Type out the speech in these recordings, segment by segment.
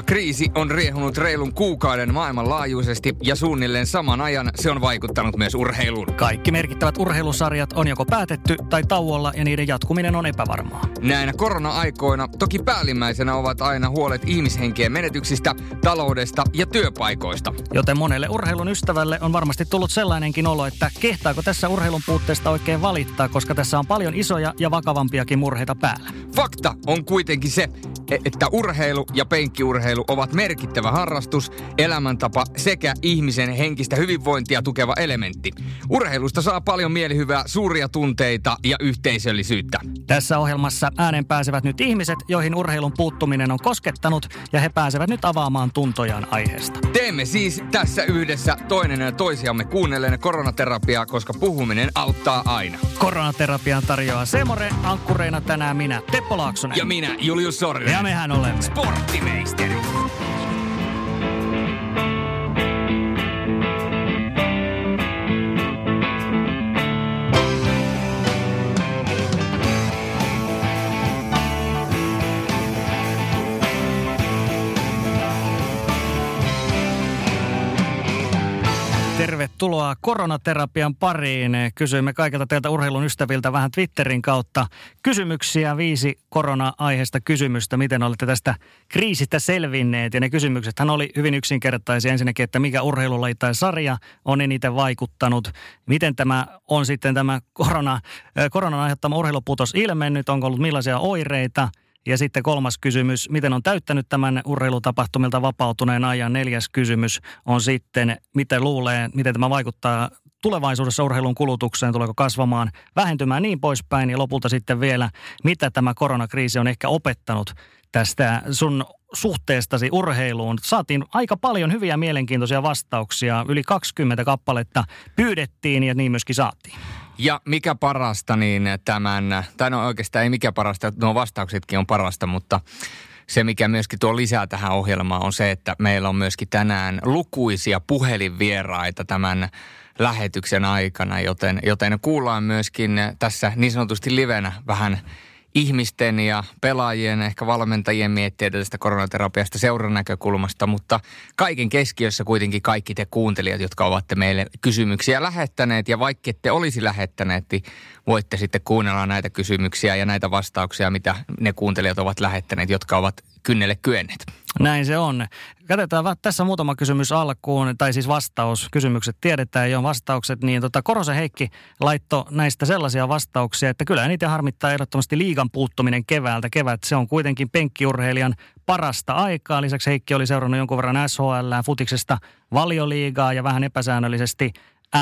Koronakriisi on riehunut reilun kuukauden maailmanlaajuisesti ja suunnilleen saman ajan se on vaikuttanut myös urheiluun. Kaikki merkittävät urheilusarjat on joko päätetty tai tauolla ja niiden jatkuminen on epävarmaa. Näinä korona-aikoina toki päällimmäisenä ovat aina huolet ihmishenkien menetyksistä, taloudesta ja työpaikoista. Joten monelle urheilun ystävälle on varmasti tullut sellainenkin olo, että kehtaako tässä urheilun puutteesta oikein valittaa, koska tässä on paljon isoja ja vakavampiakin murheita päällä. Fakta on kuitenkin se, e- että urheilu ja penkkiurheilu ovat merkittävä harrastus, elämäntapa sekä ihmisen henkistä hyvinvointia tukeva elementti. Urheilusta saa paljon mielihyvää, suuria tunteita ja yhteisöllisyyttä. Tässä ohjelmassa äänen pääsevät nyt ihmiset, joihin urheilun puuttuminen on koskettanut ja he pääsevät nyt avaamaan tuntojaan aiheesta. Teemme siis tässä yhdessä toinen ja toisiamme kuunnellen koronaterapiaa, koska puhuminen auttaa aina. Koronaterapian tarjoaa Semore, ankkureina tänään minä, Teppo Laaksonen. Ja minä, Julius Sorinen. ja mehän olemme. Bye. Tervetuloa koronaterapian pariin. Kysyimme kaikilta teiltä urheilun ystäviltä vähän Twitterin kautta kysymyksiä, viisi korona-aiheesta kysymystä. Miten olette tästä kriisistä selvinneet? Ja ne kysymyksethän oli hyvin yksinkertaisia. Ensinnäkin, että mikä urheilulaji tai sarja on eniten vaikuttanut? Miten tämä on sitten tämä korona, äh, koronan aiheuttama urheilupuutos ilmennyt? Onko ollut millaisia oireita? Ja sitten kolmas kysymys, miten on täyttänyt tämän urheilutapahtumilta vapautuneen ajan? Neljäs kysymys on sitten, miten luulee, miten tämä vaikuttaa tulevaisuudessa urheilun kulutukseen, tuleeko kasvamaan, vähentymään niin poispäin. Ja lopulta sitten vielä, mitä tämä koronakriisi on ehkä opettanut tästä sun suhteestasi urheiluun. Saatiin aika paljon hyviä mielenkiintoisia vastauksia. Yli 20 kappaletta pyydettiin ja niin myöskin saatiin. Ja mikä parasta, niin tämän, tai no oikeastaan ei mikä parasta, nuo vastauksetkin on parasta, mutta se, mikä myöskin tuo lisää tähän ohjelmaan, on se, että meillä on myöskin tänään lukuisia puhelinvieraita tämän lähetyksen aikana, joten, joten kuullaan myöskin tässä niin sanotusti livenä vähän ihmisten ja pelaajien, ehkä valmentajien miettiä tästä koronaterapiasta seuran näkökulmasta, mutta kaiken keskiössä kuitenkin kaikki te kuuntelijat, jotka ovat meille kysymyksiä lähettäneet. Ja vaikka ette olisi lähettäneet, niin voitte sitten kuunnella näitä kysymyksiä ja näitä vastauksia, mitä ne kuuntelijat ovat lähettäneet, jotka ovat kynnelle kyenneet. Näin se on. Katsotaan tässä muutama kysymys alkuun, tai siis vastaus. Kysymykset tiedetään jo vastaukset, niin tota Korosen Heikki laitto näistä sellaisia vastauksia, että kyllä eniten harmittaa ehdottomasti liigan puuttuminen keväältä. Kevät se on kuitenkin penkkiurheilijan parasta aikaa. Lisäksi Heikki oli seurannut jonkun verran SHL, futiksesta valioliigaa ja vähän epäsäännöllisesti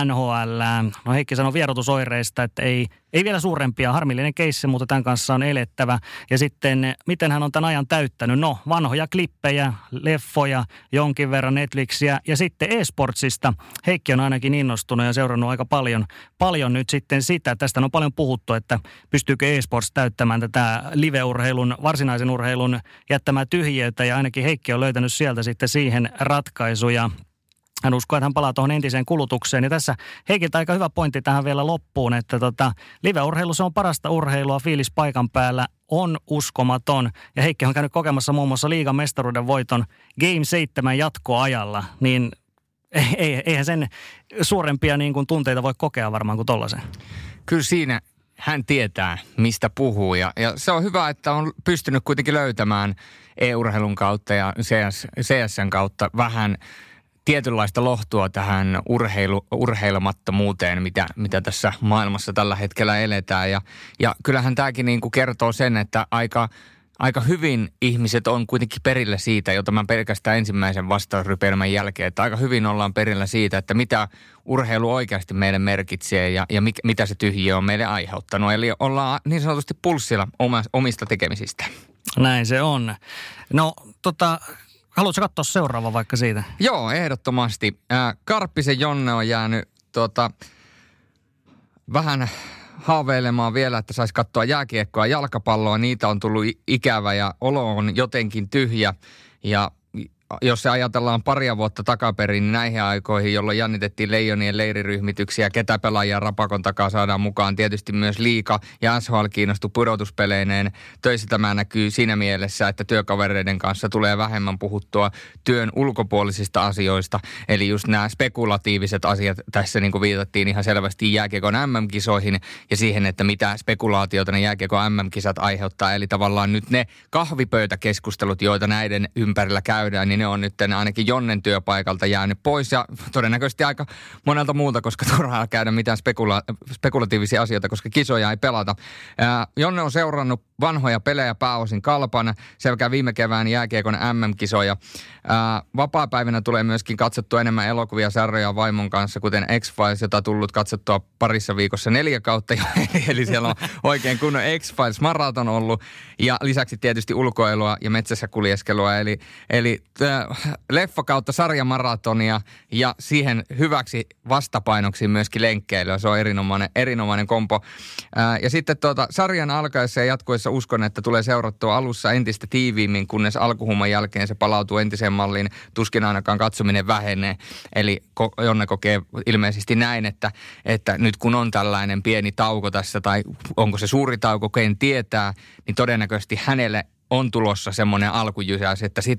NHL. No Heikki sanoi vierotusoireista, että ei, ei vielä suurempia, harmillinen keissi, mutta tämän kanssa on elettävä. Ja sitten, miten hän on tämän ajan täyttänyt? No, vanhoja klippejä, leffoja, jonkin verran Netflixiä ja sitten e-sportsista. Heikki on ainakin innostunut ja seurannut aika paljon, paljon nyt sitten sitä. Tästä on paljon puhuttu, että pystyykö e-sports täyttämään tätä live-urheilun, varsinaisen urheilun jättämää tyhjiötä ja ainakin Heikki on löytänyt sieltä sitten siihen ratkaisuja. Hän uskoo, että hän palaa tuohon entiseen kulutukseen. Ja tässä Heikiltä aika hyvä pointti tähän vielä loppuun, että tota, live-urheilu se on parasta urheilua, fiilis paikan päällä on uskomaton. Ja Heikki on käynyt kokemassa muun muassa liigan mestaruuden voiton Game 7 jatkoajalla, niin ei, eihän sen suurempia niin kuin tunteita voi kokea varmaan kuin tollaisen. Kyllä siinä hän tietää, mistä puhuu. Ja, ja se on hyvä, että on pystynyt kuitenkin löytämään e-urheilun kautta ja CS, CSN kautta vähän tietynlaista lohtua tähän urheilu, urheilemattomuuteen, mitä, mitä tässä maailmassa tällä hetkellä eletään. Ja, ja kyllähän tämäkin niin kuin kertoo sen, että aika, aika hyvin ihmiset on kuitenkin perillä siitä, jo tämän pelkästään ensimmäisen vastausrypelmän jälkeen, että aika hyvin ollaan perillä siitä, että mitä urheilu oikeasti meille merkitsee ja, ja mit, mitä se tyhjiö on meille aiheuttanut. Eli ollaan niin sanotusti pulssilla omista tekemisistä. Näin se on. No tota, haluatko katsoa seuraava vaikka siitä? Joo, ehdottomasti. Ää, Karppisen Jonne on jäänyt tuota, vähän haaveilemaan vielä, että saisi katsoa jääkiekkoa, jalkapalloa. Niitä on tullut ikävä ja olo on jotenkin tyhjä. Ja jos se ajatellaan paria vuotta takaperin niin näihin aikoihin, jolloin jännitettiin leijonien leiriryhmityksiä, ketä pelaajia rapakon takaa saadaan mukaan. Tietysti myös liika ja SHL kiinnostui pudotuspeleineen. Töissä tämä näkyy siinä mielessä, että työkavereiden kanssa tulee vähemmän puhuttua työn ulkopuolisista asioista. Eli just nämä spekulatiiviset asiat tässä niin kuin viitattiin ihan selvästi jääkiekon MM-kisoihin ja siihen, että mitä spekulaatiota ne jääkiekon MM-kisat aiheuttaa. Eli tavallaan nyt ne kahvipöytäkeskustelut, joita näiden ympärillä käydään, niin niin ne on nyt ainakin Jonnen työpaikalta jäänyt pois ja todennäköisesti aika monelta muuta, koska turhaa käydä mitään spekula- spekulatiivisia asioita, koska kisoja ei pelata. Ää, Jonne on seurannut vanhoja pelejä pääosin kalpana. Se käy viime kevään jääkiekon MM-kisoja. Ää, vapaa-päivinä tulee myöskin katsottua enemmän elokuvia sarjoja vaimon kanssa, kuten X-Files, jota tullut katsottua parissa viikossa neljä kautta. Eli siellä on oikein kunnon X-Files-maraton ollut. Ja lisäksi tietysti ulkoilua ja metsässä kuljeskelua. Eli, eli leffa kautta sarjamaratonia ja siihen hyväksi vastapainoksi myöskin lenkkeilyä. Se on erinomainen, erinomainen kompo. Ja sitten tuota, sarjan alkaessa ja jatkuessa uskon, että tulee seurattua alussa entistä tiiviimmin, kunnes alkuhumman jälkeen se palautuu entiseen malliin. Tuskin ainakaan katsominen vähenee. Eli Jonne kokee ilmeisesti näin, että, että nyt kun on tällainen pieni tauko tässä, tai onko se suuri tauko, ken tietää, niin todennäköisesti hänelle on tulossa semmoinen alkujysäys, että sit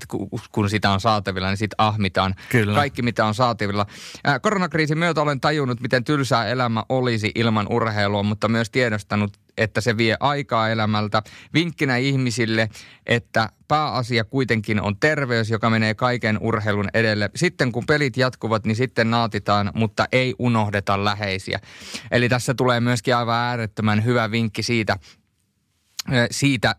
kun sitä on saatavilla, niin sitten ahmitaan Kyllä. kaikki, mitä on saatavilla. Ää, koronakriisin myötä olen tajunnut, miten tylsää elämä olisi ilman urheilua, mutta myös tiedostanut, että se vie aikaa elämältä. Vinkkinä ihmisille, että pääasia kuitenkin on terveys, joka menee kaiken urheilun edelle. Sitten kun pelit jatkuvat, niin sitten naatitaan, mutta ei unohdeta läheisiä. Eli tässä tulee myöskin aivan äärettömän hyvä vinkki siitä, siitä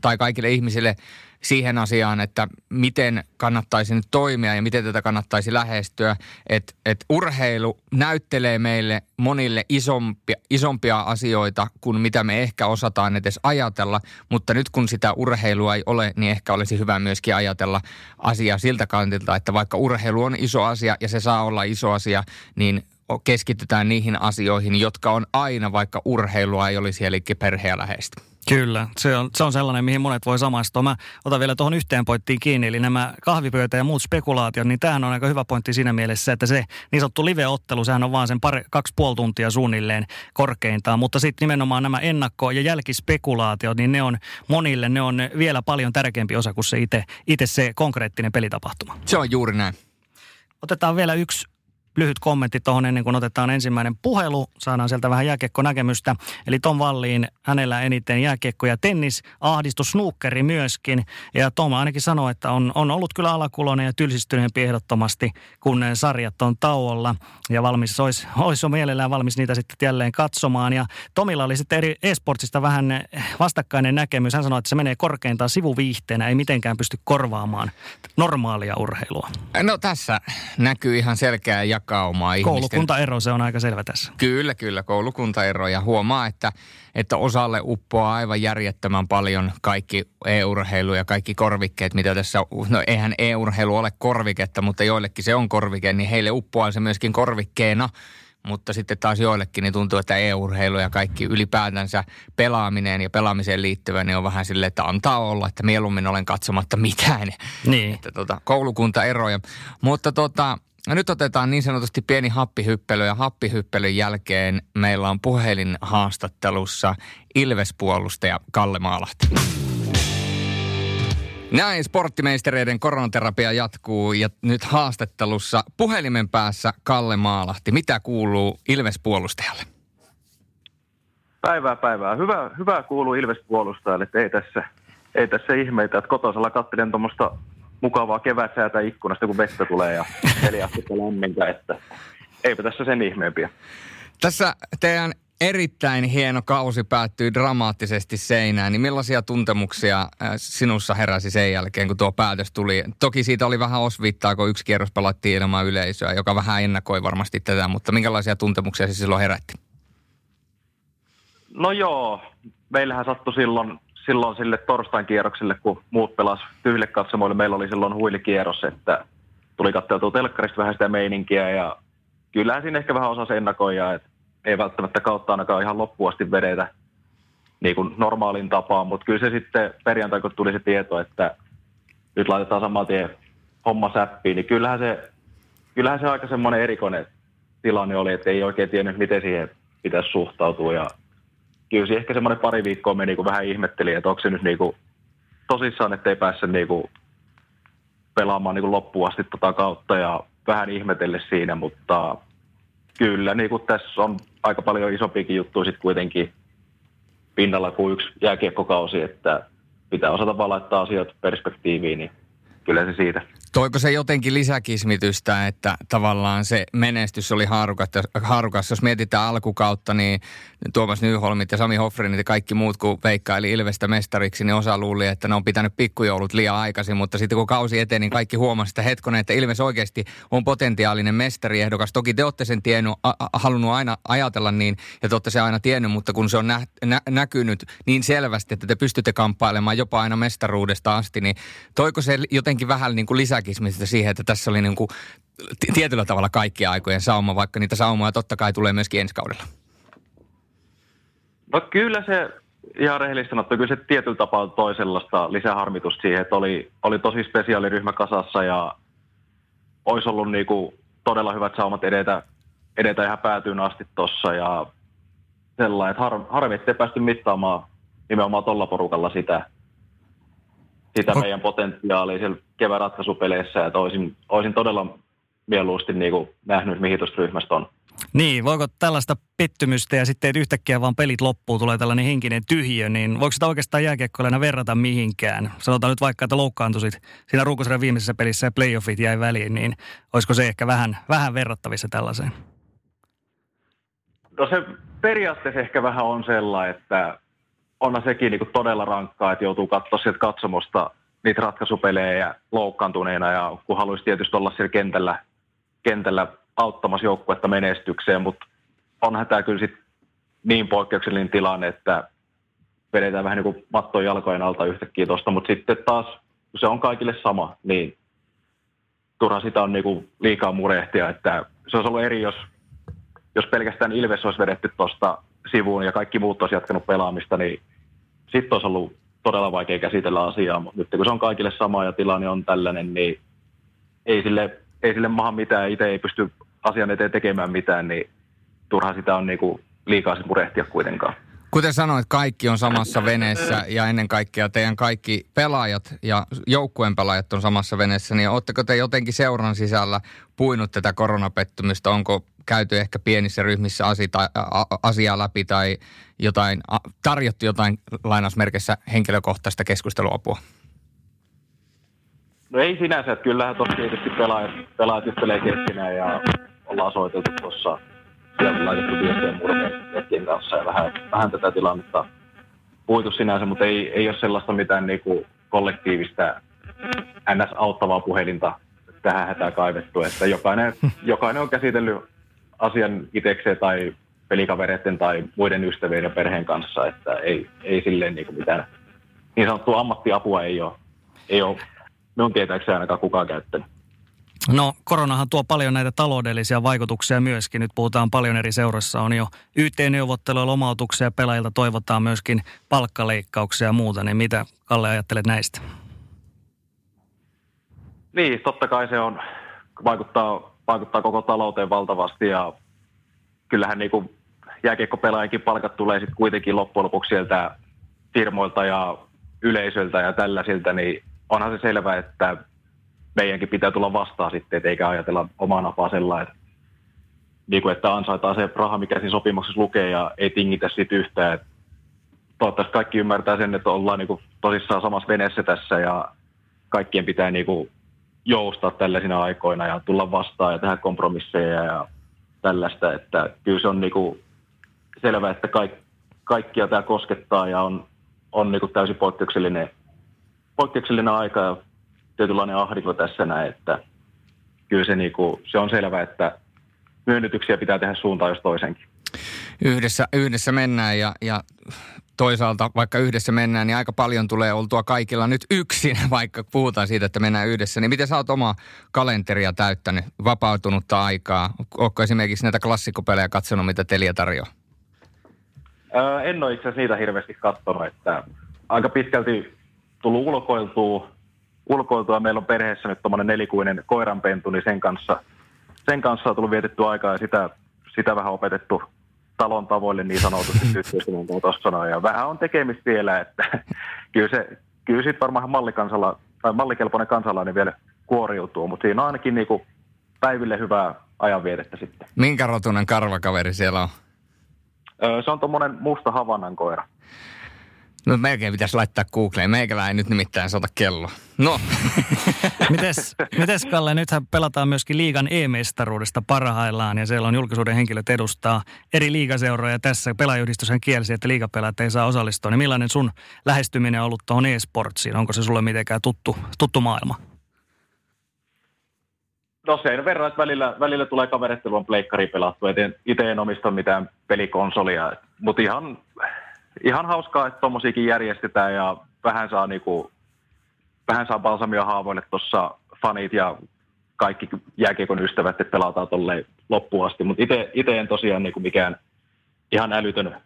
tai kaikille ihmisille siihen asiaan, että miten kannattaisi nyt toimia ja miten tätä kannattaisi lähestyä. Että et urheilu näyttelee meille monille isompia, isompia asioita kuin mitä me ehkä osataan edes ajatella, mutta nyt kun sitä urheilua ei ole, niin ehkä olisi hyvä myöskin ajatella asiaa siltä kantilta, että vaikka urheilu on iso asia ja se saa olla iso asia, niin keskitytään niihin asioihin, jotka on aina, vaikka urheilua ei olisi, eli perhe läheistä. Kyllä, se on, se on sellainen, mihin monet voi samaistua. Mä otan vielä tuohon yhteen pointtiin kiinni, eli nämä kahvipöytä ja muut spekulaatiot, niin tämähän on aika hyvä pointti siinä mielessä, että se niin sanottu live-ottelu, sehän on vaan sen pari, kaksi puoli tuntia suunnilleen korkeintaan, mutta sitten nimenomaan nämä ennakko- ja jälkispekulaatiot, niin ne on monille, ne on vielä paljon tärkeämpi osa kuin se itse se konkreettinen pelitapahtuma. Se on juuri näin. Otetaan vielä yksi lyhyt kommentti tuohon ennen kuin otetaan ensimmäinen puhelu. Saadaan sieltä vähän jääkiekkonäkemystä. Eli Tom Valliin, hänellä eniten jääkiekko ja tennis, ahdistus snookeri myöskin. Ja Tom ainakin sanoi, että on, on ollut kyllä alakulonen ja tylsistyneempi ehdottomasti, kun sarjat on tauolla. Ja valmis, olisi, olisi mielellään valmis niitä sitten jälleen katsomaan. Ja Tomilla oli sitten eri esportsista vähän vastakkainen näkemys. Hän sanoi, että se menee korkeintaan sivuviihteenä, ei mitenkään pysty korvaamaan normaalia urheilua. No tässä näkyy ihan selkeä ja jakaumaa ihmisten. Koulukuntaero, se on aika selvä tässä. Kyllä, kyllä, koulukuntaero. Ja huomaa, että, että osalle uppoaa aivan järjettömän paljon kaikki e-urheilu ja kaikki korvikkeet, mitä tässä, no eihän e-urheilu ole korviketta, mutta joillekin se on korvike, niin heille uppoaa se myöskin korvikkeena. Mutta sitten taas joillekin niin tuntuu, että e-urheilu ja kaikki ylipäätänsä pelaaminen ja pelaamiseen liittyvä, niin on vähän silleen, että antaa olla, että mieluummin olen katsomatta mitään. Niin. Että tota, koulukuntaeroja. Mutta tota, No nyt otetaan niin sanotusti pieni happihyppely ja happihyppelyn jälkeen meillä on puhelin haastattelussa Ilvespuolustaja Kalle Maalahti. Näin sporttimeistereiden koronaterapia jatkuu ja nyt haastattelussa puhelimen päässä Kalle Maalahti. Mitä kuuluu Ilvespuolustajalle? Päivää päivää. Hyvä, hyvä kuuluu Ilvespuolustajalle, ei tässä, ei tässä ihmeitä. Että kotosalla kattelen tuommoista mukavaa kevätsäätä ikkunasta, kun vettä tulee ja neljä astetta lämmintä, että eipä tässä sen ihmeempiä. Tässä teidän erittäin hieno kausi päättyi dramaattisesti seinään, niin millaisia tuntemuksia äh, sinussa heräsi sen jälkeen, kun tuo päätös tuli? Toki siitä oli vähän osviittaa, kun yksi kierros pelattiin ilman yleisöä, joka vähän ennakoi varmasti tätä, mutta minkälaisia tuntemuksia se silloin herätti? No joo, meillähän sattui silloin silloin sille torstain kierrokselle, kun muut pelas tyhjille katsomoille, meillä oli silloin huilikierros, että tuli katsoa telkkarista vähän sitä meininkiä ja kyllähän siinä ehkä vähän osasi ennakoida, että ei välttämättä kautta ainakaan ihan loppuasti vedetä niin kuin normaalin tapaan, mutta kyllä se sitten perjantai, kun tuli se tieto, että nyt laitetaan saman tien homma säppiin, niin kyllähän se, kyllähän se aika semmoinen erikoinen tilanne oli, että ei oikein tiennyt, miten siihen pitäisi suhtautua. Ja kyllä se ehkä semmoinen pari viikkoa meni, kun vähän ihmetteli, että onko se nyt niin kuin tosissaan, että ei pääse niin kuin pelaamaan niin kuin loppuun asti tota kautta ja vähän ihmetelle siinä, mutta kyllä niin kuin tässä on aika paljon isompiakin juttuja sitten kuitenkin pinnalla kuin yksi jääkiekkokausi, että pitää osata vaan laittaa asiat perspektiiviin, niin kyllä se siitä. Toiko se jotenkin lisäkismitystä, että tavallaan se menestys oli haarukas? Jos mietitään alkukautta, niin Tuomas Nyholmit ja Sami Hoffrinit ja kaikki muut, kun veikkaili Ilvestä mestariksi, niin osa luuli, että ne on pitänyt pikkujoulut liian aikaisin. Mutta sitten kun kausi eteni, niin kaikki huomasivat, että hetkonen, että Ilves oikeasti on potentiaalinen mestariehdokas. Toki te olette sen tiennyt, a- a- halunnut aina ajatella niin, ja te olette se aina tiennyt, mutta kun se on nä- nä- näkynyt niin selvästi, että te pystytte kamppailemaan jopa aina mestaruudesta asti, niin toiko se jotenkin vähän niin kuin lisäkismitystä siihen, että tässä oli niin kuin tietyllä tavalla kaikkia aikojen sauma, vaikka niitä saumoja totta kai tulee myöskin ensi kaudella? No kyllä se, ihan rehellisesti sanottu, kyllä se tietyllä tapaa toi sellaista lisäharmitusta siihen, että oli, oli tosi spesiaaliryhmä kasassa ja olisi ollut niinku todella hyvät saumat edetä, edetä ihan päätyyn asti tuossa ja sellainen, että har, harmi, ettei päästy mittaamaan nimenomaan tuolla porukalla sitä, sitä oh. meidän potentiaalia siellä kevään ratkaisupeleissä, että olisin, olisin todella mieluusti niin kuin nähnyt, mihin tuosta ryhmästä on. Niin, voiko tällaista pettymystä ja sitten yhtäkkiä vaan pelit loppuu, tulee tällainen henkinen tyhjö, niin voiko sitä oikeastaan jääkiekkoilena verrata mihinkään? Sanotaan nyt vaikka, että loukkaantuisit siinä ruukosarjan viimeisessä pelissä ja playoffit jäi väliin, niin olisiko se ehkä vähän, vähän verrattavissa tällaiseen? No se periaatteessa ehkä vähän on sellainen, että onhan sekin niin todella rankkaa, että joutuu katsoa sieltä katsomosta niitä ratkaisupelejä loukkaantuneena ja kun haluaisi tietysti olla siellä kentällä, kentällä auttamassa joukkuetta menestykseen, mutta onhan tämä kyllä sit niin poikkeuksellinen tilanne, että vedetään vähän niin kuin mattoon jalkojen alta yhtäkkiä tuosta, mutta sitten taas, kun se on kaikille sama, niin turha sitä on niin kuin liikaa murehtia, että se olisi ollut eri, jos, jos pelkästään Ilves olisi vedetty tuosta sivuun ja kaikki muut olisi jatkanut pelaamista, niin sitten olisi ollut todella vaikea käsitellä asiaa, mutta nyt kun se on kaikille sama ja tilanne on tällainen, niin ei sille, ei sille maha mitään, itse ei pysty asian eteen tekemään mitään, niin turha sitä on niinku liikaa murehtia kuitenkaan. Kuten sanoit, kaikki on samassa veneessä ja ennen kaikkea teidän kaikki pelaajat ja joukkueen pelaajat on samassa veneessä, niin oletteko te jotenkin seuran sisällä puinut tätä koronapettymystä? Onko käyty ehkä pienissä ryhmissä asita, asiaa läpi tai jotain, tarjottu jotain lainausmerkissä henkilökohtaista keskusteluapua? No ei sinänsä, että kyllähän tosi tietysti pelaajat, pelaajat keskenään ja ollaan soiteltu tuossa sieltä laitettu viestiä murmeen kanssa ja vähän, vähän tätä tilannetta puitu sinänsä, mutta ei, ei ole sellaista mitään niinku kollektiivista ns. auttavaa puhelinta tähän hätään kaivettu, että jokainen, jokainen on käsitellyt asian itsekseen tai pelikavereiden tai muiden ystävien ja perheen kanssa, että ei, ei silleen niin kuin mitään niin sanottua ammattiapua ei ole, ei ole minun tietääkseni ainakaan kukaan käyttänyt. No koronahan tuo paljon näitä taloudellisia vaikutuksia myöskin. Nyt puhutaan paljon eri seuroissa on jo YT-neuvotteluja, lomautuksia, pelaajilta toivotaan myöskin palkkaleikkauksia ja muuta. Niin mitä Kalle ajattelet näistä? Niin, totta kai se on, vaikuttaa, vaikuttaa koko talouteen valtavasti ja kyllähän niin kuin jääkiekkopelaajankin palkat tulee sitten kuitenkin loppujen lopuksi sieltä firmoilta ja yleisöltä ja tällaisilta, niin onhan se selvä, että meidänkin pitää tulla vastaan sitten, että eikä ajatella omaa napaa sellainen, että, niin kuin, että ansaitaan se raha, mikä siinä sopimuksessa lukee ja ei tingitä siitä yhtään. Että toivottavasti kaikki ymmärtää sen, että ollaan niin kuin tosissaan samassa veneessä tässä ja kaikkien pitää niin kuin joustaa tällaisina aikoina ja tulla vastaan ja tehdä kompromisseja ja tällaista, että kyllä se on niin kuin selvä, että kaik, kaikkia tämä koskettaa ja on, on niin kuin täysin poikkeuksellinen, poikkeuksellinen aika ja tietynlainen ahdinko tässä näin, että kyllä se, niin kuin, se on selvä, että myönnytyksiä pitää tehdä suuntaan jos toisenkin. Yhdessä, yhdessä mennään ja, ja toisaalta vaikka yhdessä mennään, niin aika paljon tulee oltua kaikilla nyt yksin, vaikka puhutaan siitä, että mennään yhdessä. Niin miten sä oot omaa kalenteria täyttänyt, vapautunutta aikaa? Ootko esimerkiksi näitä klassikkopelejä katsonut, mitä Telia tarjoaa? Öö, en ole itse asiassa niitä hirveästi katsonut, että aika pitkälti tullut ulkoiltua, ulkoiltua. Meillä on perheessä nyt tuommoinen nelikuinen koiranpentu, niin sen kanssa, sen kanssa on tullut vietetty aikaa ja sitä, sitä vähän opetettu talon tavoille niin sanotusti yhteiskunnan tuossa. Ja vähän on tekemistä vielä, että kyllä se, kyllä sit varmaan mallikansala, tai mallikelpoinen kansalainen vielä kuoriutuu, mutta siinä on ainakin niinku päiville hyvää ajanvietettä sitten. Minkä rotunen karvakaveri siellä on? Öö, se on tuommoinen musta havannan koira. No melkein pitäisi laittaa Googleen. Meikällä ei nyt nimittäin sota kello. No. mites, mites Kalle, nythän pelataan myöskin liigan e-mestaruudesta parhaillaan ja siellä on julkisuuden henkilöt edustaa eri liigaseuroja. Tässä pelaajyhdistyshän kielsi, että liigapelaajat ei saa osallistua. Niin millainen sun lähestyminen on ollut tuohon e-sportsiin? Onko se sulle mitenkään tuttu, tuttu maailma? No sen verran, että välillä, välillä tulee kaverittelun pleikkari pelattu. Itse en omista mitään pelikonsolia, mutta ihan ihan hauskaa, että tuommoisiakin järjestetään ja vähän saa, niinku, vähän saa balsamia haavoille tuossa fanit ja kaikki jääkiekon ystävät, että pelataan tolleen loppuun asti. Mutta itse en tosiaan niinku mikään ihan älytön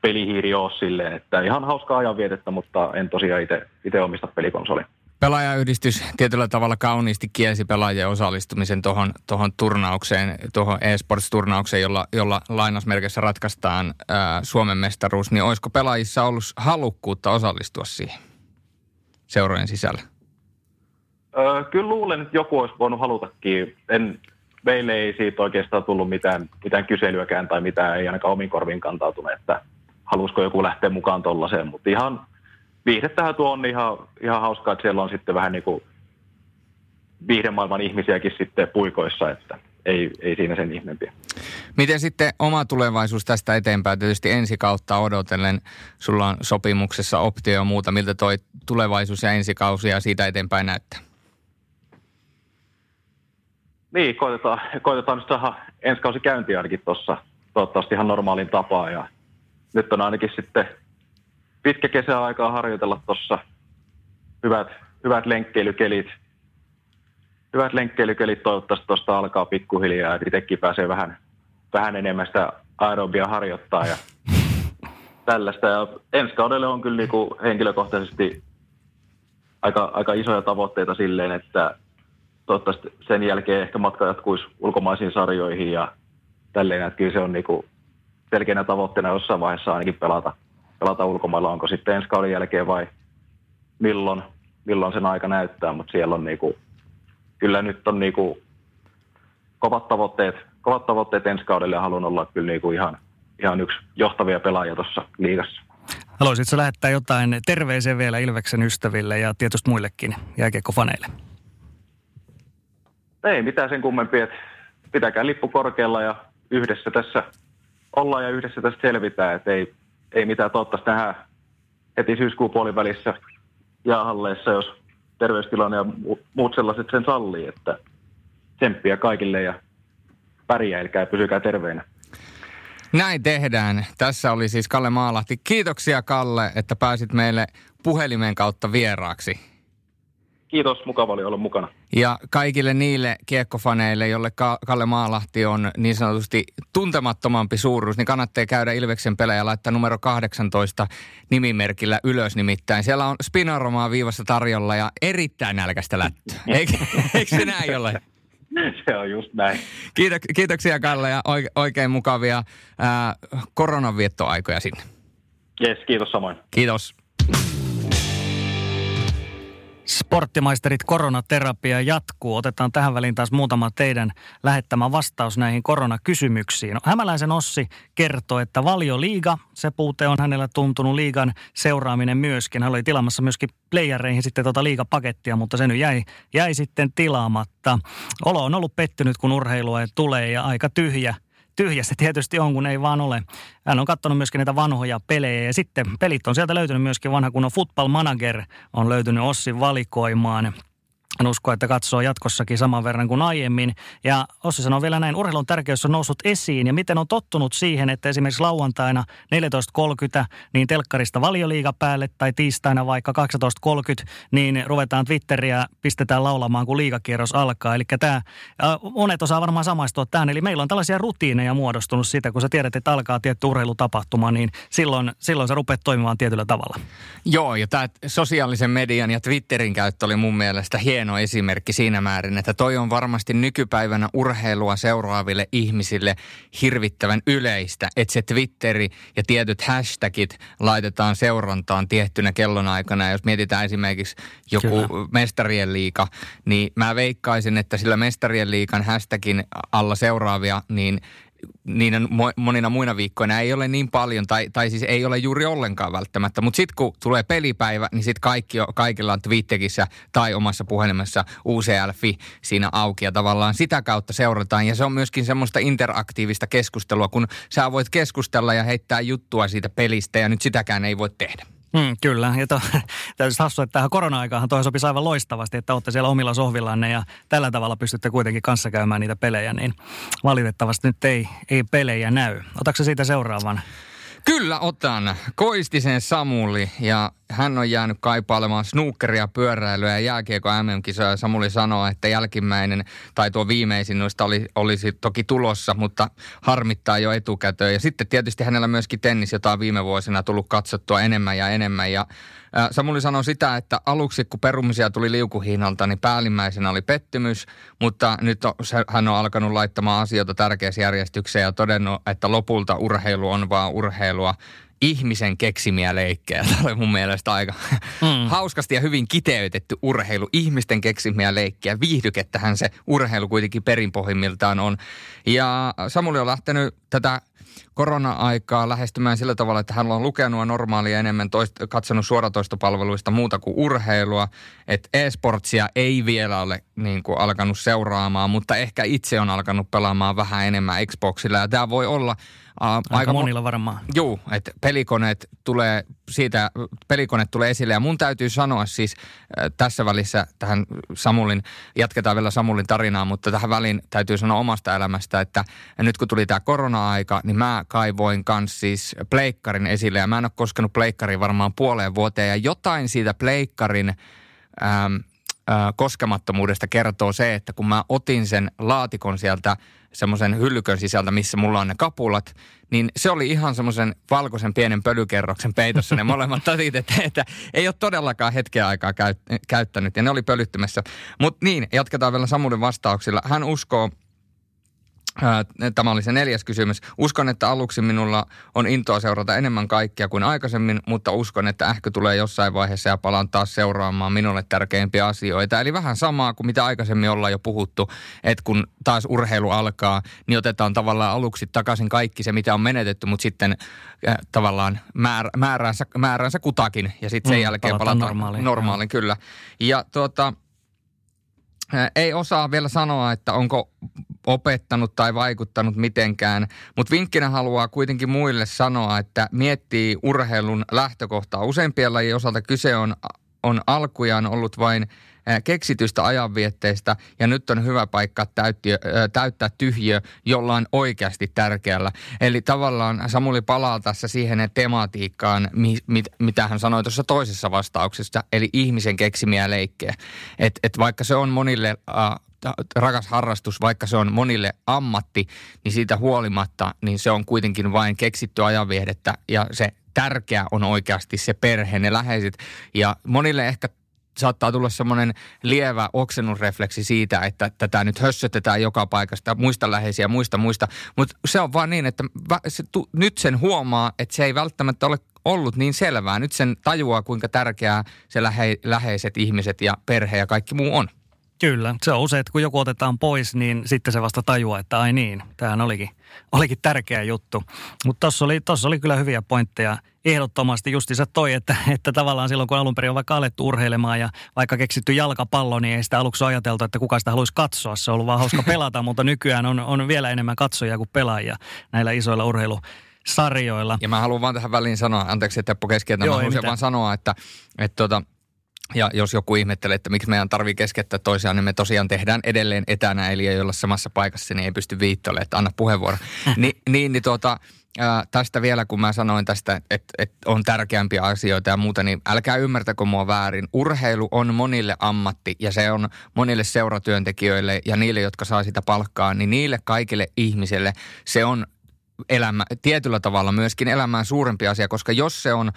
pelihiiri ole silleen, että ihan hauskaa ajanvietettä, mutta en tosiaan itse omista pelikonsolia. Pelaajayhdistys tietyllä tavalla kauniisti kielsi pelaajien osallistumisen tuohon tohon turnaukseen, tuohon eSports-turnaukseen, jolla, jolla lainausmerkissä ratkaistaan ää, Suomen mestaruus, niin olisiko pelaajissa ollut halukkuutta osallistua siihen seurojen sisällä? Öö, kyllä luulen, että joku olisi voinut halutakin. En, meille ei siitä oikeastaan tullut mitään, mitään kyselyäkään tai mitään, ei ainakaan omin korviin kantautunut, että halusiko joku lähteä mukaan tuollaiseen, mutta ihan – viihdettähän tuo on ihan, ihan hauskaa, että siellä on sitten vähän niin kuin viihdemaailman ihmisiäkin sitten puikoissa, että ei, ei siinä sen ihmeempiä. Miten sitten oma tulevaisuus tästä eteenpäin? Tietysti ensi kautta odotellen, sulla on sopimuksessa optio ja muuta. Miltä toi tulevaisuus ja ensikausi ja siitä eteenpäin näyttää? Niin, koitetaan, koitetaan nyt saada ensi kausi käyntiin ainakin tuossa. Toivottavasti ihan normaalin tapaa ja nyt on ainakin sitten pitkä kesäaikaa harjoitella tuossa. Hyvät, hyvät lenkkeilykelit. Hyvät lenkkeilykelit toivottavasti tuosta alkaa pikkuhiljaa, että itsekin pääsee vähän, vähän enemmän sitä aerobia harjoittaa ja tällaista. Ja ensi kaudelle on kyllä niinku henkilökohtaisesti aika, aika isoja tavoitteita silleen, että toivottavasti sen jälkeen ehkä matka jatkuisi ulkomaisiin sarjoihin ja tälleen, että kyllä se on niinku selkeänä tavoitteena jossain vaiheessa ainakin pelata – pelata ulkomailla, onko sitten ensi kauden jälkeen vai milloin, milloin sen aika näyttää, mutta siellä on niinku, kyllä nyt on niinku kovat tavoitteet, kovat tavoitteet ensi kaudelle ja haluan olla kyllä niinku ihan, ihan yksi johtavia pelaajia tuossa liigassa. Haluaisitko lähettää jotain terveisiä vielä Ilveksen ystäville ja tietysti muillekin jääkiekkofaneille? Ei mitään sen kummempia, että pitäkää lippu korkealla ja yhdessä tässä ollaan ja yhdessä tässä selvitään, että ei, ei mitään toivottavasti tähän heti syyskuun puolivälissä jäähalleissa, jos terveystilanne ja muut sellaiset sen sallii, että tsemppiä kaikille ja pärjäilkää ja pysykää terveinä. Näin tehdään. Tässä oli siis Kalle Maalahti. Kiitoksia Kalle, että pääsit meille puhelimen kautta vieraaksi. Kiitos, mukava oli olla mukana. Ja kaikille niille kiekkofaneille, jolle Kalle Maalahti on niin sanotusti tuntemattomampi suuruus, niin kannattaa käydä Ilveksen pelejä ja laittaa numero 18 nimimerkillä ylös nimittäin. Siellä on Spinaromaa viivassa tarjolla ja erittäin nälkäistä lättyä. Eikö, eikö se näin ole? Se on just näin. Kiitok- kiitoksia Kalle ja oikein mukavia ää, koronanviettoaikoja sinne. Yes, kiitos samoin. Kiitos. Sporttimaisterit koronaterapia jatkuu. Otetaan tähän väliin taas muutama teidän lähettämä vastaus näihin koronakysymyksiin. Hämäläisen Ossi kertoo, että liiga, se puute on hänellä tuntunut liigan seuraaminen myöskin. Hän oli tilaamassa myöskin playereihin sitten tuota liigapakettia, mutta se nyt jäi, jäi sitten tilaamatta. Olo on ollut pettynyt, kun urheilua tulee ja aika tyhjä tyhjä se tietysti on, kun ei vaan ole. Hän on katsonut myöskin näitä vanhoja pelejä ja sitten pelit on sieltä löytynyt myöskin vanha kunnon Football Manager on löytynyt Ossin valikoimaan. En usko, että katsoo jatkossakin saman verran kuin aiemmin. Ja Ossi sanoo vielä näin, urheilun tärkeys on noussut esiin ja miten on tottunut siihen, että esimerkiksi lauantaina 14.30 niin telkkarista valioliiga päälle tai tiistaina vaikka 12.30 niin ruvetaan Twitteriä, pistetään laulamaan kun liigakierros alkaa. Eli tämä, monet osaa varmaan samaistua tähän. Eli meillä on tällaisia rutiineja muodostunut siitä, kun sä tiedät, että alkaa tietty urheilutapahtuma, niin silloin, silloin sä rupeat toimimaan tietyllä tavalla. Joo, ja tämä sosiaalisen median ja Twitterin käyttö oli mun mielestä hieno esimerkki siinä määrin, että toi on varmasti nykypäivänä urheilua seuraaville ihmisille hirvittävän yleistä, että se Twitteri ja tietyt hashtagit laitetaan seurantaan tiettynä kellonaikana. Jos mietitään esimerkiksi joku Kyllä. mestarien liika, niin mä veikkaisin, että sillä mestarien liikan hashtagin alla seuraavia, niin niinä monina muina viikkoina ei ole niin paljon, tai, tai siis ei ole juuri ollenkaan välttämättä. Mutta sitten kun tulee pelipäivä, niin sitten kaikki, kaikilla on Twitterissä tai omassa puhelimessa UCL-fi siinä auki. Ja tavallaan sitä kautta seurataan. Ja se on myöskin semmoista interaktiivista keskustelua, kun sä voit keskustella ja heittää juttua siitä pelistä, ja nyt sitäkään ei voi tehdä. Mm, kyllä, ja to, täytyy hassua, että tähän korona-aikaan toi sopisi aivan loistavasti, että olette siellä omilla sohvillanne ja tällä tavalla pystytte kuitenkin kanssa käymään niitä pelejä, niin valitettavasti nyt ei, ei pelejä näy. Otatko siitä seuraavan? Kyllä otan. Koistisen Samuli ja hän on jäänyt kaipailemaan snookeria, pyöräilyä ja jääkiekko MM-kisoja. Samuli sanoo, että jälkimmäinen tai tuo viimeisin noista oli, olisi toki tulossa, mutta harmittaa jo etukäteen. Ja sitten tietysti hänellä myöskin tennis, jota on viime vuosina tullut katsottua enemmän ja enemmän. Ja Samuli sanoi sitä, että aluksi kun perumisia tuli liukuhiinalta, niin päällimmäisenä oli pettymys, mutta nyt on, hän on alkanut laittamaan asioita tärkeässä järjestykseen ja todennut, että lopulta urheilu on vaan urheilua ihmisen keksimiä leikkejä. Tämä oli mun mielestä aika mm. hauskasti ja hyvin kiteytetty urheilu. Ihmisten keksimiä leikkejä. Viihdykettähän se urheilu kuitenkin perinpohjimmiltaan on. Ja Samuli on lähtenyt tätä korona-aikaa lähestymään sillä tavalla, että hän on lukenut normaalia enemmän, toist, katsonut suoratoistopalveluista muuta kuin urheilua. Että e-sportsia ei vielä ole niin kuin, alkanut seuraamaan, mutta ehkä itse on alkanut pelaamaan vähän enemmän Xboxilla. Ja tämä voi olla aika, aika monilla varmaan. Joo, että pelikoneet tulee siitä, pelikone tulee esille. Ja mun täytyy sanoa siis äh, tässä välissä tähän Samulin, jatketaan vielä Samulin tarinaa, mutta tähän väliin täytyy sanoa omasta elämästä, että nyt kun tuli tämä korona-aika, niin mä kaivoin kanssa siis pleikkarin esille. Ja mä en ole koskenut pleikkariin varmaan puoleen vuoteen. Ja jotain siitä pleikkarin... Ähm, koskemattomuudesta kertoo se, että kun mä otin sen laatikon sieltä semmoisen hyllykön sisältä, missä mulla on ne kapulat, niin se oli ihan semmoisen valkoisen pienen pölykerroksen peitossa ne molemmat tatit, että, että ei ole todellakaan hetkeä aikaa käyt, käyttänyt ja ne oli pölyttymässä. Mutta niin, jatketaan vielä Samulin vastauksilla. Hän uskoo Tämä oli se neljäs kysymys. Uskon, että aluksi minulla on intoa seurata enemmän kaikkia kuin aikaisemmin, mutta uskon, että ehkä tulee jossain vaiheessa ja palaan taas seuraamaan minulle tärkeimpiä asioita. Eli vähän samaa kuin mitä aikaisemmin ollaan jo puhuttu, että kun taas urheilu alkaa, niin otetaan tavallaan aluksi takaisin kaikki se, mitä on menetetty, mutta sitten äh, tavallaan määr, määräänsä, määräänsä kutakin ja sitten sen mm, jälkeen palataan normaaliin. Normaaliin, kyllä. Ja tuota, ei osaa vielä sanoa, että onko opettanut tai vaikuttanut mitenkään, mutta vinkkinä haluaa kuitenkin muille sanoa, että miettii urheilun lähtökohtaa. Useimpien lajien osalta kyse on, on alkujaan ollut vain keksitystä ajanvietteistä ja nyt on hyvä paikka täyttiö, täyttää tyhjö jollain oikeasti tärkeällä. Eli tavallaan Samuli palaa tässä siihen tematiikkaan, mi, mit, mitä hän sanoi tuossa toisessa vastauksessa, eli ihmisen keksimiä leikkejä. Et, et vaikka se on monille äh, rakas harrastus, vaikka se on monille ammatti, niin siitä huolimatta, niin se on kuitenkin vain keksitty ajanviehdettä ja se tärkeä on oikeasti se perhe, ne läheiset. Ja monille ehkä saattaa tulla semmoinen lievä oksennusrefleksi siitä, että tätä nyt hössötetään joka paikasta, muista läheisiä, muista, muista. Mutta se on vaan niin, että se, tu, nyt sen huomaa, että se ei välttämättä ole ollut niin selvää. Nyt sen tajuaa, kuinka tärkeää se lähe, läheiset ihmiset ja perhe ja kaikki muu on. Kyllä, se on usein, että kun joku otetaan pois, niin sitten se vasta tajuaa, että ai niin, tämähän olikin, olikin tärkeä juttu. Mutta tuossa oli, tossa oli kyllä hyviä pointteja ehdottomasti justiinsa toi, että, että tavallaan silloin kun alun perin on vaikka alettu urheilemaan ja vaikka keksitty jalkapallo, niin ei sitä aluksi ajateltu, että kuka sitä haluaisi katsoa. Se on ollut vaan hauska pelata, mutta nykyään on, on vielä enemmän katsojia kuin pelaajia näillä isoilla urheilu sarjoilla. Ja mä haluan vaan tähän väliin sanoa, anteeksi Teppo keskeytä, mä haluaisin vaan sanoa, että, että tota, ja jos joku ihmettelee, että miksi meidän tarvii keskeyttää toisiaan, niin me tosiaan tehdään edelleen etänä, eli ei olla samassa paikassa, niin ei pysty viittoille, että anna puheenvuoro. Ni, niin, niin tuota, ää, tästä vielä, kun mä sanoin tästä, että, että on tärkeämpiä asioita ja muuta, niin älkää ymmärtäkö mua väärin. Urheilu on monille ammatti ja se on monille seuratyöntekijöille ja niille, jotka saa sitä palkkaa, niin niille kaikille ihmisille se on elämä, tietyllä tavalla myöskin elämään suurempi asia, koska jos se on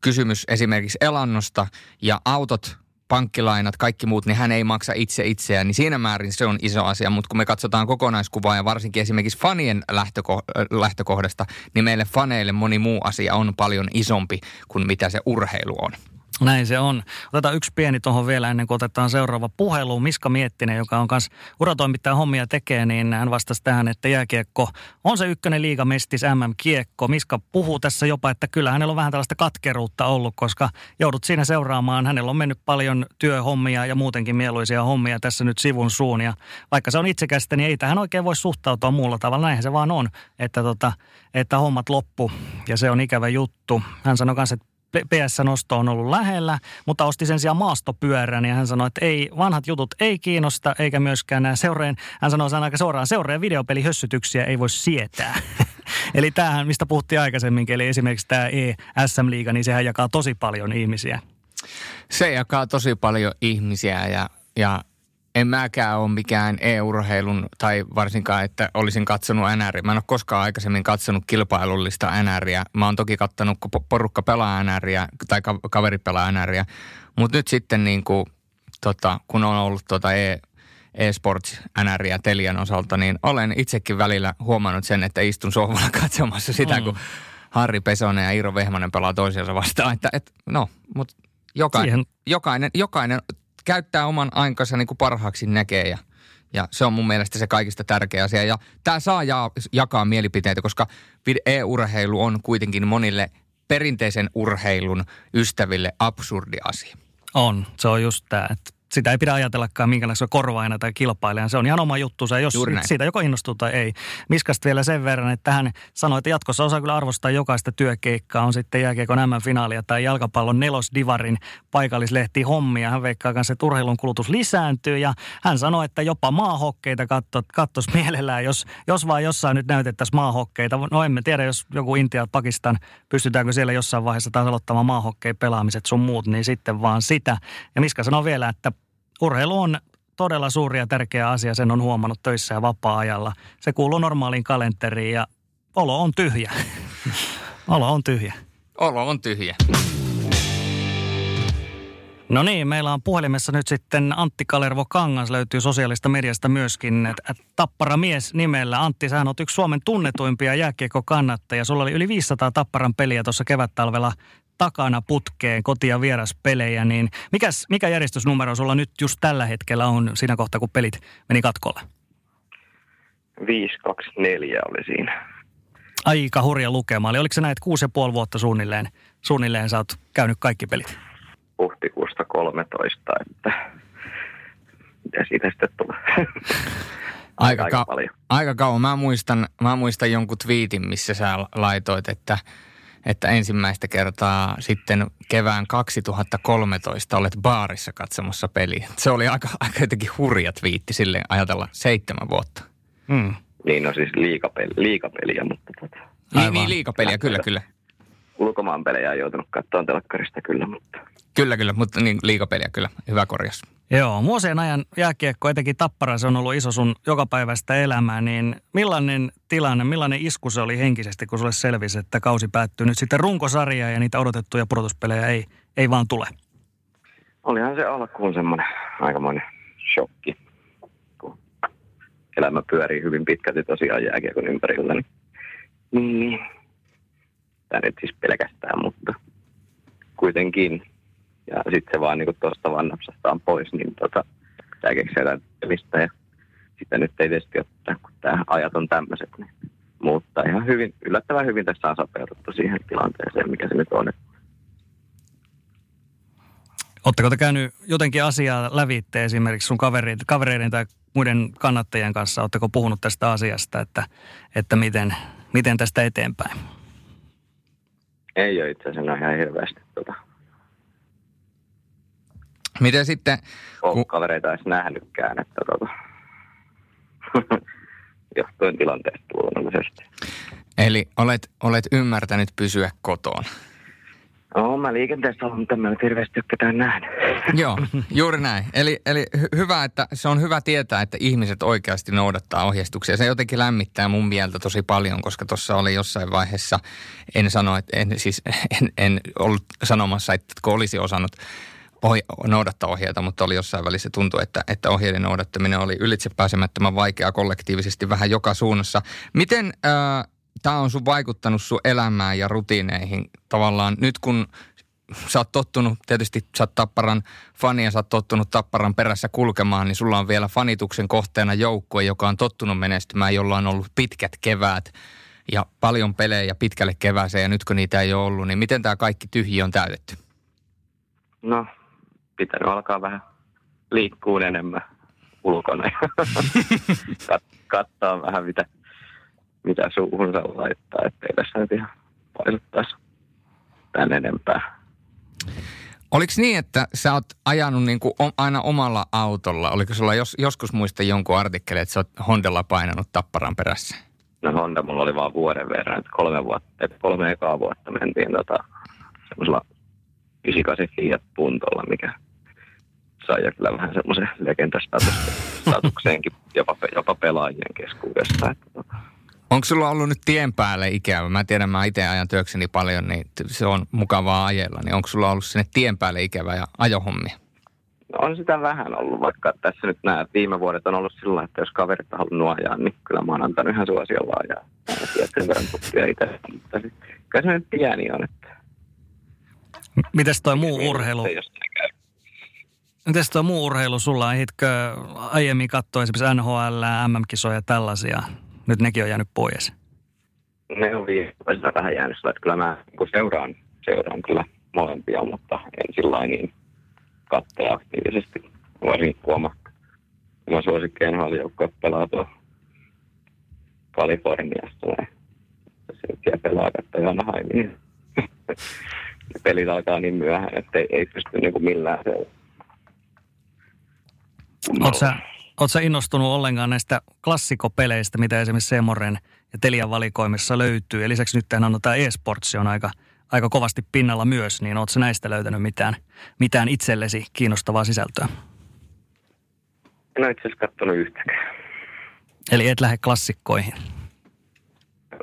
kysymys esimerkiksi elannosta ja autot pankkilainat, kaikki muut, niin hän ei maksa itse itseään, niin siinä määrin se on iso asia. Mutta kun me katsotaan kokonaiskuvaa ja varsinkin esimerkiksi fanien lähtöko- lähtökohdasta, niin meille faneille moni muu asia on paljon isompi kuin mitä se urheilu on. Näin se on. Otetaan yksi pieni tuohon vielä ennen kuin otetaan seuraava puhelu. Miska Miettinen, joka on kanssa uratoimittaja hommia tekee, niin hän vastasi tähän, että jääkiekko on se ykkönen liigamestis MM-kiekko. Miska puhuu tässä jopa, että kyllä hänellä on vähän tällaista katkeruutta ollut, koska joudut siinä seuraamaan. Hänellä on mennyt paljon työhommia ja muutenkin mieluisia hommia tässä nyt sivun suun. Ja vaikka se on itsekästä, niin ei tähän oikein voi suhtautua muulla tavalla. Näinhän se vaan on, että, tota, että hommat loppu ja se on ikävä juttu. Hän sanoi kanssa, että PS-nosto on ollut lähellä, mutta osti sen sijaan maastopyörän ja hän sanoi, että ei, vanhat jutut ei kiinnosta eikä myöskään nämä seureen, hän sanoi sen aika suoraan, seureen videopelihössytyksiä ei voi sietää. eli tämähän, mistä puhuttiin aikaisemmin, eli esimerkiksi tämä E-SM-liiga, niin sehän jakaa tosi paljon ihmisiä. Se jakaa tosi paljon ihmisiä ja, ja en mäkään ole mikään e-urheilun tai varsinkaan, että olisin katsonut NR. Mä en ole koskaan aikaisemmin katsonut kilpailullista NRiä. Mä oon toki kattanut, kun porukka pelaa NRiä tai kaveri pelaa NRiä. Mutta nyt sitten niin kuin, tota, kun on ollut tota e, e-sports NRiä Telian osalta, niin olen itsekin välillä huomannut sen, että istun sohvalla katsomassa sitä, mm. kun Harri Pesonen ja Iiro Vehmanen pelaa toisiansa vastaan. Että, et, no, mutta jokainen, jokainen, jokainen käyttää oman aikansa niin kuin parhaaksi näkee ja, ja se on mun mielestä se kaikista tärkeä asia. Ja tämä saa ja, jakaa mielipiteitä, koska e-urheilu on kuitenkin monille perinteisen urheilun ystäville absurdi asia. On, se on just tämä, että sitä ei pidä ajatellakaan minkälaisena korvaajana tai kilpailijana. Se on ihan oma juttu, jos siitä joko innostuu tai ei. Miskasta vielä sen verran, että hän sanoi, että jatkossa osaa kyllä arvostaa jokaista työkeikkaa, on sitten jääkiekon M-finaalia tai jalkapallon nelosdivarin paikallislehti hommia. Hän veikkaa kanssa, että urheilun kulutus lisääntyy ja hän sanoi, että jopa maahokkeita kattos mielellään, jos, jos vaan jossain nyt näytettäisiin maahokkeita. No emme tiedä, jos joku Intia, Pakistan, pystytäänkö siellä jossain vaiheessa taas aloittamaan maahokkeen pelaamiset sun muut, niin sitten vaan sitä. Ja Miska sanoi vielä, että urheilu on todella suuri ja tärkeä asia, sen on huomannut töissä ja vapaa-ajalla. Se kuuluu normaaliin kalenteriin ja olo on tyhjä. olo on tyhjä. Olo on tyhjä. No niin, meillä on puhelimessa nyt sitten Antti Kalervo Kangas, löytyy sosiaalista mediasta myöskin. Tappara mies nimellä. Antti, sä oot yksi Suomen tunnetuimpia jääkiekko-kannattajia. Sulla oli yli 500 Tapparan peliä tuossa kevättalvella takana putkeen koti- ja vieraspelejä, niin mikäs, mikä järjestysnumero sulla nyt just tällä hetkellä on siinä kohtaa, kun pelit meni katkolle? 524 oli siinä. Aika hurja lukema. Eli oliko se näet kuusi ja puoli vuotta suunnilleen, suunnilleen sä oot käynyt kaikki pelit? Huhtikuusta 13, että mitä siitä sitten tulee? Aika, aika, ka- aika kauan. Mä muistan, mä muistan jonkun twiitin, missä sä laitoit, että – että ensimmäistä kertaa sitten kevään 2013 olet baarissa katsomassa peliä. Se oli aika, aika jotenkin hurja twiitti sille ajatella seitsemän vuotta. Hmm. Niin, no siis liikapeli, liikapeliä, mutta tota. Niin, niin, liikapeliä, kyllä, kyllä. Ulkomaan pelejä on joutunut katsomaan telkkarista kyllä, mutta... Kyllä, kyllä, mutta niin, liikapeliä kyllä. Hyvä korjaus. Joo, vuosien ajan jääkiekko, etenkin Tappara, se on ollut iso sun jokapäiväistä elämää, niin millainen tilanne, millainen isku se oli henkisesti, kun sulle selvisi, että kausi päättyy nyt sitten runkosarjaa ja niitä odotettuja pudotuspelejä ei, ei vaan tule? Olihan se alkuun semmoinen aikamoinen shokki, kun elämä pyörii hyvin pitkälti tosiaan jääkiekon ympärillä. Niin, niin tämä nyt siis pelkästään, mutta kuitenkin ja sitten se vaan niin tuosta vaan napsastaan pois, niin tota, tämä keksii pelistä ja sitä nyt ei tietysti ottaa, kun tämä ajat on tämmöiset, niin mutta ihan hyvin, yllättävän hyvin tässä on sopeuduttu siihen tilanteeseen, mikä se nyt on. Oletteko te käynyt jotenkin asiaa lävitte esimerkiksi sun kavereiden, kavereiden tai muiden kannattajien kanssa? Oletteko puhunut tästä asiasta, että, että miten, miten tästä eteenpäin? Ei ole itse asiassa ihan hirveästi tuota, Miten sitten... Kun... kavereita edes nähnytkään, että tota, johtuen tilanteesta luonnollisesti. Eli olet, olet ymmärtänyt pysyä kotoon. No, mä liikenteessä olen, mutta mä en hirveästi ole ketään nähnyt. Joo, juuri näin. Eli, eli hyvä, että se on hyvä tietää, että ihmiset oikeasti noudattaa ohjeistuksia. Se jotenkin lämmittää mun mieltä tosi paljon, koska tuossa oli jossain vaiheessa, en sano, että en, siis en, en ollut sanomassa, että olisi osannut ohi, noudattaa ohjeita, mutta oli jossain välissä tuntuu, että, että ohjeiden noudattaminen oli ylitsepääsemättömän vaikeaa kollektiivisesti vähän joka suunnassa. Miten äh, tämä on sun vaikuttanut sun elämään ja rutiineihin tavallaan nyt kun sä oot tottunut, tietysti sä oot Tapparan fani ja sä oot tottunut Tapparan perässä kulkemaan, niin sulla on vielä fanituksen kohteena joukkue, joka on tottunut menestymään, jolla on ollut pitkät keväät ja paljon pelejä pitkälle kevääseen ja nyt kun niitä ei ole ollut, niin miten tämä kaikki tyhji on täytetty? No, pitänyt alkaa vähän liikkuu enemmän ulkona ja kat- katsoa vähän mitä, mitä suuhunsa laittaa, ettei tässä nyt ihan paisuttaisi tän enempää. Oliko niin, että sä oot ajanut niin kuin aina omalla autolla? Oliko sulla jos, joskus muista jonkun artikkeli, että sä oot Hondella painanut Tapparan perässä? No Honda mulla oli vaan vuoden verran, että kolme, vuotta, että kolme ekaa vuotta mentiin tota, semmoisella 98 Fiat Puntolla, mikä sai jo kyllä vähän semmoisen legendastatuksenkin jopa, jopa pelaajien keskuudessa. Että, tota. Onko sulla ollut nyt tien päälle ikävä? Mä tiedän, mä itse ajan työkseni paljon, niin se on mukavaa ajella. Niin onko sulla ollut sinne tien päälle ikävä ja ajohommia? No on sitä vähän ollut, vaikka tässä nyt nämä viime vuodet on ollut sillä että jos kaverit on halunnut ajaa, niin kyllä mä oon antanut ihan suosiolla ajaa. Sen verran tuppia itse, mutta kyllä se nyt pieni on. Että... Mites toi muu urheilu? Mites tuo muu urheilu sulla? Ehditkö aiemmin katsoa esimerkiksi NHL, MM-kisoja ja tällaisia? Nyt nekin on jäänyt pois. Ne on viime vähän jäänyt sillä, että kyllä mä niin seuraan, seuraan kyllä molempia, mutta en sillä niin katsoa aktiivisesti. Varsinkin kun oma, oma suosikki NHL-joukkue pelaa tuo Kaliforniassa. Se siellä pelaa katsoa Anaheimiin. pelit alkaa niin myöhään, että ei, ei pysty niin kuin millään seuraamaan Oletko sä, oot sä innostunut ollenkaan näistä klassikopeleistä, mitä esimerkiksi Semoren ja Telian valikoimissa löytyy? Ja lisäksi nyt on tämä e-sportsi on aika, aika kovasti pinnalla myös, niin ootko näistä löytänyt mitään, mitään itsellesi kiinnostavaa sisältöä? En ole itse asiassa katsonut yhtäkään. Eli et lähde klassikkoihin?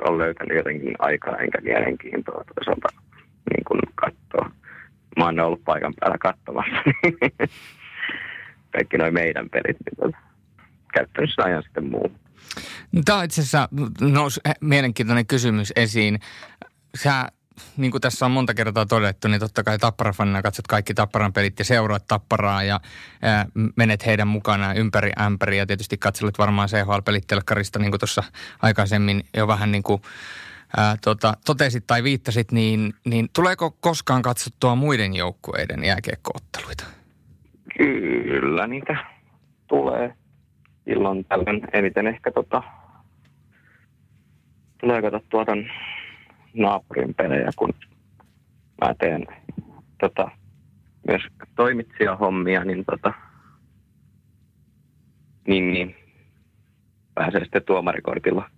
Olen löytänyt jotenkin aikaa enkä mielenkiintoa toisaalta niin kuin katsoa. Mä oon ollut paikan päällä katsomassa. kaikki noin meidän pelit, niin käytännössä ajan sitten muu. Tämä on itse asiassa nousi mielenkiintoinen kysymys esiin. Sä, niin kuin tässä on monta kertaa todettu, niin totta kai Tappara-fanina katsot kaikki Tapparan pelit ja seuraat Tapparaa ja ää, menet heidän mukana ympäri ämpäri ja tietysti katselet varmaan CHL-pelit telkkarista, niin kuin tuossa aikaisemmin jo vähän niin kuin ää, tota, totesit tai viittasit, niin, niin tuleeko koskaan katsottua muiden joukkueiden jääkiekkootteluita? Kyllä niitä tulee silloin tällöin. Eniten ehkä tota, tulee katsottua ton naapurin pelejä, kun mä teen tota, myös toimitsijahommia, niin, tota, niin, niin pääsee sitten tuomarikortilla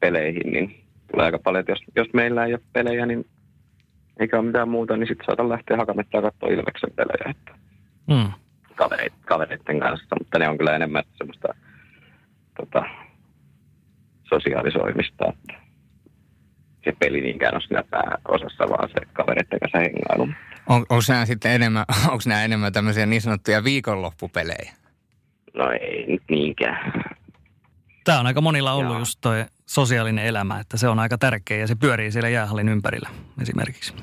peleihin, niin tulee aika paljon, että jos, jos meillä ei ole pelejä, niin eikä ole mitään muuta, niin sitten saatan lähteä hakamettaan katsoa Ilveksen pelejä. Että mm. kavereit, kavereiden kanssa, mutta ne on kyllä enemmän semmoista tota, sosiaalisoimista, että se peli niinkään ole siinä pääosassa, vaan se kavereiden kanssa hengailu. On, onko nämä sitten enemmän, onko nämä enemmän tämmöisiä niin sanottuja viikonloppupelejä? No ei nyt niinkään. Tämä on aika monilla ollut Joo. just toi sosiaalinen elämä, että se on aika tärkeä ja se pyörii siellä jäähallin ympärillä esimerkiksi.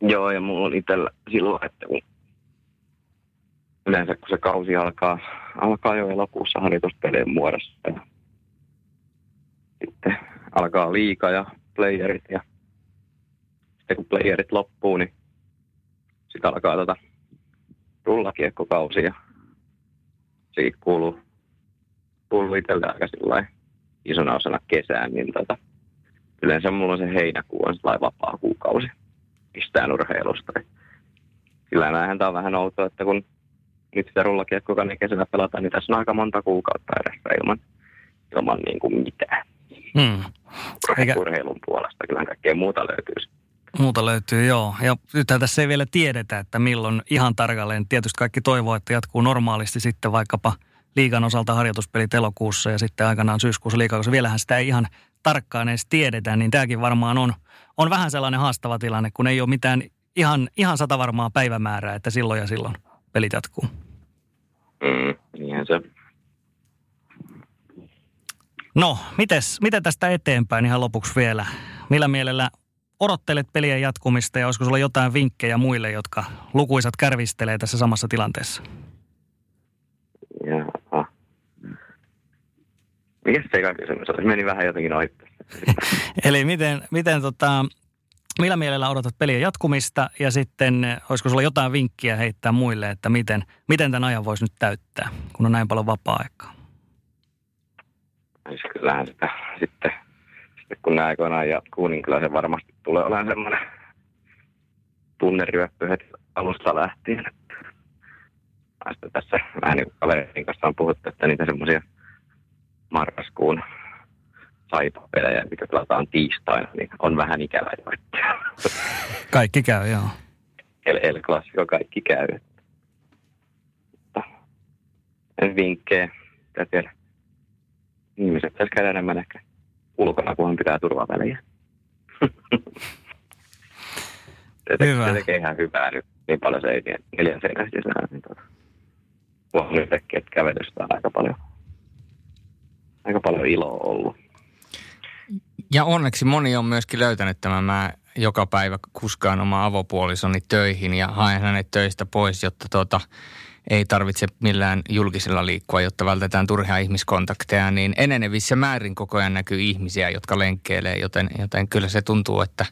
Joo, ja mulla on itsellä silloin, että kun yleensä kun se kausi alkaa, alkaa jo elokuussa harjoituspelien muodossa. Ja sitten alkaa liika ja playerit ja sitten kun playerit loppuu, niin sitten alkaa tota rullakiekkokausi ja siitä kuuluu, kuuluu itselle aika isona osana kesään, niin tota, yleensä mulla on se heinäkuu on sellainen vapaa kuukausi mistään urheilusta. sillä näinhän tämä on vähän outoa, että kun nyt sitä rullakiekkoa niin kesällä pelataan, niin tässä on aika monta kuukautta edessä ilman, ilman niin kuin mitään. Hmm. Eikä- Urheilun puolesta kyllähän kaikkea muuta löytyy. Muuta löytyy, joo. Ja nythän tässä ei vielä tiedetä, että milloin ihan tarkalleen. Tietysti kaikki toivoo, että jatkuu normaalisti sitten vaikkapa liigan osalta harjoituspelit elokuussa ja sitten aikanaan syyskuussa liikakausi. Vielähän sitä ei ihan tarkkaan edes tiedetä, niin tämäkin varmaan on, on vähän sellainen haastava tilanne, kun ei ole mitään ihan, ihan satavarmaa päivämäärää, että silloin ja silloin pelit jatkuu. Mm, niinhän se. No, mites, miten tästä eteenpäin ihan lopuksi vielä? Millä mielellä odottelet pelien jatkumista ja olisiko sulla jotain vinkkejä muille, jotka lukuisat kärvistelee tässä samassa tilanteessa? Mikäs se kysymys oli? Meni vähän jotenkin ohi. Eli miten, miten tota, millä mielellä odotat pelien jatkumista ja sitten eh, olisiko sulla jotain vinkkiä heittää muille, että miten, miten tämän ajan voisi nyt täyttää, kun on näin paljon vapaa-aikaa? Siis kyllähän sitä sitten, sitten kun nämä aikoinaan jatkuu, niin kyllä se varmasti tulee olemaan semmoinen tunneryöppy heti alusta lähtien. Sitten tässä vähän niin kuin kaverin kanssa on puhuttu, että niitä semmoisia marraskuun saipapelejä, mikä pelataan tiistaina, niin on vähän ikävä. Kaikki käy, joo. El, El Clasico kaikki käy. Mutta en vinkkejä, mitä tiedä. Ihmiset pitäisi käydä enemmän ehkä ulkona, kunhan pitää turvavälejä. se, tekee, Hyvä. se tekee ihan hyvää nyt. Niin paljon se ei neljän seinän sisään. Niin tuota, huomannut yhtäkkiä, että kävelystä on aika paljon, aika paljon iloa ollut. Ja onneksi moni on myöskin löytänyt tämän. Mä joka päivä kuskaan oma avopuolisoni töihin ja haen hänet töistä pois, jotta tuota, ei tarvitse millään julkisella liikkua, jotta vältetään turhia ihmiskontakteja, niin enenevissä määrin koko ajan näkyy ihmisiä, jotka lenkkeilee, joten, joten kyllä se tuntuu, että,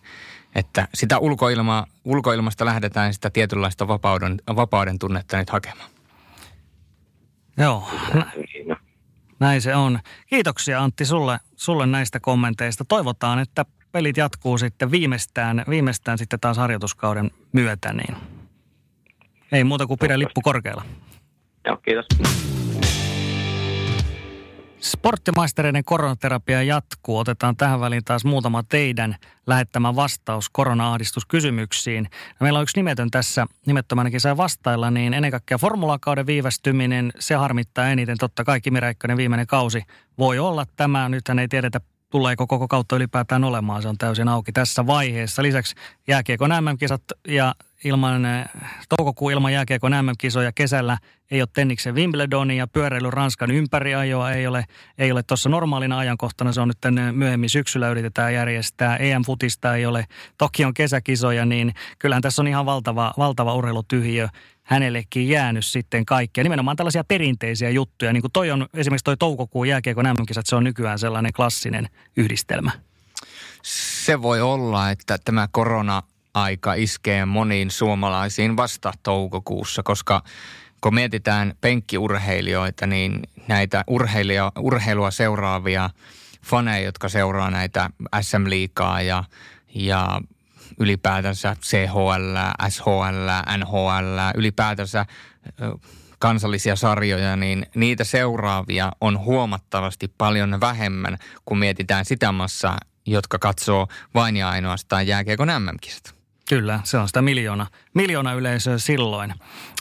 että sitä ulkoilmaa, ulkoilmasta lähdetään sitä tietynlaista vapauden, vapauden tunnetta nyt hakemaan. Joo, no. Näin se on. Kiitoksia Antti sulle, sulle näistä kommenteista. Toivotaan, että pelit jatkuu sitten viimeistään, viimeistään sitten taas harjoituskauden myötä, niin ei muuta kuin pidä lippu korkealla. Joo, kiitos. Sporttimaistereiden koronaterapia jatkuu. Otetaan tähän väliin taas muutama teidän lähettämä vastaus korona-ahdistuskysymyksiin. No, meillä on yksi nimetön tässä, nimettömänäkin sai vastailla, niin ennen kaikkea formulakauden viivästyminen, se harmittaa eniten. Totta kai Kimi Räikkönen viimeinen kausi voi olla tämä. Nythän ei tiedetä, tuleeko koko kautta ylipäätään olemaan. Se on täysin auki tässä vaiheessa. Lisäksi jääkiekon MM-kisat ja ilman, eh, toukokuun ilman jääkiekon MM-kisoja kesällä ei ole Tenniksen Wimbledonin ja pyöräily Ranskan ympäriajoa ei ole, ei ole tuossa normaalina ajankohtana. Se on nyt tänne myöhemmin syksyllä yritetään järjestää. EM-futista ei ole, toki on kesäkisoja, niin kyllähän tässä on ihan valtava, valtava urheilutyhjiö hänellekin jäänyt sitten kaikkea. Nimenomaan tällaisia perinteisiä juttuja, niin kuin toi on esimerkiksi toi toukokuun jääkiekon MM-kisat, se on nykyään sellainen klassinen yhdistelmä. Se voi olla, että tämä korona-aika iskee moniin suomalaisiin vasta toukokuussa, koska kun mietitään penkkiurheilijoita, niin näitä urheilia, urheilua seuraavia faneja, jotka seuraa näitä SM-liikaa ja, ja ylipäätänsä CHL, SHL, NHL, ylipäätänsä kansallisia sarjoja, niin niitä seuraavia on huomattavasti paljon vähemmän, kun mietitään sitä massaa, jotka katsoo vain ja ainoastaan jääkiekon MM-kisat. Kyllä, se on sitä miljoona, miljoona yleisöä silloin.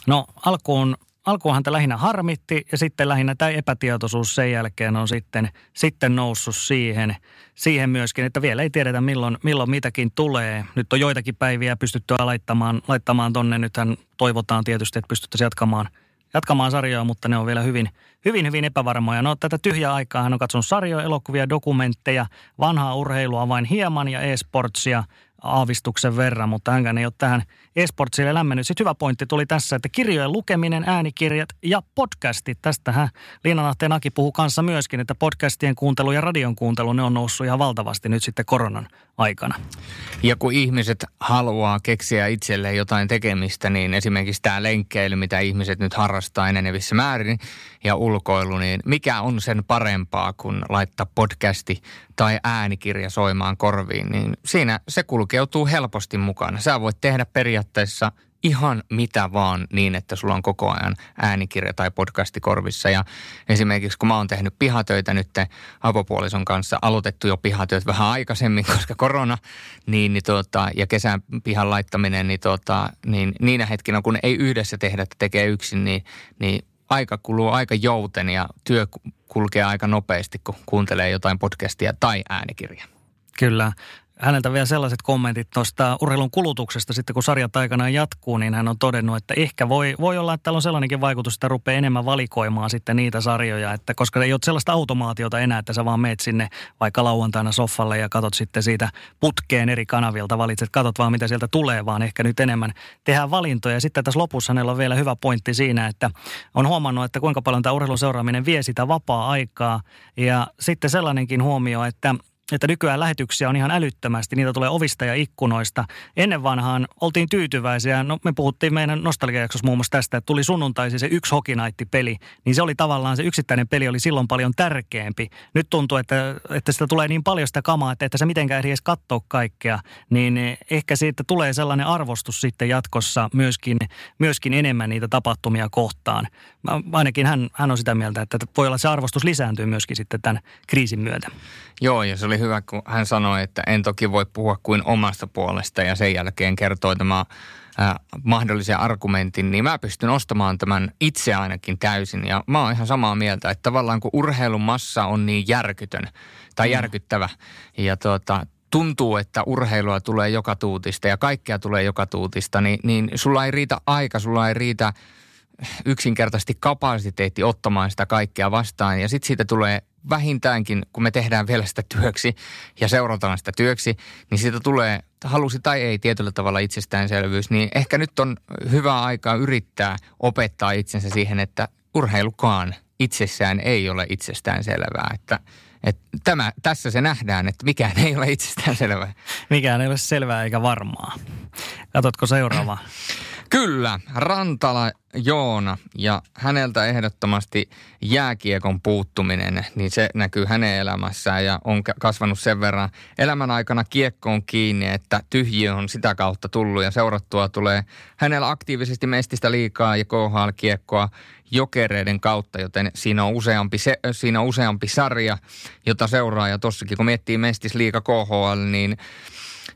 No alkuun, alkuun häntä lähinnä harmitti ja sitten lähinnä tämä epätietoisuus sen jälkeen on sitten, sitten noussut siihen, siihen myöskin, että vielä ei tiedetä milloin, milloin mitäkin tulee. Nyt on joitakin päiviä pystyttyä laittamaan, laittamaan tonne. Nythän toivotaan tietysti, että pystyttäisiin jatkamaan, jatkamaan sarjoja, mutta ne on vielä hyvin, hyvin, hyvin epävarmoja. No tätä tyhjää aikaa hän on katsonut sarjoja, elokuvia, dokumentteja, vanhaa urheilua vain hieman ja e-sportsia aavistuksen verran, mutta hänkään ei ole tähän esportsille lämmennyt. Sitten hyvä pointti tuli tässä, että kirjojen lukeminen, äänikirjat ja podcastit. Tästähän Liina Nahteen Aki puhuu kanssa myöskin, että podcastien kuuntelu ja radion kuuntelu, ne on noussut ihan valtavasti nyt sitten koronan aikana. Ja kun ihmiset haluaa keksiä itselleen jotain tekemistä, niin esimerkiksi tämä lenkkeily, mitä ihmiset nyt harrastaa enenevissä määrin ja ulkoilu, niin mikä on sen parempaa kuin laittaa podcasti tai äänikirja soimaan korviin, niin siinä se kulkeutuu helposti mukana. Sä voit tehdä periaatteessa ihan mitä vaan niin, että sulla on koko ajan äänikirja tai podcasti korvissa. Ja esimerkiksi kun mä oon tehnyt pihatöitä nyt avopuolison kanssa, aloitettu jo pihatyöt vähän aikaisemmin, koska korona, niin, niin tota, ja kesän pihan laittaminen, niin, tota, niin niinä hetkinä, kun ei yhdessä tehdä, että tekee yksin, niin, niin aika kuluu aika jouten ja työ kulkee aika nopeasti, kun kuuntelee jotain podcastia tai äänikirjaa. Kyllä häneltä vielä sellaiset kommentit tuosta urheilun kulutuksesta sitten, kun sarjat aikanaan jatkuu, niin hän on todennut, että ehkä voi, voi olla, että täällä on sellainenkin vaikutus, että rupeaa enemmän valikoimaan sitten niitä sarjoja, että koska ei ole sellaista automaatiota enää, että sä vaan meet sinne vaikka lauantaina soffalle ja katot sitten siitä putkeen eri kanavilta, valitset, katot vaan mitä sieltä tulee, vaan ehkä nyt enemmän tehdään valintoja. Ja sitten tässä lopussa hänellä on vielä hyvä pointti siinä, että on huomannut, että kuinka paljon tämä urheilun seuraaminen vie sitä vapaa-aikaa ja sitten sellainenkin huomio, että että nykyään lähetyksiä on ihan älyttömästi. Niitä tulee ovista ja ikkunoista. Ennen vanhaan oltiin tyytyväisiä. No, me puhuttiin meidän nostalgiajaksossa muun muassa tästä, että tuli sunnuntaisin se yksi Hokinaitti-peli. Niin se oli tavallaan, se yksittäinen peli oli silloin paljon tärkeämpi. Nyt tuntuu, että, että sitä tulee niin paljon sitä kamaa, että, että se mitenkään ei edes katsoa kaikkea. Niin ehkä siitä tulee sellainen arvostus sitten jatkossa myöskin, myöskin enemmän niitä tapahtumia kohtaan. Ainakin hän, hän on sitä mieltä, että voi olla se arvostus lisääntyy myöskin sitten tämän kriisin myötä. Joo, ja se oli hyvä, kun hän sanoi, että en toki voi puhua kuin omasta puolesta ja sen jälkeen kertoi tämä äh, mahdollisen argumentin, niin mä pystyn ostamaan tämän itse ainakin täysin. Ja mä oon ihan samaa mieltä, että tavallaan kun urheilun massa on niin järkytön tai mm. järkyttävä ja tuota, tuntuu, että urheilua tulee joka tuutista ja kaikkea tulee joka tuutista, niin, niin sulla ei riitä aika, sulla ei riitä yksinkertaisesti kapasiteetti ottamaan sitä kaikkea vastaan. Ja sitten siitä tulee vähintäänkin, kun me tehdään vielä sitä työksi ja seurataan sitä työksi, niin siitä tulee, halusi tai ei tietyllä tavalla itsestäänselvyys, niin ehkä nyt on hyvä aika yrittää opettaa itsensä siihen, että urheilukaan itsessään ei ole itsestäänselvää, että että tämä, tässä se nähdään, että mikään ei ole itsestäänselvää. Mikään ei ole selvää eikä varmaa. Katsotko seuraava? Kyllä, Rantala Joona ja häneltä ehdottomasti jääkiekon puuttuminen, niin se näkyy hänen elämässään ja on kasvanut sen verran elämän aikana kiekkoon kiinni, että tyhjiö on sitä kautta tullut ja seurattua tulee hänellä aktiivisesti mestistä liikaa ja KHL-kiekkoa jokereiden kautta, joten siinä on useampi, se, siinä on useampi sarja, jota seuraa ja tossakin kun miettii mestis liika KHL, niin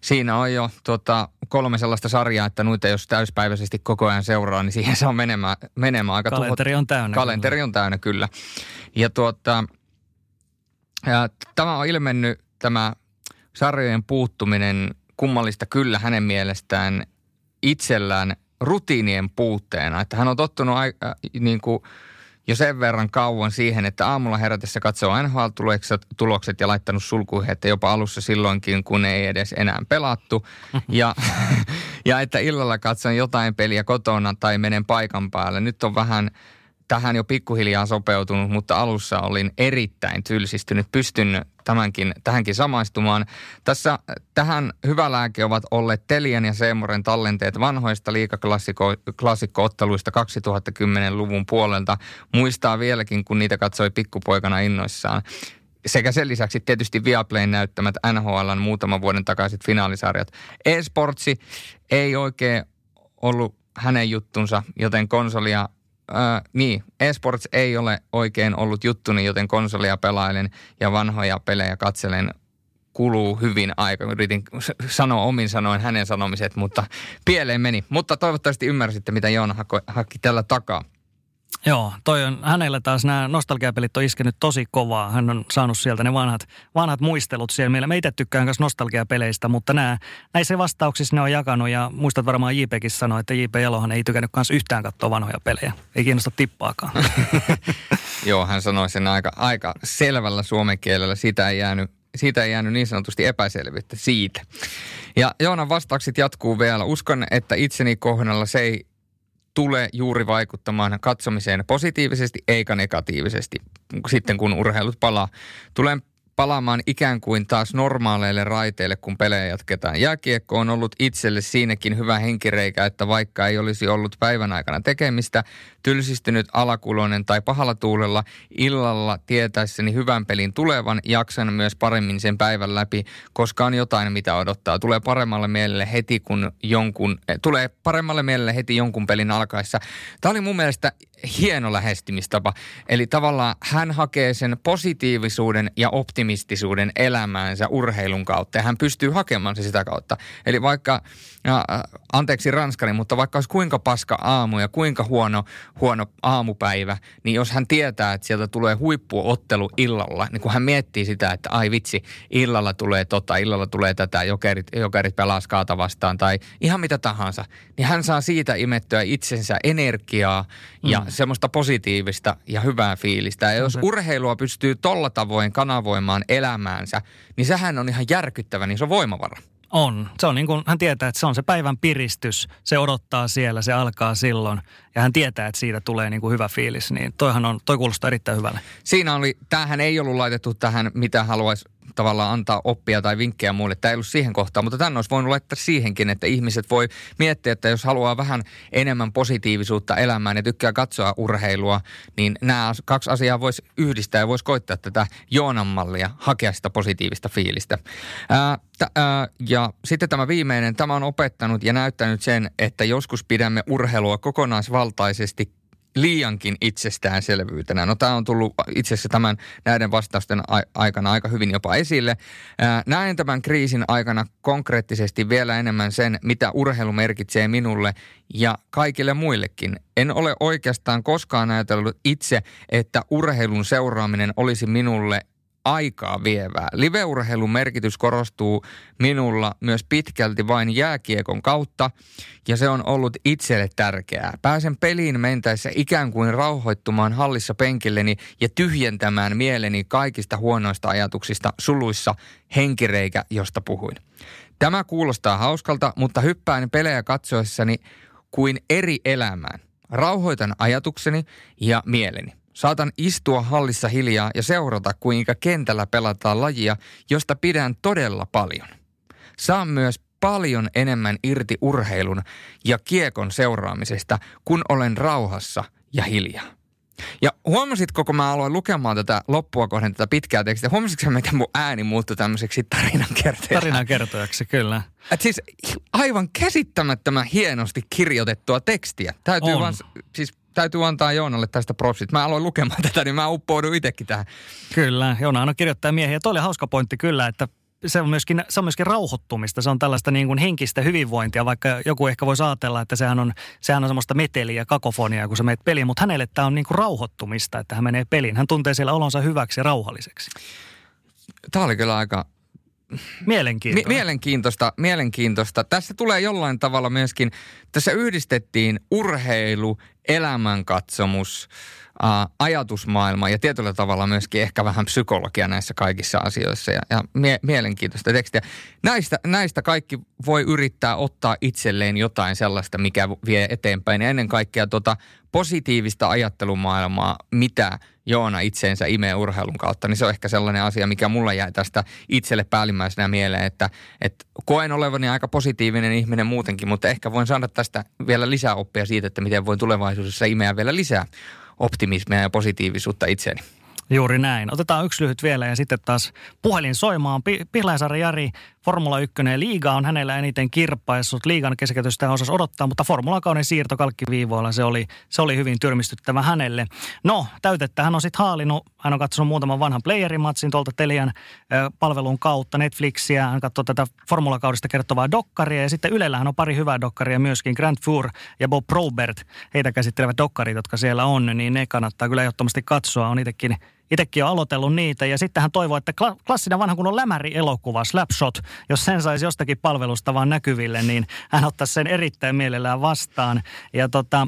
siinä on jo tota, kolme sellaista sarjaa, että noita jos täyspäiväisesti koko ajan seuraa, niin siihen saa menemään, menemään aika Kalenteri tuhot... on täynnä. Kalenteri on täynnä, kyllä. Ja tuota, ja tämä on ilmennyt, tämä sarjojen puuttuminen kummallista kyllä hänen mielestään itsellään rutiinien puutteena. Että hän on tottunut aika, niin kuin – jo sen verran kauan siihen, että aamulla herätessä katsoo NHL-tulokset ja laittanut sulkuihin, että jopa alussa silloinkin, kun ei edes enää pelattu. Ja, ja että illalla katson jotain peliä kotona tai menen paikan päälle. Nyt on vähän tähän jo pikkuhiljaa sopeutunut, mutta alussa olin erittäin tylsistynyt. Pystyn tämänkin, tähänkin samaistumaan. Tässä tähän hyvä lääke ovat olleet Telian ja Seemoren tallenteet vanhoista liikaklassikko-otteluista 2010-luvun puolelta. Muistaa vieläkin, kun niitä katsoi pikkupoikana innoissaan. Sekä sen lisäksi tietysti Viaplayn näyttämät NHLn muutaman vuoden takaiset finaalisarjat. E-sportsi ei oikein ollut hänen juttunsa, joten konsolia Äh, niin, esports ei ole oikein ollut juttuni, joten konsolia pelailen ja vanhoja pelejä katselen kuluu hyvin aika. Yritin sanoa omin sanoin hänen sanomiset, mutta pieleen meni. Mutta toivottavasti ymmärsitte, mitä Joona haki tällä takaa. Joo, toi on, hänellä taas nämä nostalgiapelit on iskenyt tosi kovaa. Hän on saanut sieltä ne vanhat, vanhat muistelut siellä. Meillä me itse tykkään myös nostalgiapeleistä, mutta nämä, näissä vastauksissa ne on jakanut ja muistat varmaan JPkin sanoi, että JP Jalohan ei tykännyt myös yhtään katsoa vanhoja pelejä. Ei kiinnosta tippaakaan. Joo, hän sanoi sen aika, aika selvällä suomen kielellä. Siitä ei jäänyt siitä ei jäänyt niin sanotusti epäselvyyttä siitä. Ja Joonan vastaukset jatkuu vielä. Uskon, että itseni kohdalla se ei tule juuri vaikuttamaan katsomiseen positiivisesti eikä negatiivisesti sitten kun urheilut palaa. Tulen palaamaan ikään kuin taas normaaleille raiteille, kun pelejä jatketaan. Jääkiekko on ollut itselle siinäkin hyvä henkireikä, että vaikka ei olisi ollut päivän aikana tekemistä, tylsistynyt alakuloinen tai pahalla tuulella, illalla tietäessäni hyvän pelin tulevan, jaksan myös paremmin sen päivän läpi, koska on jotain, mitä odottaa. Tulee paremmalle mielelle heti, kun jonkun, eh, tulee paremmalle mielelle heti jonkun pelin alkaessa. Tämä oli mun mielestä hieno lähestymistapa. Eli tavallaan hän hakee sen positiivisuuden ja optimistisuuden elämäänsä urheilun kautta. Ja hän pystyy hakemaan se sitä kautta. Eli vaikka, ja, anteeksi ranskani, mutta vaikka olisi kuinka paska aamu ja kuinka huono, huono aamupäivä, niin jos hän tietää, että sieltä tulee huippuottelu illalla, niin kun hän miettii sitä, että ai vitsi, illalla tulee tota, illalla tulee tätä, jokerit, jokerit pelaa skaata vastaan tai ihan mitä tahansa, niin hän saa siitä imettyä itsensä energiaa ja mm. semmoista positiivista ja hyvää fiilistä. Ja jos urheilua pystyy tolla tavoin kanavoimaan elämäänsä, niin sehän on ihan järkyttävä, niin se on voimavara. On. Se on niin kuin, hän tietää, että se on se päivän piristys. Se odottaa siellä, se alkaa silloin. Ja hän tietää, että siitä tulee niin kuin hyvä fiilis. Niin toihan on, toi kuulostaa erittäin hyvälle. Siinä oli, tämähän ei ollut laitettu tähän, mitä haluaisi tavallaan antaa oppia tai vinkkejä muille. Tämä ei ollut siihen kohtaan, mutta tämän olisi voinut laittaa siihenkin, että ihmiset voi miettiä, että jos haluaa vähän enemmän positiivisuutta elämään ja tykkää katsoa urheilua, niin nämä kaksi asiaa voisi yhdistää ja voisi koittaa tätä Joonan mallia, hakea sitä positiivista fiilistä. Ää, t- ää, ja sitten tämä viimeinen, tämä on opettanut ja näyttänyt sen, että joskus pidämme urheilua kokonaisvaltaisesti liiankin itsestäänselvyytenä. No tämä on tullut itse asiassa tämän näiden vastausten aikana aika hyvin jopa esille. Näen tämän kriisin aikana konkreettisesti vielä enemmän sen, mitä urheilu merkitsee minulle ja kaikille muillekin. En ole oikeastaan koskaan ajatellut itse, että urheilun seuraaminen olisi minulle aikaa vievää. Liveurheilun merkitys korostuu minulla myös pitkälti vain jääkiekon kautta ja se on ollut itselle tärkeää. Pääsen peliin mentäessä ikään kuin rauhoittumaan hallissa penkilleni ja tyhjentämään mieleni kaikista huonoista ajatuksista suluissa henkireikä, josta puhuin. Tämä kuulostaa hauskalta, mutta hyppään pelejä katsoessani kuin eri elämään. Rauhoitan ajatukseni ja mieleni. Saatan istua hallissa hiljaa ja seurata, kuinka kentällä pelataan lajia, josta pidän todella paljon. Saan myös paljon enemmän irti urheilun ja kiekon seuraamisesta, kun olen rauhassa ja hiljaa. Ja huomasitko, kun mä aloin lukemaan tätä loppua kohden tätä pitkää tekstiä, huomasitko miten mun ääni muuttui tämmöiseksi tarinankertojaksi? Tarinankertojaksi, kyllä. Et siis aivan käsittämättömän hienosti kirjoitettua tekstiä. Täytyy On. vaan, siis täytyy antaa Joonalle tästä propsit. Mä aloin lukemaan tätä, niin mä uppoudun itsekin tähän. Kyllä, Joona on kirjoittaa miehiä. Toi oli hauska pointti kyllä, että se on, myöskin, se on myöskin rauhoittumista. Se on tällaista niin kuin henkistä hyvinvointia, vaikka joku ehkä voisi ajatella, että sehän on, sehän on semmoista meteliä, kakofonia, kun sä menet peliin. Mutta hänelle tämä on niin kuin rauhoittumista, että hän menee peliin. Hän tuntee siellä olonsa hyväksi ja rauhalliseksi. Tämä oli kyllä aika Mielenkiintoista. Mi- mielenkiintoista, mielenkiintoista. Tässä tulee jollain tavalla myöskin, tässä yhdistettiin urheilu, elämänkatsomus, ajatusmaailma ja tietyllä tavalla myöskin ehkä vähän psykologia näissä kaikissa asioissa ja, ja mie- mielenkiintoista tekstiä. Näistä, näistä kaikki voi yrittää ottaa itselleen jotain sellaista, mikä vie eteenpäin ja ennen kaikkea tota positiivista ajattelumaailmaa, mitä Joona itseensä imee urheilun kautta, niin se on ehkä sellainen asia, mikä mulla jäi tästä itselle päällimmäisenä mieleen, että, että koen olevani aika positiivinen ihminen muutenkin, mutta ehkä voin saada tästä vielä lisää oppia siitä, että miten voin tulevaisuudessa imeä vielä lisää optimismia ja positiivisuutta itseeni. Juuri näin. Otetaan yksi lyhyt vielä ja sitten taas puhelin soimaan. Pi- Pihlajasaari Jari, Formula 1 ja Liiga on hänellä eniten kirppaissut. Liigan keskikäytöstä osas odottaa, mutta Formula-kauden siirto kalkkiviivoilla, se oli, se oli hyvin tyrmistyttävä hänelle. No, täytettä hän on sitten haalinut. Hän on katsonut muutaman vanhan playerimatsin tuolta Telian palvelun kautta, Netflixiä. Hän katsoo tätä Formula-kaudesta kertovaa dokkaria ja sitten Ylellähän on pari hyvää dokkaria myöskin. Grant Fur ja Bob Probert, heitä käsittelevät dokkarit, jotka siellä on, niin ne kannattaa kyllä ehdottomasti katsoa. On itsekin itsekin on aloitellut niitä ja sitten hän toivoo, että kla- klassinen vanha kunnon lämäri-elokuva, Slapshot, jos sen saisi jostakin palvelusta vaan näkyville, niin hän ottaisi sen erittäin mielellään vastaan. Ja tota,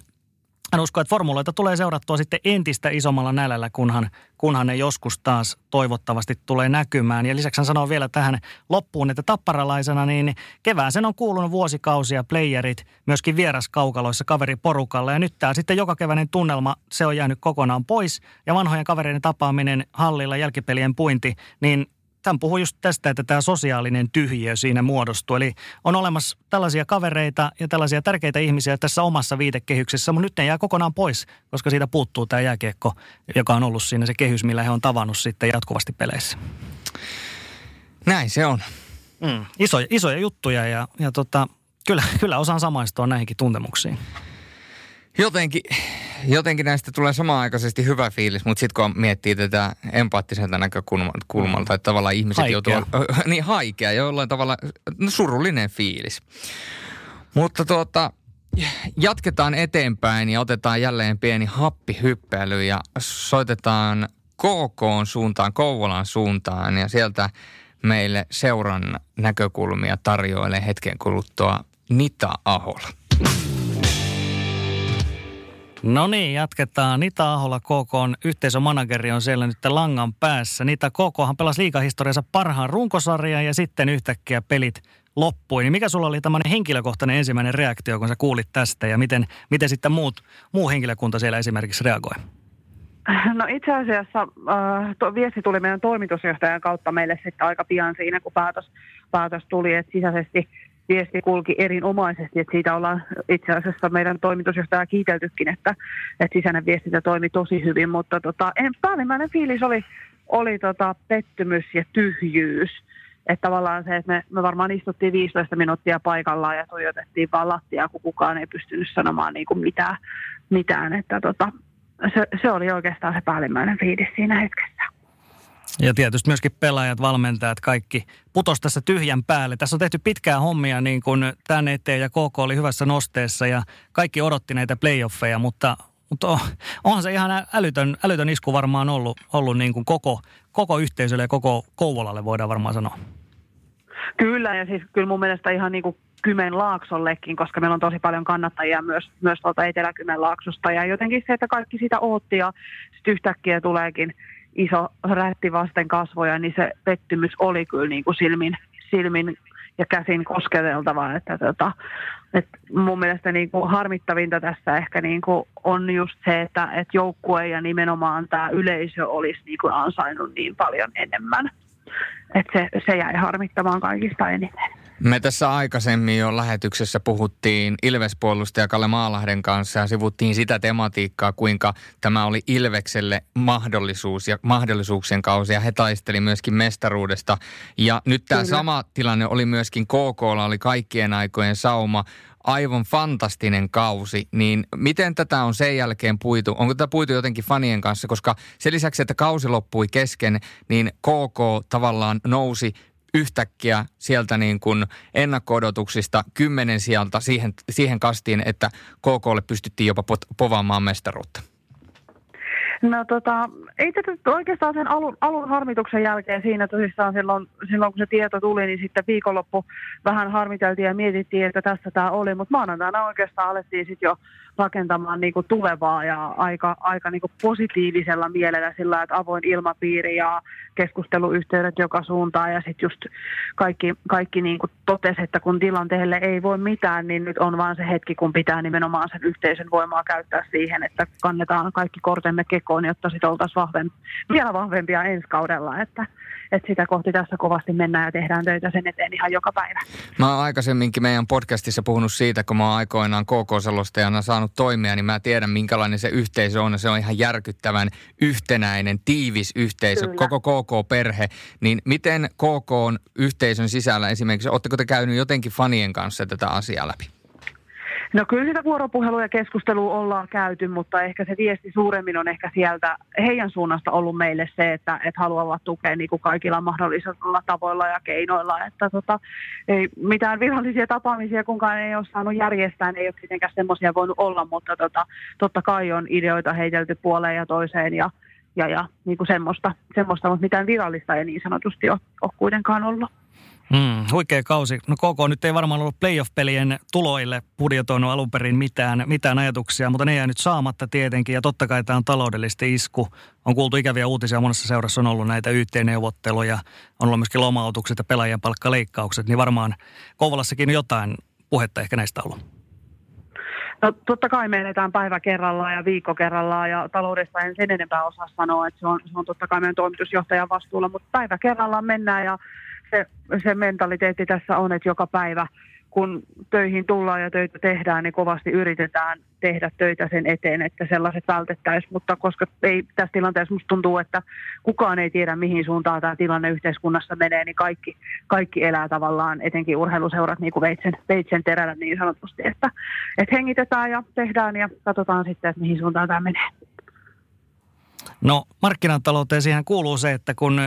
hän uskoo, että formuloita tulee seurattua sitten entistä isommalla nälällä, kunhan, kunhan ne joskus taas toivottavasti tulee näkymään. Ja lisäksi hän sanoo vielä tähän loppuun, että tapparalaisena niin kevään sen on kuulunut vuosikausia playerit myöskin vieraskaukaloissa kaveriporukalla. Ja nyt tämä sitten joka keväinen tunnelma, se on jäänyt kokonaan pois. Ja vanhojen kavereiden tapaaminen hallilla, jälkipelien puinti, niin tämän puhuu just tästä, että tämä sosiaalinen tyhjiö siinä muodostuu. Eli on olemassa tällaisia kavereita ja tällaisia tärkeitä ihmisiä tässä omassa viitekehyksessä, mutta nyt ne jää kokonaan pois, koska siitä puuttuu tämä jääkiekko, joka on ollut siinä se kehys, millä he on tavannut sitten jatkuvasti peleissä. Näin se on. Mm. Isoja, isoja juttuja ja, ja tota, kyllä, kyllä osaan samaistua näihinkin tuntemuksiin. Jotenkin, jotenkin näistä tulee samaaikaisesti hyvä fiilis, mutta sitten kun miettii tätä empaattiselta näkökulmalta, että tavallaan ihmiset haikea. joutuu... Niin haikea, jollain tavalla no, surullinen fiilis. Mutta tuota, jatketaan eteenpäin ja otetaan jälleen pieni happihyppely ja soitetaan KK suuntaan, Kouvolan suuntaan ja sieltä meille seuran näkökulmia tarjoilee hetken kuluttua Nita Ahola. No niin, jatketaan. Nita Ahola, KK on yhteisömanageri, on siellä nyt langan päässä. Nita KKhan pelasi liikahistoriansa parhaan runkosarjan ja sitten yhtäkkiä pelit loppui. Niin mikä sulla oli tämmöinen henkilökohtainen ensimmäinen reaktio, kun sä kuulit tästä ja miten, miten sitten muut, muu henkilökunta siellä esimerkiksi reagoi? No itse asiassa äh, to, viesti tuli meidän toimitusjohtajan kautta meille sitten aika pian siinä, kun päätös, päätös tuli, että sisäisesti viesti kulki erinomaisesti, että siitä ollaan itse asiassa meidän toimitusjohtaja kiiteltykin, että, että sisäinen viestintä toimi tosi hyvin, mutta tota, en, päällimmäinen fiilis oli, oli tota pettymys ja tyhjyys. Että tavallaan se, että me, me varmaan istuttiin 15 minuuttia paikallaan ja tuijotettiin vaan lattiaa, kun kukaan ei pystynyt sanomaan niin kuin mitään, mitään. Että tota, se, se oli oikeastaan se päällimmäinen fiilis siinä hetkessä. Ja tietysti myöskin pelaajat, valmentajat, kaikki putos tässä tyhjän päälle. Tässä on tehty pitkää hommia niin kuin tämän eteen ja KK oli hyvässä nosteessa ja kaikki odotti näitä playoffeja, mutta, mutta on, onhan se ihan älytön, älytön isku varmaan ollut, ollut niin kuin koko, koko yhteisölle ja koko Kouvolalle voidaan varmaan sanoa. Kyllä, ja siis kyllä mun mielestä ihan niin kuin Kymen laaksollekin, koska meillä on tosi paljon kannattajia myös, myös tuolta Etelä-Kymen laaksosta. Ja jotenkin se, että kaikki sitä ootti ja sitten yhtäkkiä tuleekin iso rätti vasten kasvoja, niin se pettymys oli kyllä niin kuin silmin, silmin ja käsin kosketeltava. Että tota, et mun mielestä niin kuin harmittavinta tässä ehkä niin kuin on just se, että et joukkue ja nimenomaan tämä yleisö olisi niin kuin ansainnut niin paljon enemmän. Et se, se jäi harmittamaan kaikista eniten. Me tässä aikaisemmin jo lähetyksessä puhuttiin Ilvespuolustaja Kalle Maalahden kanssa ja sivuttiin sitä tematiikkaa, kuinka tämä oli Ilvekselle mahdollisuus ja mahdollisuuksien kausi ja he taisteli myöskin mestaruudesta. Ja nyt tämä Kyllä. sama tilanne oli myöskin KKlla, oli kaikkien aikojen sauma aivan fantastinen kausi, niin miten tätä on sen jälkeen puitu? Onko tätä puitu jotenkin fanien kanssa? Koska sen lisäksi, että kausi loppui kesken, niin KK tavallaan nousi yhtäkkiä sieltä niin kuin ennakko-odotuksista kymmenen sieltä siihen, siihen kastiin, että KKlle pystyttiin jopa povaamaan mestaruutta. No tota, ei tätä oikeastaan sen alun, alun harmituksen jälkeen siinä tosissaan silloin, silloin, kun se tieto tuli, niin sitten viikonloppu vähän harmiteltiin ja mietittiin, että tässä tämä oli, mutta maanantaina oikeastaan alettiin sitten jo rakentamaan niinku tulevaa ja aika, aika niinku positiivisella mielellä sillä, että avoin ilmapiiri ja keskusteluyhteydet joka suuntaan ja sitten just kaikki, kaikki niinku totesi, että kun tilanteelle ei voi mitään, niin nyt on vaan se hetki, kun pitää nimenomaan sen yhteisön voimaa käyttää siihen, että kannetaan kaikki kortemme kekoon, jotta sitten oltaisiin vahvem, vielä vahvempia ensi kaudella, että, että sitä kohti tässä kovasti mennään ja tehdään töitä sen eteen ihan joka päivä. Mä oon aikaisemminkin meidän podcastissa puhunut siitä, kun mä oon aikoinaan KK-selostajana saanut toimia, niin mä tiedän minkälainen se yhteisö on. Se on ihan järkyttävän yhtenäinen, tiivis yhteisö, Kyllä. koko KK-perhe. Niin miten KK on yhteisön sisällä esimerkiksi, ootteko te käynyt jotenkin fanien kanssa tätä asiaa läpi? No kyllä sitä vuoropuhelua ja keskustelua ollaan käyty, mutta ehkä se viesti suuremmin on ehkä sieltä heidän suunnasta ollut meille se, että, että haluavat tukea niin kuin kaikilla mahdollisilla tavoilla ja keinoilla. Että tota, ei mitään virallisia tapaamisia kunkaan ei ole saanut järjestää, ei ole tietenkään semmoisia voinut olla, mutta tota, totta kai on ideoita heitelty puoleen ja toiseen ja, ja, ja niin kuin semmoista, semmoista, mutta mitään virallista ei niin sanotusti ole, ole kuitenkaan ollut. Mm, huikea kausi. No KK nyt ei varmaan ollut playoff-pelien tuloille budjetoinut alun perin mitään, mitään ajatuksia, mutta ne jää nyt saamatta tietenkin. Ja totta kai tämä on taloudellisesti isku. On kuultu ikäviä uutisia, monessa seurassa on ollut näitä YT-neuvotteluja, on ollut myöskin lomautukset ja pelaajien palkkaleikkaukset, niin varmaan Kouvolassakin jotain puhetta ehkä näistä ollut. No totta kai me eletään päivä kerrallaan ja viikko kerrallaan ja taloudesta en sen enempää osaa sanoa, että se on, se on totta kai meidän toimitusjohtajan vastuulla, mutta päivä kerrallaan mennään ja se, se mentaliteetti tässä on, että joka päivä kun töihin tullaan ja töitä tehdään, niin kovasti yritetään tehdä töitä sen eteen, että sellaiset vältettäisiin. Mutta koska ei, tässä tilanteessa musta tuntuu, että kukaan ei tiedä, mihin suuntaan tämä tilanne yhteiskunnassa menee, niin kaikki, kaikki elää tavallaan, etenkin urheiluseurat niin kuin veitsen, veitsen terällä niin sanotusti, että, että hengitetään ja tehdään ja katsotaan sitten, että mihin suuntaan tämä menee. No markkinatalouteen siihen kuuluu se, että kun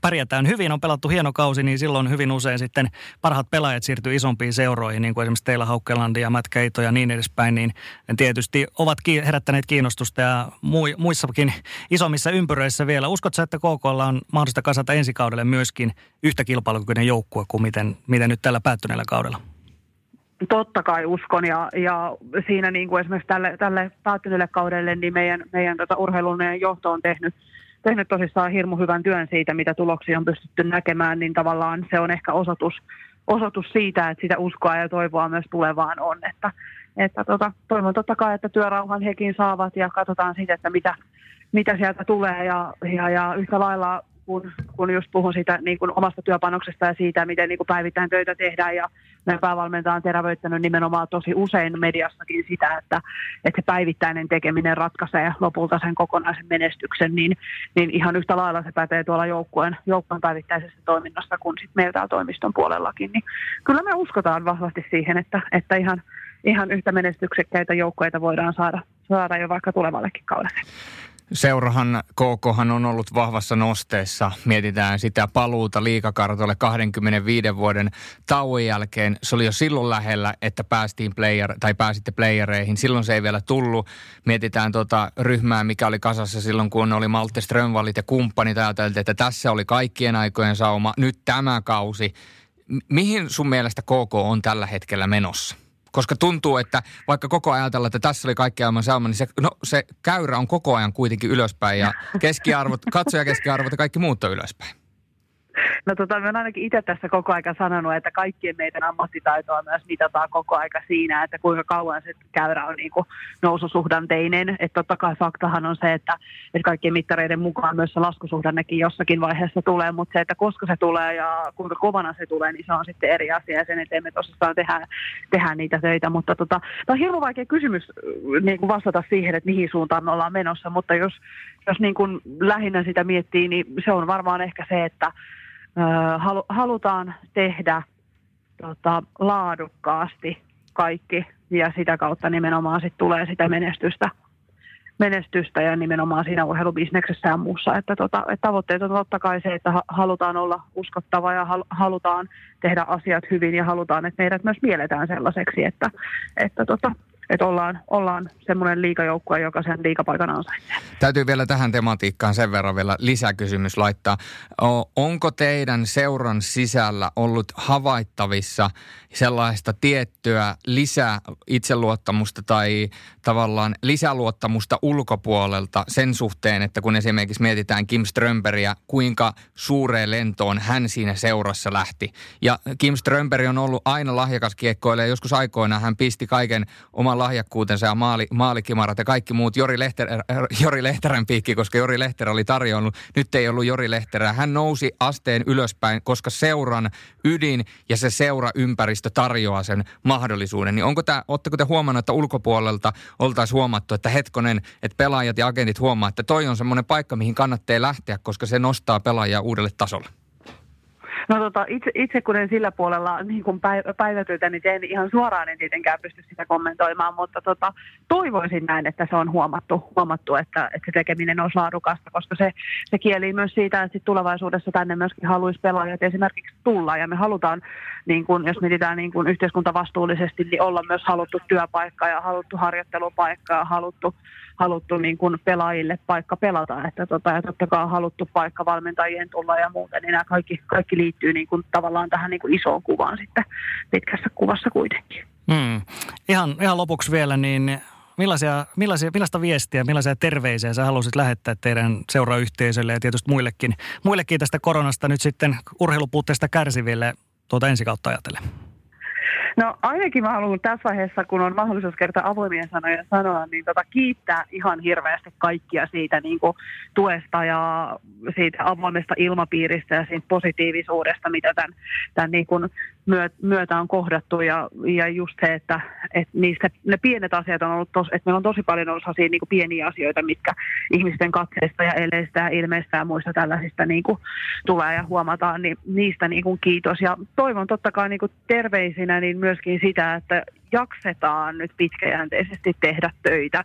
pärjätään hyvin, on pelattu hieno kausi, niin silloin hyvin usein sitten parhaat pelaajat siirtyy isompiin seuroihin, niin kuin esimerkiksi teillä Haukkelandi ja Matt Keito ja niin edespäin, niin tietysti ovat herättäneet kiinnostusta ja muissakin isommissa ympyröissä vielä. Uskotko että KKlla on mahdollista kasata ensi kaudelle myöskin yhtä kilpailukykyinen joukkue kuin miten, miten nyt tällä päättyneellä kaudella? Totta kai uskon ja, ja siinä niin kuin esimerkiksi tälle, tälle päättyneelle kaudelle niin meidän, meidän tota urheilullinen johto on tehnyt – tehnyt tosissaan hirmu hyvän työn siitä, mitä tuloksia on pystytty näkemään, niin tavallaan se on ehkä osoitus, osoitus siitä, että sitä uskoa ja toivoa myös tulevaan on. Että, että tota, toivon totta kai, että työrauhan hekin saavat ja katsotaan sitten, että mitä, mitä sieltä tulee ja, ja, ja yhtä lailla kun, kun just puhun siitä niin kuin omasta työpanoksesta ja siitä, miten niin kuin päivittäin töitä tehdään. Ja meidän päävalmentaja on terävöittänyt nimenomaan tosi usein mediassakin sitä, että, että se päivittäinen tekeminen ratkaisee lopulta sen kokonaisen menestyksen, niin, niin ihan yhtä lailla se pätee tuolla joukkueen, joukkueen päivittäisessä toiminnassa kuin sitten meiltä toimiston puolellakin. Niin kyllä me uskotaan vahvasti siihen, että, että ihan, ihan yhtä menestyksekkäitä joukkueita voidaan saada, saada jo vaikka tulevallekin kaudelle. Seurahan KKhan on ollut vahvassa nosteessa. Mietitään sitä paluuta liikakartolle 25 vuoden tauon jälkeen. Se oli jo silloin lähellä, että päästiin player, tai pääsitte playereihin. Silloin se ei vielä tullut. Mietitään tuota ryhmää, mikä oli kasassa silloin, kun oli Malte Strömvallit ja kumppanit. Ajateltiin, että tässä oli kaikkien aikojen sauma. Nyt tämä kausi. Mihin sun mielestä KK on tällä hetkellä menossa? Koska tuntuu, että vaikka koko ajan ajatellaan, että tässä oli kaikki aivan sama, niin se, no, se käyrä on koko ajan kuitenkin ylöspäin ja keskiarvot, katsoja keskiarvot ja kaikki muut on ylöspäin. No tota, mä oon ainakin itse tässä koko aika sanonut, että kaikkien meidän ammattitaitoa myös mitataan koko aika siinä, että kuinka kauan se käyrä on niin kuin noususuhdanteinen. Että totta kai faktahan on se, että, että kaikkien mittareiden mukaan myös se laskusuhdannekin jossakin vaiheessa tulee, mutta se, että koska se tulee ja kuinka kovana se tulee, niin se on sitten eri asia ja sen eteen me tosissaan tehdään, tehdään niitä töitä. Mutta tota, tämä on hirveän vaikea kysymys niin kuin vastata siihen, että mihin suuntaan me ollaan menossa, mutta jos, jos niin kuin lähinnä sitä miettii, niin se on varmaan ehkä se, että halutaan tehdä tota, laadukkaasti kaikki ja sitä kautta nimenomaan sit tulee sitä menestystä, menestystä ja nimenomaan siinä urheilubisneksessä ja muussa. Että, tota, että tavoitteet on totta kai se, että halutaan olla uskottava ja halutaan tehdä asiat hyvin ja halutaan, että meidät myös mielletään sellaiseksi, että, että tota, että ollaan, ollaan semmoinen liikajoukkue, joka sen liikapaikan ansaitsee. Täytyy vielä tähän tematiikkaan sen verran vielä lisäkysymys laittaa. Onko teidän seuran sisällä ollut havaittavissa sellaista tiettyä lisää itseluottamusta tai tavallaan lisäluottamusta ulkopuolelta sen suhteen, että kun esimerkiksi mietitään Kim Strömberiä, kuinka suureen lentoon hän siinä seurassa lähti. Ja Kim Strömberi on ollut aina lahjakas kiekkoille ja joskus aikoina hän pisti kaiken oman lahjakkuutensa ja maali, maalikimarat ja kaikki muut Jori, Lehter, Jori Lehterän piikki, koska Jori Lehterä oli tarjonnut. Nyt ei ollut Jori Lehterää. Hän nousi asteen ylöspäin, koska seuran ydin ja se seura ympäristö tarjoaa sen mahdollisuuden. Niin onko tämä, ootteko te huomannut, että ulkopuolelta oltaisiin huomattu, että hetkonen, että pelaajat ja agentit huomaa, että toi on semmoinen paikka, mihin kannattaa lähteä, koska se nostaa pelaajia uudelle tasolle? No tota, itse, itse kun en sillä puolella niin kun päivätyötä, niin teen ihan suoraan en tietenkään pysty sitä kommentoimaan, mutta tota, toivoisin näin, että se on huomattu, huomattu että, että se tekeminen on laadukasta, koska se, se kieli myös siitä, että sit tulevaisuudessa tänne myöskin haluaisi pelaajat esimerkiksi tulla. Ja me halutaan, niin kun, jos mietitään niin kun yhteiskuntavastuullisesti, niin olla myös haluttu työpaikka ja haluttu harjoittelupaikka ja haluttu haluttu niin kuin pelaajille paikka pelata, että tota, ja totta kai haluttu paikka valmentajien tulla ja muuta, niin nämä kaikki, kaikki liittyy niin kuin tavallaan tähän niin kuin isoon kuvaan sitten pitkässä kuvassa kuitenkin. Hmm. Ihan, ihan lopuksi vielä, niin millaisia, millaisia, millaista viestiä, millaisia terveisiä sä haluaisit lähettää teidän seurayhteisölle ja tietysti muillekin, muillekin tästä koronasta nyt sitten urheilupuutteesta kärsiville tuota ensi kautta ajatellen? No ainakin mä haluan tässä vaiheessa, kun on mahdollisuus kertaa avoimia sanoja sanoa, niin tota, kiittää ihan hirveästi kaikkia siitä niin kuin, tuesta ja siitä avoimesta ilmapiiristä ja siitä positiivisuudesta, mitä tämän, tämän niin kuin, myötä on kohdattu. Ja, ja just se, että, että niistä, ne pienet asiat on ollut, tos, että meillä on tosi paljon ollut sellaisia niin pieniä asioita, mitkä ihmisten katseista ja eleistä ja ilmeistä ja muista tällaisista niin kuin, tulee ja huomataan, niin niistä niin kuin, kiitos. Ja toivon totta kai niin kuin, terveisinä niin myöskin sitä, että jaksetaan nyt pitkäjänteisesti tehdä töitä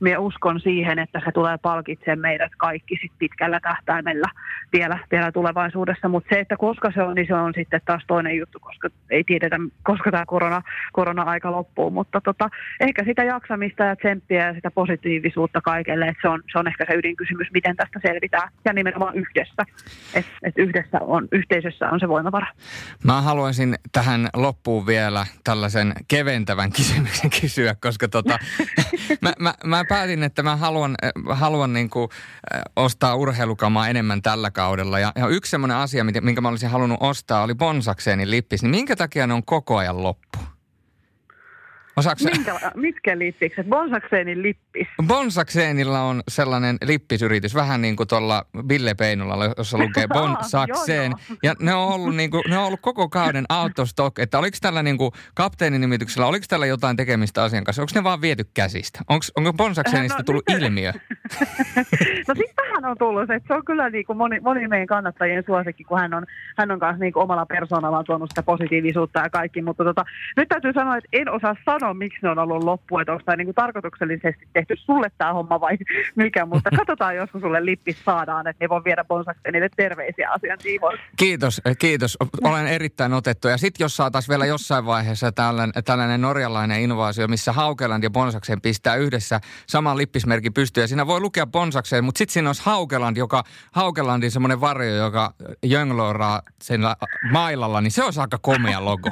minä uskon siihen, että se tulee palkitsemaan meidät kaikki sit pitkällä tähtäimellä vielä, vielä tulevaisuudessa. Mutta se, että koska se on, niin se on sitten taas toinen juttu, koska ei tiedetä, koska tämä korona, korona-aika loppuu. Mutta tota, ehkä sitä jaksamista ja tsemppiä ja sitä positiivisuutta kaikelle, että se on, se on ehkä se ydinkysymys, miten tästä selvitään. Ja nimenomaan yhdessä. Että et yhdessä on, yhteisössä on se voimavara. Mä haluaisin tähän loppuun vielä tällaisen keventävän kysymyksen kysyä, koska tota, mä, mä, mä päätin, että mä haluan, äh, haluan niin kuin, äh, ostaa urheilukamaa enemmän tällä kaudella. Ja, ja yksi semmoinen asia, minkä mä olisin halunnut ostaa, oli Bonsakseenin lippis. Niin minkä takia ne on koko ajan loppu? Osaatko Minkä, mitkä lippikset? Bonsakseenin lippis? Bonsakseenilla on sellainen lippisyritys, vähän niin kuin tuolla Ville Peinulalla, jossa lukee Bonsakseen. ja ne on, ollut niin kuin, ne on ollut koko kauden out of stock. Että oliko tällä niin kuin kapteenin nimityksellä, oliko tällä jotain tekemistä asian kanssa? Onko ne vaan viety käsistä? Onko, onko Bonsakseenista no, tullut nyt... ilmiö? no siis vähän on tullut. Että se on kyllä niin kuin moni, moni meidän kannattajien suosikki, kun hän on, hän on kanssa niin kuin omalla persoonallaan tuonut sitä positiivisuutta ja kaikki. Mutta tota, nyt täytyy sanoa, että en osaa sanoa, miksi ne on ollut loppu, että onko tämä niin tarkoituksellisesti tehty sulle tämä homma vai mikä, mutta katsotaan, jos sulle lippis saadaan, että ne voi viedä niille terveisiä asian tiimoilta. Kiitos, eh, kiitos. Olen erittäin otettu. Ja sitten jos saataisiin vielä jossain vaiheessa tällainen, tällainen norjalainen invaasio, missä Haukeland ja Bonsakseen pistää yhdessä saman lippismerkin pystyyn. Ja siinä voi lukea Bonsakseen, mutta sitten siinä olisi Haukeland, joka, Haukelandin semmoinen varjo, joka jönglooraa sen mailalla, niin se olisi aika komea logo.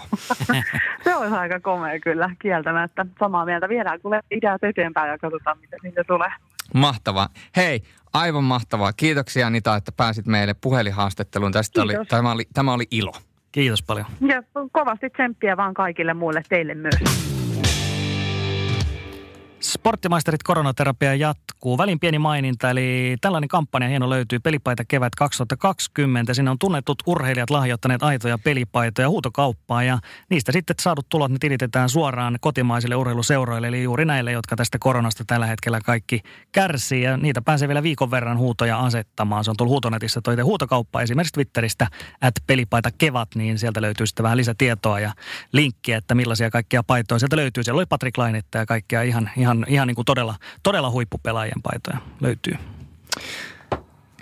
se olisi aika komea kyllä, kieltä kieltämättä samaa mieltä. Viedään kuule ideat eteenpäin ja katsotaan, miten niitä tulee. Mahtavaa. Hei, aivan mahtavaa. Kiitoksia Anita, että pääsit meille puhelinhaastatteluun. Tästä oli, tämä, oli, tämä oli ilo. Kiitos paljon. Ja kovasti tsemppiä vaan kaikille muille, teille myös. Sporttimaisterit koronaterapia jatkuu. Välin pieni maininta, eli tällainen kampanja hieno löytyy Pelipaita kevät 2020. Siinä on tunnetut urheilijat lahjoittaneet aitoja pelipaitoja huutokauppaan ja niistä sitten saadut tulot ne tilitetään suoraan kotimaisille urheiluseuroille, eli juuri näille, jotka tästä koronasta tällä hetkellä kaikki kärsii. Ja niitä pääsee vielä viikon verran huutoja asettamaan. Se on tullut huutonetissä toi huutokauppa esimerkiksi Twitteristä, että pelipaita kevät, niin sieltä löytyy sitten vähän lisätietoa ja linkkiä, että millaisia kaikkia paitoja sieltä löytyy. Siellä oli Patrick Lainetta ja kaikkia ihan, ihan ihan, ihan niin kuin todella, todella huippupelaajien paitoja löytyy.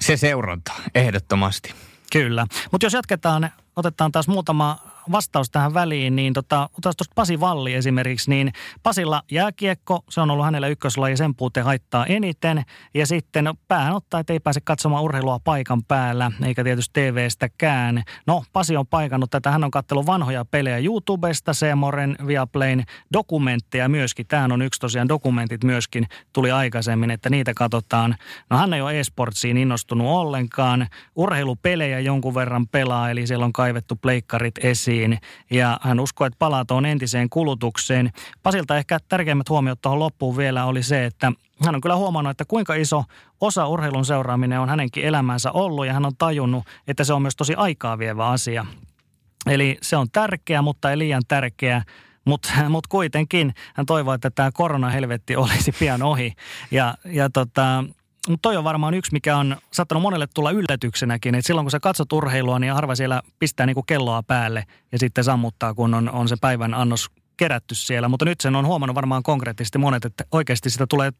Se seuranta, ehdottomasti. Kyllä. Mutta jos jatketaan, otetaan taas muutama vastaus tähän väliin, niin tota, otetaan tuosta Pasi Valli esimerkiksi, niin Pasilla jääkiekko, se on ollut hänellä ykköslaji, sen puute haittaa eniten. Ja sitten no, päähän ottaa, että ei pääse katsomaan urheilua paikan päällä, eikä tietysti TV-stäkään. No, Pasi on paikannut tätä, hän on katsellut vanhoja pelejä YouTubesta, Seemoren, Viaplayn dokumentteja myöskin. Tämähän on yksi tosiaan dokumentit myöskin, tuli aikaisemmin, että niitä katsotaan. No hän ei ole e-sportsiin innostunut ollenkaan. Urheilupelejä jonkun verran pelaa, eli siellä on kaivettu pleikkarit esiin esiin ja hän uskoo, että palaa on entiseen kulutukseen. Pasilta ehkä tärkeimmät huomiot tuohon loppuun vielä oli se, että hän on kyllä huomannut, että kuinka iso osa urheilun seuraaminen on hänenkin elämänsä ollut ja hän on tajunnut, että se on myös tosi aikaa vievä asia. Eli se on tärkeä, mutta ei liian tärkeä. Mutta mut kuitenkin hän toivoo, että tämä koronahelvetti olisi pian ohi. Ja, ja tota, mutta toi on varmaan yksi, mikä on saattanut monelle tulla yllätyksenäkin, että silloin kun sä katsot urheilua, niin harva siellä pistää niinku kelloa päälle ja sitten sammuttaa, kun on, on se päivän annos kerätty siellä. Mutta nyt sen on huomannut varmaan konkreettisesti monet, että oikeasti sitä tulee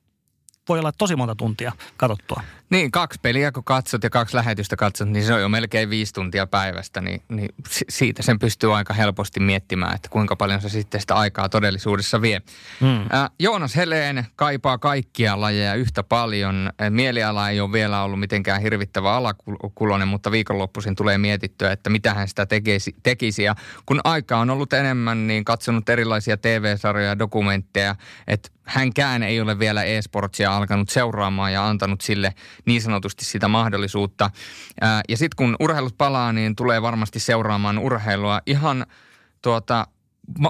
voi olla tosi monta tuntia katsottua. Niin, kaksi peliä kun katsot ja kaksi lähetystä katsot, niin se on jo melkein viisi tuntia päivästä, niin, niin siitä sen pystyy aika helposti miettimään, että kuinka paljon se sitten sitä aikaa todellisuudessa vie. Hmm. Äh, Joonas Heleen kaipaa kaikkia lajeja yhtä paljon. Mieliala ei ole vielä ollut mitenkään hirvittävä alakulonen, mutta viikonloppuisin tulee mietittyä, että mitä hän sitä tekisi, tekisi. Ja kun aika on ollut enemmän, niin katsonut erilaisia TV-sarjoja ja dokumentteja, että hänkään ei ole vielä e-sportsia alkanut seuraamaan ja antanut sille niin sanotusti sitä mahdollisuutta. Ja sitten kun urheilut palaa, niin tulee varmasti seuraamaan urheilua ihan tuota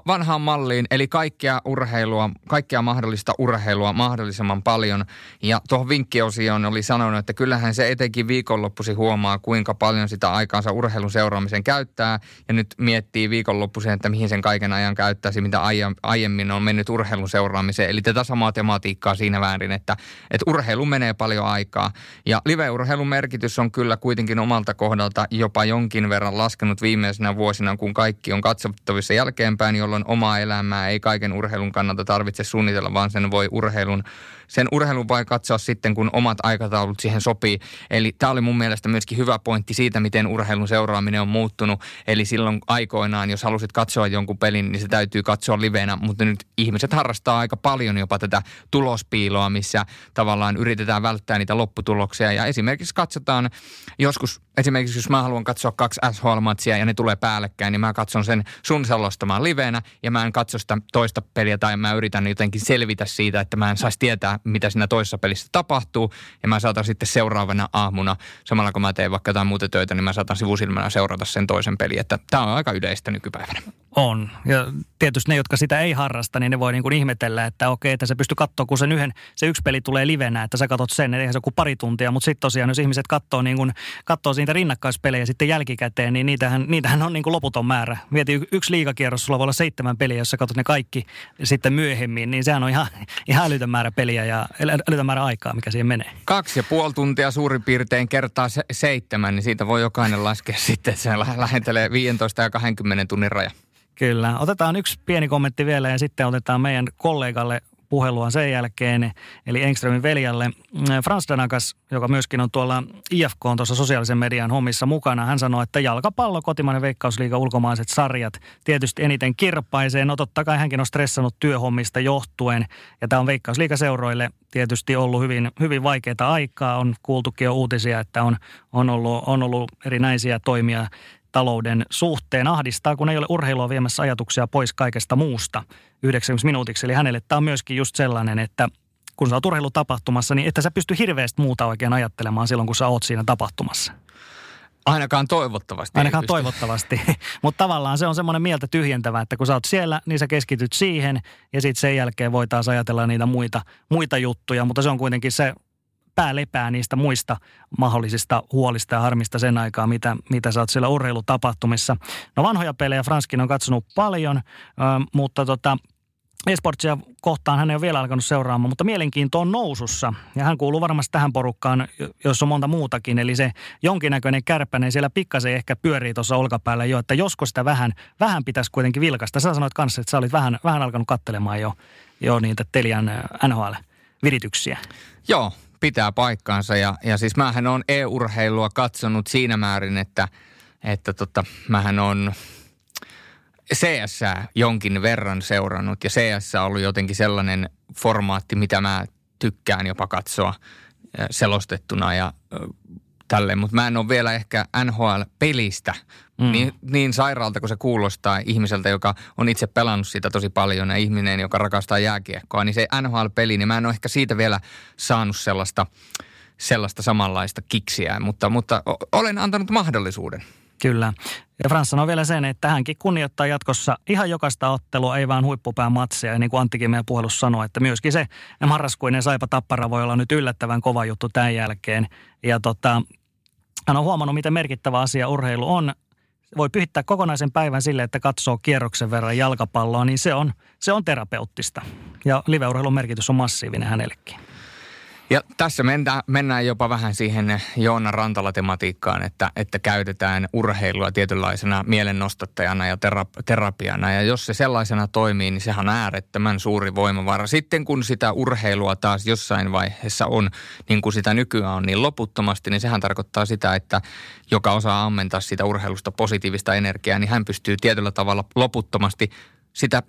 vanhaan malliin, eli kaikkea urheilua, kaikkea mahdollista urheilua mahdollisimman paljon. Ja tuohon vinkkiosioon oli sanonut, että kyllähän se etenkin viikonloppusi huomaa, kuinka paljon sitä aikaansa urheilun seuraamisen käyttää. Ja nyt miettii viikonloppuisen, että mihin sen kaiken ajan käyttäisi, mitä aiemmin on mennyt urheilun seuraamiseen. Eli tätä samaa tematiikkaa siinä väärin, että, että urheilu menee paljon aikaa. Ja live-urheilun merkitys on kyllä kuitenkin omalta kohdalta jopa jonkin verran laskenut viimeisenä vuosina, kun kaikki on katsottavissa jälkeenpäin, jolloin omaa elämää. Ei kaiken urheilun kannalta tarvitse suunnitella, vaan sen voi urheilun sen urheilun voi katsoa sitten, kun omat aikataulut siihen sopii. Eli tämä oli mun mielestä myöskin hyvä pointti siitä, miten urheilun seuraaminen on muuttunut. Eli silloin aikoinaan, jos halusit katsoa jonkun pelin, niin se täytyy katsoa livenä, mutta nyt ihmiset harrastaa aika paljon jopa tätä tulospiiloa, missä tavallaan yritetään välttää niitä lopputuloksia. Ja esimerkiksi katsotaan joskus, esimerkiksi jos mä haluan katsoa kaksi SHL-matsia ja ne tulee päällekkäin, niin mä katson sen sun selostamaan livenä ja mä en katso sitä toista peliä tai mä yritän jotenkin selvitä siitä, että mä en saisi tietää, mitä siinä toisessa pelissä tapahtuu. Ja mä saatan sitten seuraavana aamuna, samalla kun mä teen vaikka jotain muuta töitä, niin mä saatan sivusilmänä seurata sen toisen pelin. Että tämä on aika yleistä nykypäivänä. On. Ja tietysti ne, jotka sitä ei harrasta, niin ne voi niin kuin ihmetellä, että okei, että se pystyy katsoa, kun sen yhden, se yksi peli tulee livenä, että sä katsot sen, eihän se ole kuin pari tuntia. Mutta sitten tosiaan, jos ihmiset katsoo, niin kuin, katsoo siitä rinnakkaispelejä sitten jälkikäteen, niin niitähän, niitähän on niin kuin loputon määrä. Mieti yksi liigakierros, sulla voi olla seitsemän peliä, jos sä katsot ne kaikki sitten myöhemmin, niin sehän on ihan, ihan älytön määrä peliä ja älytön määrä aikaa, mikä siihen menee. Kaksi ja puoli tuntia suurin piirtein kertaa se, seitsemän, niin siitä voi jokainen laskea sitten, että se lähentelee 15 ja 20 tunnin raja. Kyllä. Otetaan yksi pieni kommentti vielä ja sitten otetaan meidän kollegalle puhelua sen jälkeen, eli Engströmin veljalle. Frans Danakas, joka myöskin on tuolla IFK on tuossa sosiaalisen median hommissa mukana, hän sanoi, että jalkapallo, kotimainen veikkausliiga, ulkomaiset sarjat tietysti eniten kirppaisee. No totta kai hänkin on stressannut työhommista johtuen, ja tämä on veikkausliigaseuroille tietysti ollut hyvin, hyvin vaikeaa aikaa. On kuultukin jo uutisia, että on, on, ollut, on ollut erinäisiä toimia talouden suhteen ahdistaa, kun ei ole urheilua viemässä ajatuksia pois kaikesta muusta 90 minuutiksi. Eli hänelle tämä on myöskin just sellainen, että kun sä oot urheilutapahtumassa, niin että sä pysty hirveästi muuta oikein ajattelemaan silloin, kun sä oot siinä tapahtumassa. Ainakaan toivottavasti. Ainakaan toivottavasti. Mutta tavallaan se on semmoinen mieltä tyhjentävä, että kun sä oot siellä, niin sä keskityt siihen ja sitten sen jälkeen voitaisiin ajatella niitä muita, muita juttuja. Mutta se on kuitenkin se pää lepää niistä muista mahdollisista huolista ja harmista sen aikaa, mitä, mitä sä oot siellä urheilutapahtumissa. No vanhoja pelejä Franskin on katsonut paljon, mutta tota, Esportsia kohtaan hän ei ole vielä alkanut seuraamaan, mutta mielenkiinto on nousussa. Ja hän kuuluu varmasti tähän porukkaan, jos on monta muutakin. Eli se jonkinnäköinen kärpänen siellä pikkasen ehkä pyörii tuossa olkapäällä jo, että josko sitä vähän, vähän pitäisi kuitenkin vilkasta. Sä sanoit kanssa, että sä olit vähän, vähän alkanut katselemaan jo, jo niitä Telian NHL-virityksiä. Joo, pitää paikkaansa. Ja, ja siis mähän on e-urheilua katsonut siinä määrin, että, että tota, mähän on CS jonkin verran seurannut. Ja CS on ollut jotenkin sellainen formaatti, mitä mä tykkään jopa katsoa selostettuna. Ja tälleen, mutta mä en ole vielä ehkä NHL-pelistä mm. niin, niin sairaalta kuin se kuulostaa ihmiseltä, joka on itse pelannut sitä tosi paljon ja ihminen, joka rakastaa jääkiekkoa, niin se NHL-peli, niin mä en ole ehkä siitä vielä saanut sellaista, sellaista samanlaista kiksiä, mutta, mutta olen antanut mahdollisuuden. Kyllä. Ja Frans sanoo vielä sen, että hänkin kunnioittaa jatkossa ihan jokaista ottelua, ei vaan huippupään matsia. Ja niin kuin Anttikin meidän puhelussa sanoi, että myöskin se marraskuinen Saipa Tappara voi olla nyt yllättävän kova juttu tämän jälkeen. Ja tota, hän on huomannut, miten merkittävä asia urheilu on. Voi pyhittää kokonaisen päivän sille, että katsoo kierroksen verran jalkapalloa, niin se on, se on terapeuttista. Ja liveurheilun merkitys on massiivinen hänellekin. Ja tässä mennään, mennään jopa vähän siihen Joona Rantala-tematiikkaan, että, että käytetään urheilua tietynlaisena mielennostattajana ja terap- terapiana. Ja jos se sellaisena toimii, niin sehän on äärettömän suuri voimavara. Sitten kun sitä urheilua taas jossain vaiheessa on, niin kuin sitä nykyään on niin loputtomasti, niin sehän tarkoittaa sitä, että joka osaa ammentaa sitä urheilusta positiivista energiaa, niin hän pystyy tietyllä tavalla loputtomasti sitä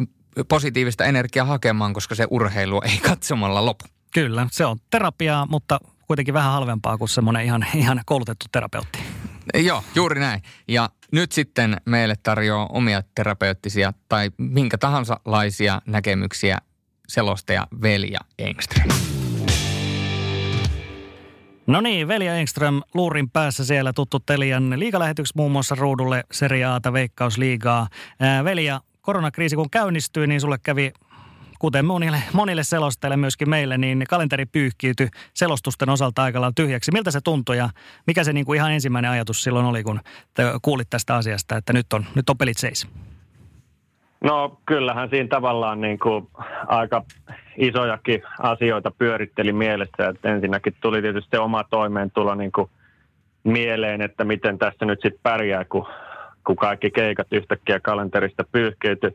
positiivista energiaa hakemaan, koska se urheilu ei katsomalla lopu. Kyllä, se on terapiaa, mutta kuitenkin vähän halvempaa kuin semmoinen ihan, ihan koulutettu terapeutti. Joo, juuri näin. Ja nyt sitten meille tarjoaa omia terapeuttisia tai minkä tahansa laisia näkemyksiä selostaja Velja Engström. No niin, Velja Engström luurin päässä siellä tuttu Telian liigalähetyksi muun muassa ruudulle Serie Aata Veikkausliigaa. Velja, koronakriisi kun käynnistyi, niin sulle kävi kuten monille, monille selostajille myöskin meille, niin kalenteri pyyhkiytyi selostusten osalta aika lailla tyhjäksi. Miltä se tuntui ja mikä se niin kuin ihan ensimmäinen ajatus silloin oli, kun kuulit tästä asiasta, että nyt on, nyt on pelit seis? No kyllähän siinä tavallaan niin kuin aika isojakin asioita pyöritteli mielessä. Että ensinnäkin tuli tietysti oma toimeentulo niin kuin mieleen, että miten tässä nyt sitten pärjää, kun, kun kaikki keikat yhtäkkiä kalenterista pyyhkeytyi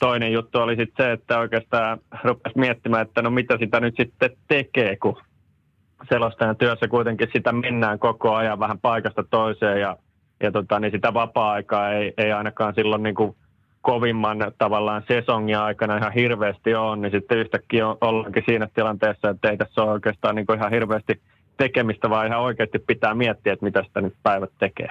toinen juttu oli sitten se, että oikeastaan rupesi miettimään, että no mitä sitä nyt sitten tekee, kun selostajan työssä kuitenkin sitä mennään koko ajan vähän paikasta toiseen ja, ja tota, niin sitä vapaa-aikaa ei, ei ainakaan silloin niin kuin kovimman tavallaan sesongin aikana ihan hirveästi ole, niin sitten yhtäkkiä ollaankin siinä tilanteessa, että ei tässä ole oikeastaan niin kuin ihan hirveästi tekemistä, vaan ihan oikeasti pitää miettiä, että mitä sitä nyt päivät tekee.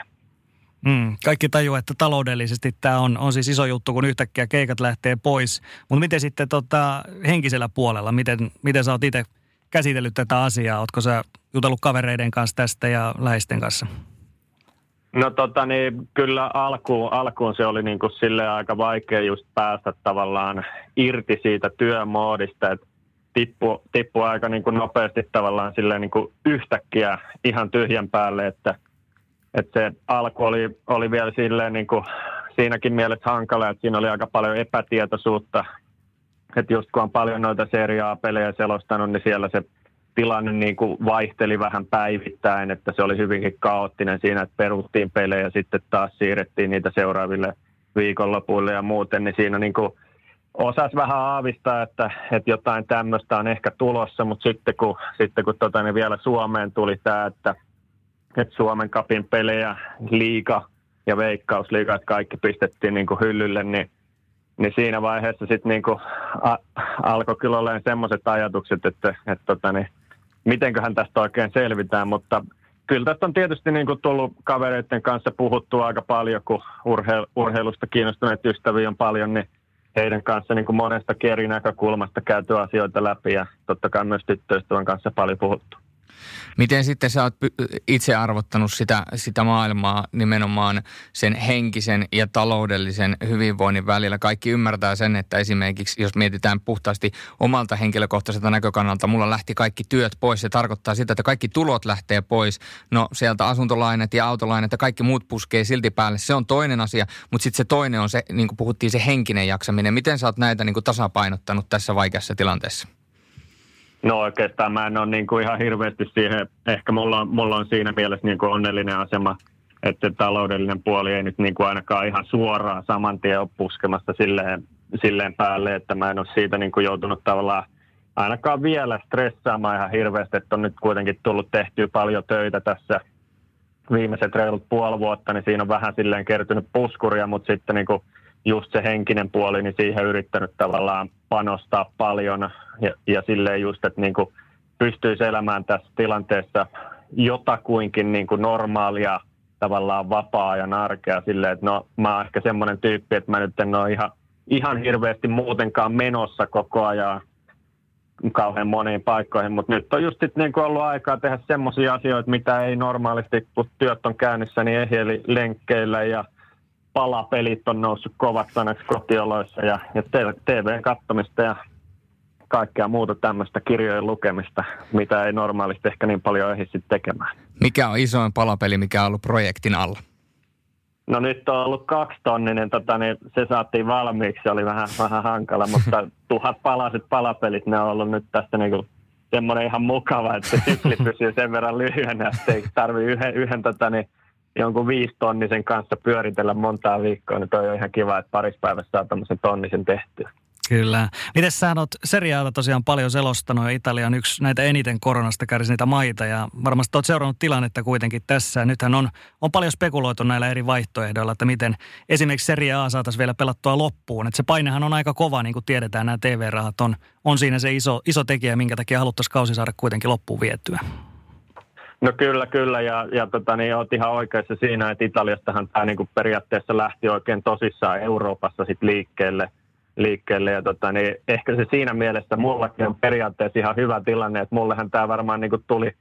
Mm, kaikki tajuaa, että taloudellisesti tämä on, on siis iso juttu, kun yhtäkkiä keikat lähtee pois. Mutta miten sitten tota, henkisellä puolella, miten, miten sä oot itse käsitellyt tätä asiaa? Ootko sä jutellut kavereiden kanssa tästä ja läheisten kanssa? No tota niin, kyllä alkuun, alkuun se oli niin kuin sille aika vaikea just päästä tavallaan irti siitä työmoodista, että tippu, tippu aika niin kuin nopeasti tavallaan silleen niin kuin yhtäkkiä ihan tyhjän päälle, että – että se alku oli, oli vielä silleen niin kuin siinäkin mielessä hankala, että siinä oli aika paljon epätietoisuutta. Että just kun on paljon noita seriaa pelejä selostanut, niin siellä se tilanne niin kuin vaihteli vähän päivittäin, että se oli hyvinkin kaoottinen siinä, että peruttiin pelejä ja sitten taas siirrettiin niitä seuraaville viikonlopuille ja muuten, niin siinä niin kuin osasi vähän aavistaa, että, että jotain tämmöistä on ehkä tulossa, mutta sitten kun, sitten kun tota, niin vielä Suomeen tuli tämä, että – että Suomen kapin pelejä, liiga ja veikkausliiga, että kaikki pistettiin niin kuin hyllylle, niin, niin siinä vaiheessa sitten niin kuin a- alkoi kyllä olemaan semmoiset ajatukset, että, että tota niin, mitenköhän tästä oikein selvitään, mutta kyllä tästä on tietysti niin kuin tullut kavereiden kanssa puhuttu aika paljon, kun urheil- urheilusta kiinnostuneet ystäviä on paljon, niin heidän kanssa niin kuin monesta eri näkökulmasta käyty asioita läpi ja totta kai myös tyttöystävän kanssa paljon puhuttu. Miten sitten sä oot itse arvottanut sitä, sitä maailmaa nimenomaan sen henkisen ja taloudellisen hyvinvoinnin välillä? Kaikki ymmärtää sen, että esimerkiksi jos mietitään puhtaasti omalta henkilökohtaiselta näkökannalta, mulla lähti kaikki työt pois. Se tarkoittaa sitä, että kaikki tulot lähtee pois. No sieltä asuntolainat ja autolainat ja kaikki muut puskee silti päälle. Se on toinen asia, mutta sitten se toinen on se, niin kuin puhuttiin, se henkinen jaksaminen. Miten sä oot näitä niin kuin tasapainottanut tässä vaikeassa tilanteessa? No oikeastaan mä en ole niin kuin ihan hirveästi siihen, ehkä mulla on, mulla on siinä mielessä niin kuin onnellinen asema, että taloudellinen puoli ei nyt niin kuin ainakaan ihan suoraan saman tien ole puskemassa silleen, silleen päälle, että mä en ole siitä niin kuin joutunut tavallaan ainakaan vielä stressaamaan ihan hirveästi, että on nyt kuitenkin tullut tehtyä paljon töitä tässä viimeiset reilut puoli vuotta, niin siinä on vähän silleen kertynyt puskuria, mutta sitten niin kuin just se henkinen puoli, niin siihen yrittänyt tavallaan panostaa paljon. Ja, ja silleen just, että niin kuin pystyisi elämään tässä tilanteessa jotakuinkin niin kuin normaalia tavallaan vapaa-ajan arkea silleen, että no mä oon ehkä semmoinen tyyppi, että mä nyt en ole ihan, ihan hirveästi muutenkaan menossa koko ajan kauhean moniin paikkoihin, mutta nyt on just niin kuin ollut aikaa tehdä semmoisia asioita, mitä ei normaalisti, kun työt on käynnissä, niin ehjeli lenkkeillä ja palapelit on noussut kovaksi sanaksi kotioloissa ja, ja TVn kattomista ja kaikkea muuta tämmöistä kirjojen lukemista, mitä ei normaalisti ehkä niin paljon ehdi sitten tekemään. Mikä on isoin palapeli, mikä on ollut projektin alla? No nyt on ollut kaksitonninen, tota, niin se saatiin valmiiksi, se oli vähän, vähän hankala, mutta tuhat palaset palapelit, ne on ollut nyt tästä niinku semmoinen ihan mukava, että se sykli pysyy sen verran lyhyenä, että ei tarvi yhden, yhden tota, niin jonkun viistonnisen kanssa pyöritellä montaa viikkoa, niin toi on ihan kiva, että parissa päivässä saa tämmöisen tonnisen tehtyä. Kyllä. Miten sä oot seriaata tosiaan paljon selostanut ja Italia on yksi näitä eniten koronasta kärsineitä maita ja varmasti oot seurannut tilannetta kuitenkin tässä. Nythän on, on paljon spekuloitu näillä eri vaihtoehdoilla, että miten esimerkiksi Serie A saataisiin vielä pelattua loppuun. Että se painehan on aika kova, niin kuin tiedetään, nämä TV-rahat on, on siinä se iso, iso tekijä, minkä takia haluttaisiin kausi saada kuitenkin loppuun viettyä. No kyllä, kyllä. Ja, ja tota, niin olet ihan oikeassa siinä, että Italiastahan tämä niin kuin periaatteessa lähti oikein tosissaan Euroopassa sit liikkeelle. liikkeelle. Ja tota, niin ehkä se siinä mielessä mullakin on periaatteessa ihan hyvä tilanne, että mullehan tämä varmaan niin kuin tuli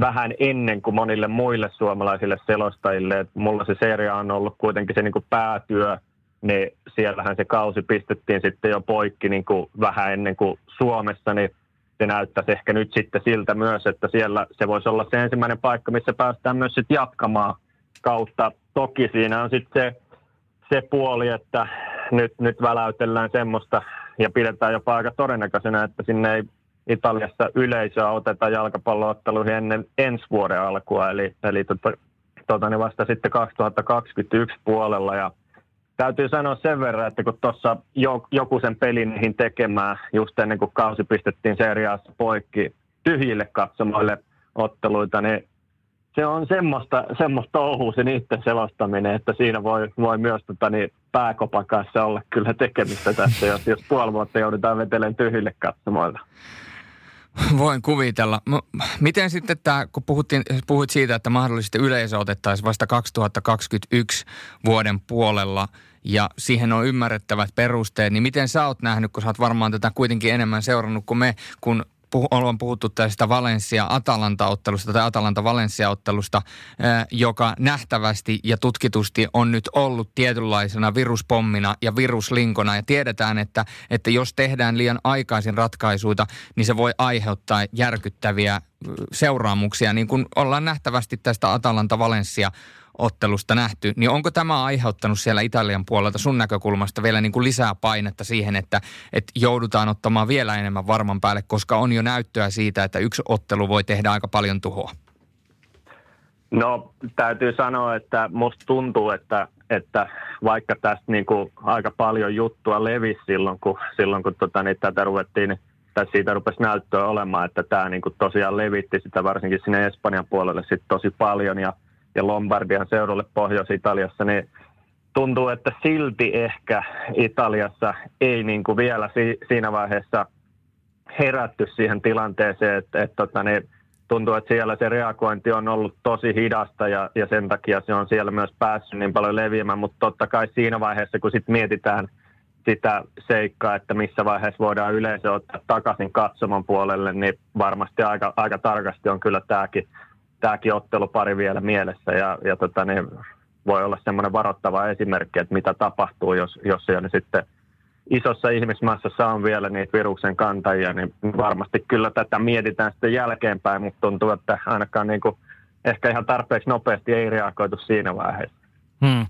vähän ennen kuin monille muille suomalaisille selostajille. Että mulla se seria on ollut kuitenkin se niin kuin päätyö, niin siellähän se kausi pistettiin sitten jo poikki niin kuin vähän ennen kuin Suomessa, niin se näyttäisi ehkä nyt sitten siltä myös, että siellä se voisi olla se ensimmäinen paikka, missä päästään myös sitten jatkamaan kautta. Toki siinä on sitten se, se puoli, että nyt, nyt väläytellään semmoista ja pidetään jopa aika todennäköisenä, että sinne ei Italiassa yleisöä oteta jalkapallootteluihin ennen ensi vuoden alkua, eli, eli tota, tota, niin vasta sitten 2021 puolella. Ja täytyy sanoa sen verran, että kun tuossa joku sen pelin niihin tekemään just ennen kuin kausi pistettiin seriaassa poikki tyhjille katsomoille otteluita, niin se on semmoista, semmoista touhua se niiden selostaminen, että siinä voi, voi myös tota, niin, pääkopan kanssa olla kyllä tekemistä tässä, jos, jos puoli vuotta joudutaan vetelemään tyhjille katsomoilla. Voin kuvitella. Miten sitten tämä, kun puhuttiin, puhuit siitä, että mahdollisesti yleisö otettaisiin vasta 2021 vuoden puolella ja siihen on ymmärrettävät perusteet, niin miten sä oot nähnyt, kun sä oot varmaan tätä kuitenkin enemmän seurannut kuin me, kun puh- ollaan puhuttu tästä Valencia-Atalanta-ottelusta tai Atalanta-Valencia-ottelusta, joka nähtävästi ja tutkitusti on nyt ollut tietynlaisena viruspommina ja viruslinkona. Ja tiedetään, että, että jos tehdään liian aikaisin ratkaisuita, niin se voi aiheuttaa järkyttäviä seuraamuksia, niin kuin ollaan nähtävästi tästä Atalanta-Valencia ottelusta nähty, niin onko tämä aiheuttanut siellä Italian puolelta sun näkökulmasta vielä niin kuin lisää painetta siihen, että, että joudutaan ottamaan vielä enemmän varman päälle, koska on jo näyttöä siitä, että yksi ottelu voi tehdä aika paljon tuhoa? No täytyy sanoa, että musta tuntuu, että, että vaikka tästä niin kuin aika paljon juttua levisi silloin, kun, silloin, kun tota, niin tätä ruvettiin, tai siitä rupesi näyttöä olemaan, että tämä niin kuin tosiaan levitti sitä varsinkin sinne Espanjan puolelle sit tosi paljon ja – ja Lombardian seudulle Pohjois-Italiassa, niin tuntuu, että silti ehkä Italiassa ei niin kuin vielä si- siinä vaiheessa herätty siihen tilanteeseen, että, että tota, niin tuntuu, että siellä se reagointi on ollut tosi hidasta ja, ja sen takia se on siellä myös päässyt niin paljon leviämään, mutta totta kai siinä vaiheessa, kun sitten mietitään sitä seikkaa, että missä vaiheessa voidaan yleisö ottaa takaisin katsomon puolelle, niin varmasti aika, aika tarkasti on kyllä tämäkin tämäkin ottelupari vielä mielessä ja, ja tota, niin voi olla semmoinen varoittava esimerkki, että mitä tapahtuu, jos, jos siellä sitten isossa ihmismassassa on vielä niitä viruksen kantajia, niin varmasti kyllä tätä mietitään sitten jälkeenpäin, mutta tuntuu, että ainakaan niin kuin ehkä ihan tarpeeksi nopeasti ei reagoitu siinä vaiheessa. Hmm.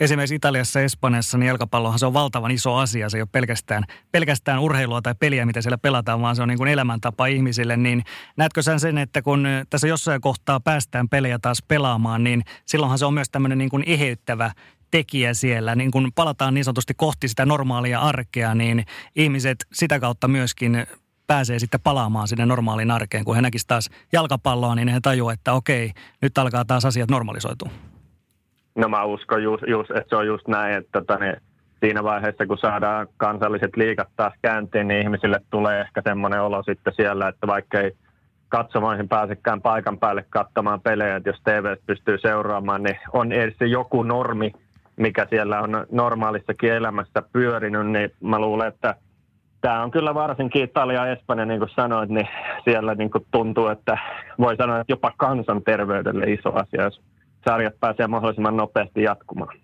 Esimerkiksi Italiassa ja Espanjassa niin jalkapallohan se on valtavan iso asia. Se ei ole pelkästään, pelkästään urheilua tai peliä, mitä siellä pelataan, vaan se on niin kuin elämäntapa ihmisille. Niin näetkö sen sen, että kun tässä jossain kohtaa päästään pelejä taas pelaamaan, niin silloinhan se on myös tämmöinen niin kuin eheyttävä tekijä siellä. Niin kun palataan niin sanotusti kohti sitä normaalia arkea, niin ihmiset sitä kautta myöskin pääsee sitten palaamaan sinne normaaliin arkeen. Kun he näkisivät taas jalkapalloa, niin he tajuavat, että okei, nyt alkaa taas asiat normalisoitua. No mä uskon just, just että se on just näin, että tota, niin siinä vaiheessa, kun saadaan kansalliset liikat taas käyntiin, niin ihmisille tulee ehkä semmoinen olo sitten siellä, että vaikka ei katsomoihin pääsekään paikan päälle katsomaan pelejä, että jos TV pystyy seuraamaan, niin on edes se joku normi, mikä siellä on normaalissakin elämässä pyörinyt, niin mä luulen, että tämä on kyllä varsinkin Italia ja Espanja, niin kuin sanoit, niin siellä niin kuin tuntuu, että voi sanoa, että jopa kansanterveydelle iso asia, jos sarjat pääsee mahdollisimman nopeasti jatkumaan.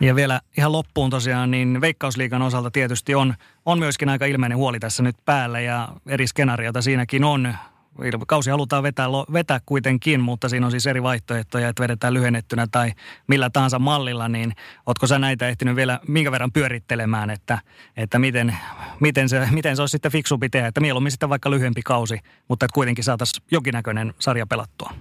Ja vielä ihan loppuun tosiaan, niin Veikkausliikan osalta tietysti on, on myöskin aika ilmeinen huoli tässä nyt päällä ja eri skenaarioita siinäkin on. Kausi halutaan vetää, vetää kuitenkin, mutta siinä on siis eri vaihtoehtoja, että vedetään lyhennettynä tai millä tahansa mallilla, niin ootko sä näitä ehtinyt vielä minkä verran pyörittelemään, että, että miten, miten, se, miten se olisi sitten fiksumpi tehdä, että mieluummin sitten vaikka lyhyempi kausi, mutta että kuitenkin saataisiin jonkinnäköinen sarja pelattua?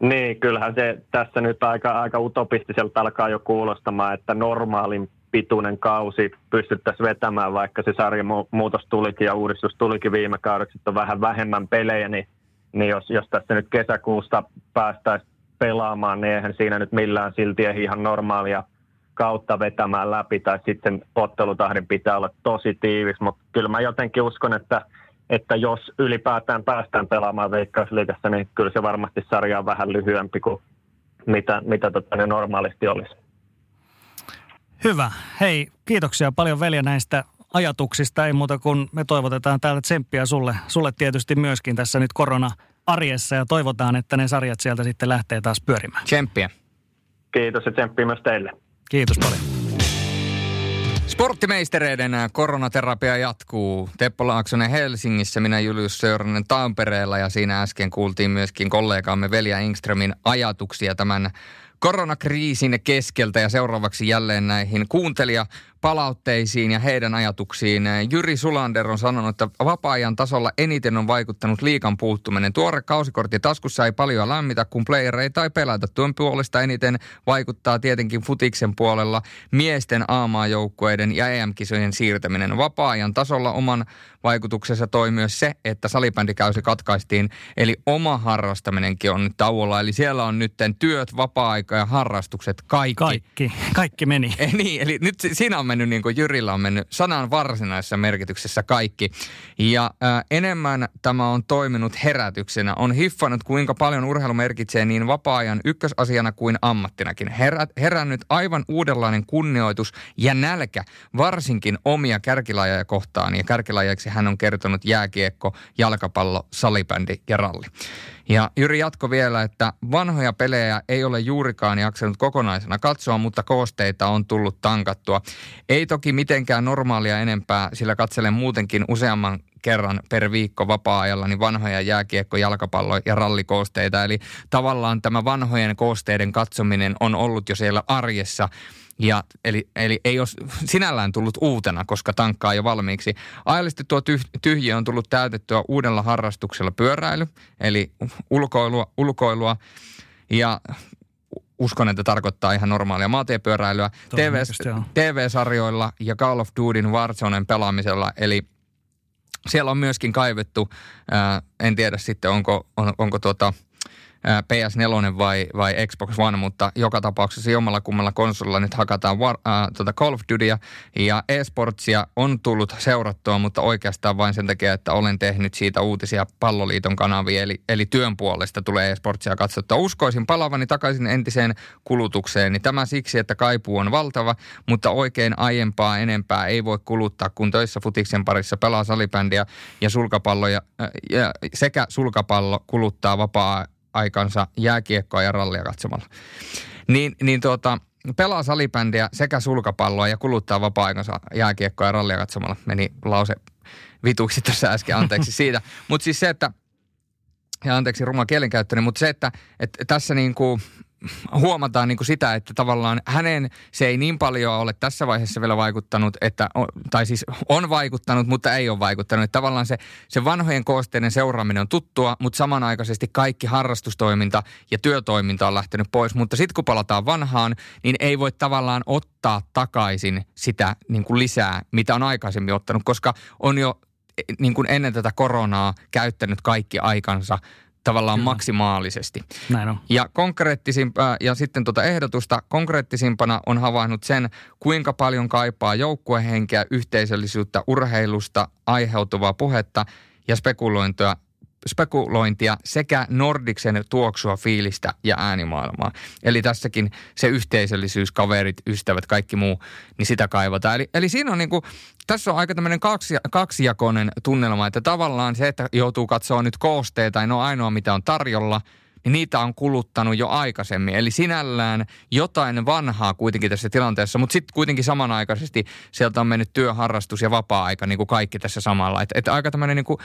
Niin, kyllähän se tässä nyt aika, aika utopistiselta alkaa jo kuulostamaan, että normaalin pituinen kausi pystyttäisiin vetämään, vaikka se sarjamuutos tulikin ja uudistus tulikin viime kaudeksi, että on vähän vähemmän pelejä, niin, niin jos, jos tässä nyt kesäkuusta päästäisiin pelaamaan, niin eihän siinä nyt millään silti ihan normaalia kautta vetämään läpi, tai sitten ottelutahdin pitää olla tosi tiivis, mutta kyllä mä jotenkin uskon, että – että jos ylipäätään päästään pelaamaan Veikkausliigassa, niin kyllä se varmasti sarja on vähän lyhyempi kuin mitä, mitä tota ne normaalisti olisi. Hyvä. Hei, kiitoksia paljon velja näistä ajatuksista. Ei muuta kuin me toivotetaan täällä tsemppiä sulle, sulle tietysti myöskin tässä nyt korona-arjessa ja toivotaan, että ne sarjat sieltä sitten lähtee taas pyörimään. Tsemppiä. Kiitos ja tsemppiä myös teille. Kiitos paljon. Sporttimeistereiden koronaterapia jatkuu. Teppo Laaksonen Helsingissä, minä Julius Söörinen Tampereella ja siinä äsken kuultiin myöskin kollegaamme Velja Ingströmin ajatuksia tämän koronakriisin keskeltä ja seuraavaksi jälleen näihin kuuntelija palautteisiin ja heidän ajatuksiin. Jyri Sulander on sanonut, että vapaa-ajan tasolla eniten on vaikuttanut liikan puuttuminen. Tuore kausikortti taskussa ei paljon lämmitä, kun playereita ei pelätä. Tuon puolesta eniten vaikuttaa tietenkin futiksen puolella miesten aamaajoukkueiden ja EM-kisojen siirtäminen. Vapaa-ajan tasolla oman vaikutuksensa toi myös se, että salibändikäysi katkaistiin. Eli oma harrastaminenkin on nyt tauolla. Eli siellä on nyt työt, vapaa-aika ja harrastukset, kaikki. Kaikki, kaikki meni. Eh, niin, eli nyt siinä on mennyt niin kuin Jyrillä on mennyt sanan varsinaisessa merkityksessä kaikki. Ja ää, enemmän tämä on toiminut herätyksenä. On hiffannut, kuinka paljon urheilu merkitsee niin vapaa-ajan ykkösasiana kuin ammattinakin. Herä, herännyt aivan uudenlainen kunnioitus ja nälkä, varsinkin omia kärkilajeja kohtaan. Ja kärkilajeiksi hän on kertonut jääkiekko, jalkapallo, salibändi ja ralli. Ja Jyri jatko vielä, että vanhoja pelejä ei ole juurikaan jaksanut kokonaisena katsoa, mutta koosteita on tullut tankattua. Ei toki mitenkään normaalia enempää, sillä katselen muutenkin useamman kerran per viikko vapaa-ajalla niin vanhoja jääkiekko, jalkapallo ja rallikoosteita. Eli tavallaan tämä vanhojen koosteiden katsominen on ollut jo siellä arjessa ja, eli, eli ei ole sinällään tullut uutena, koska tankkaa jo valmiiksi. Ajallisesti tuo tyh, tyhjiö on tullut täytettyä uudella harrastuksella pyöräily, eli ulkoilua, ulkoilua. Ja uskon, että tarkoittaa ihan normaalia maatiepyöräilyä TV, TV-sarjoilla ja Call of Dutyn Warzonen pelaamisella, eli siellä on myöskin kaivettu, ää, en tiedä sitten onko, on, onko tuota, PS4 vai, vai Xbox One, mutta joka tapauksessa jommalla kummalla konsolilla nyt hakataan war, äh, tuota Call of Dutyä ja eSportsia on tullut seurattua, mutta oikeastaan vain sen takia, että olen tehnyt siitä uutisia palloliiton kanavia, eli, eli työn puolesta tulee eSportsia katsottua. Uskoisin palavani takaisin entiseen kulutukseen, niin tämä siksi, että kaipuu on valtava, mutta oikein aiempaa enempää ei voi kuluttaa, kun töissä futiksen parissa pelaa salibändiä ja sulkapallo ja, ja sekä sulkapallo kuluttaa vapaa aikansa jääkiekkoa ja rallia katsomalla. Niin, niin tuota, pelaa salibändiä sekä sulkapalloa ja kuluttaa vapaa-aikansa jääkiekkoa ja rallia katsomalla. Meni lause vituiksi tässä äsken, anteeksi siitä. Mutta siis se, että, ja anteeksi ruma kielenkäyttöni, mutta se, että, että tässä niin kuin huomataan niin kuin sitä, että tavallaan hänen se ei niin paljon ole tässä vaiheessa vielä vaikuttanut, että, tai siis on vaikuttanut, mutta ei ole vaikuttanut. Että tavallaan se, se vanhojen koosteiden seuraaminen on tuttua, mutta samanaikaisesti kaikki harrastustoiminta ja työtoiminta on lähtenyt pois. Mutta sitten kun palataan vanhaan, niin ei voi tavallaan ottaa takaisin sitä niin kuin lisää, mitä on aikaisemmin ottanut, koska on jo niin kuin ennen tätä koronaa käyttänyt kaikki aikansa tavallaan Kyllä. maksimaalisesti. Näin on. Ja konkreettisimpaa, ja sitten tuota ehdotusta konkreettisimpana on havainnut sen, kuinka paljon kaipaa joukkuehenkeä, yhteisöllisyyttä, urheilusta aiheutuvaa puhetta ja spekulointia spekulointia sekä Nordiksen tuoksua, fiilistä ja äänimaailmaa. Eli tässäkin se yhteisöllisyys, kaverit, ystävät, kaikki muu, niin sitä kaivataan. Eli, eli siinä on niin kuin, tässä on aika tämmöinen kaksi, kaksijakoinen tunnelma, että tavallaan se, että joutuu katsoa nyt koosteita, ei ole ainoa mitä on tarjolla, niin niitä on kuluttanut jo aikaisemmin. Eli sinällään jotain vanhaa kuitenkin tässä tilanteessa, mutta sitten kuitenkin samanaikaisesti sieltä on mennyt työharrastus ja vapaa-aika niin kuin kaikki tässä samalla. Että et aika tämmöinen niin kuin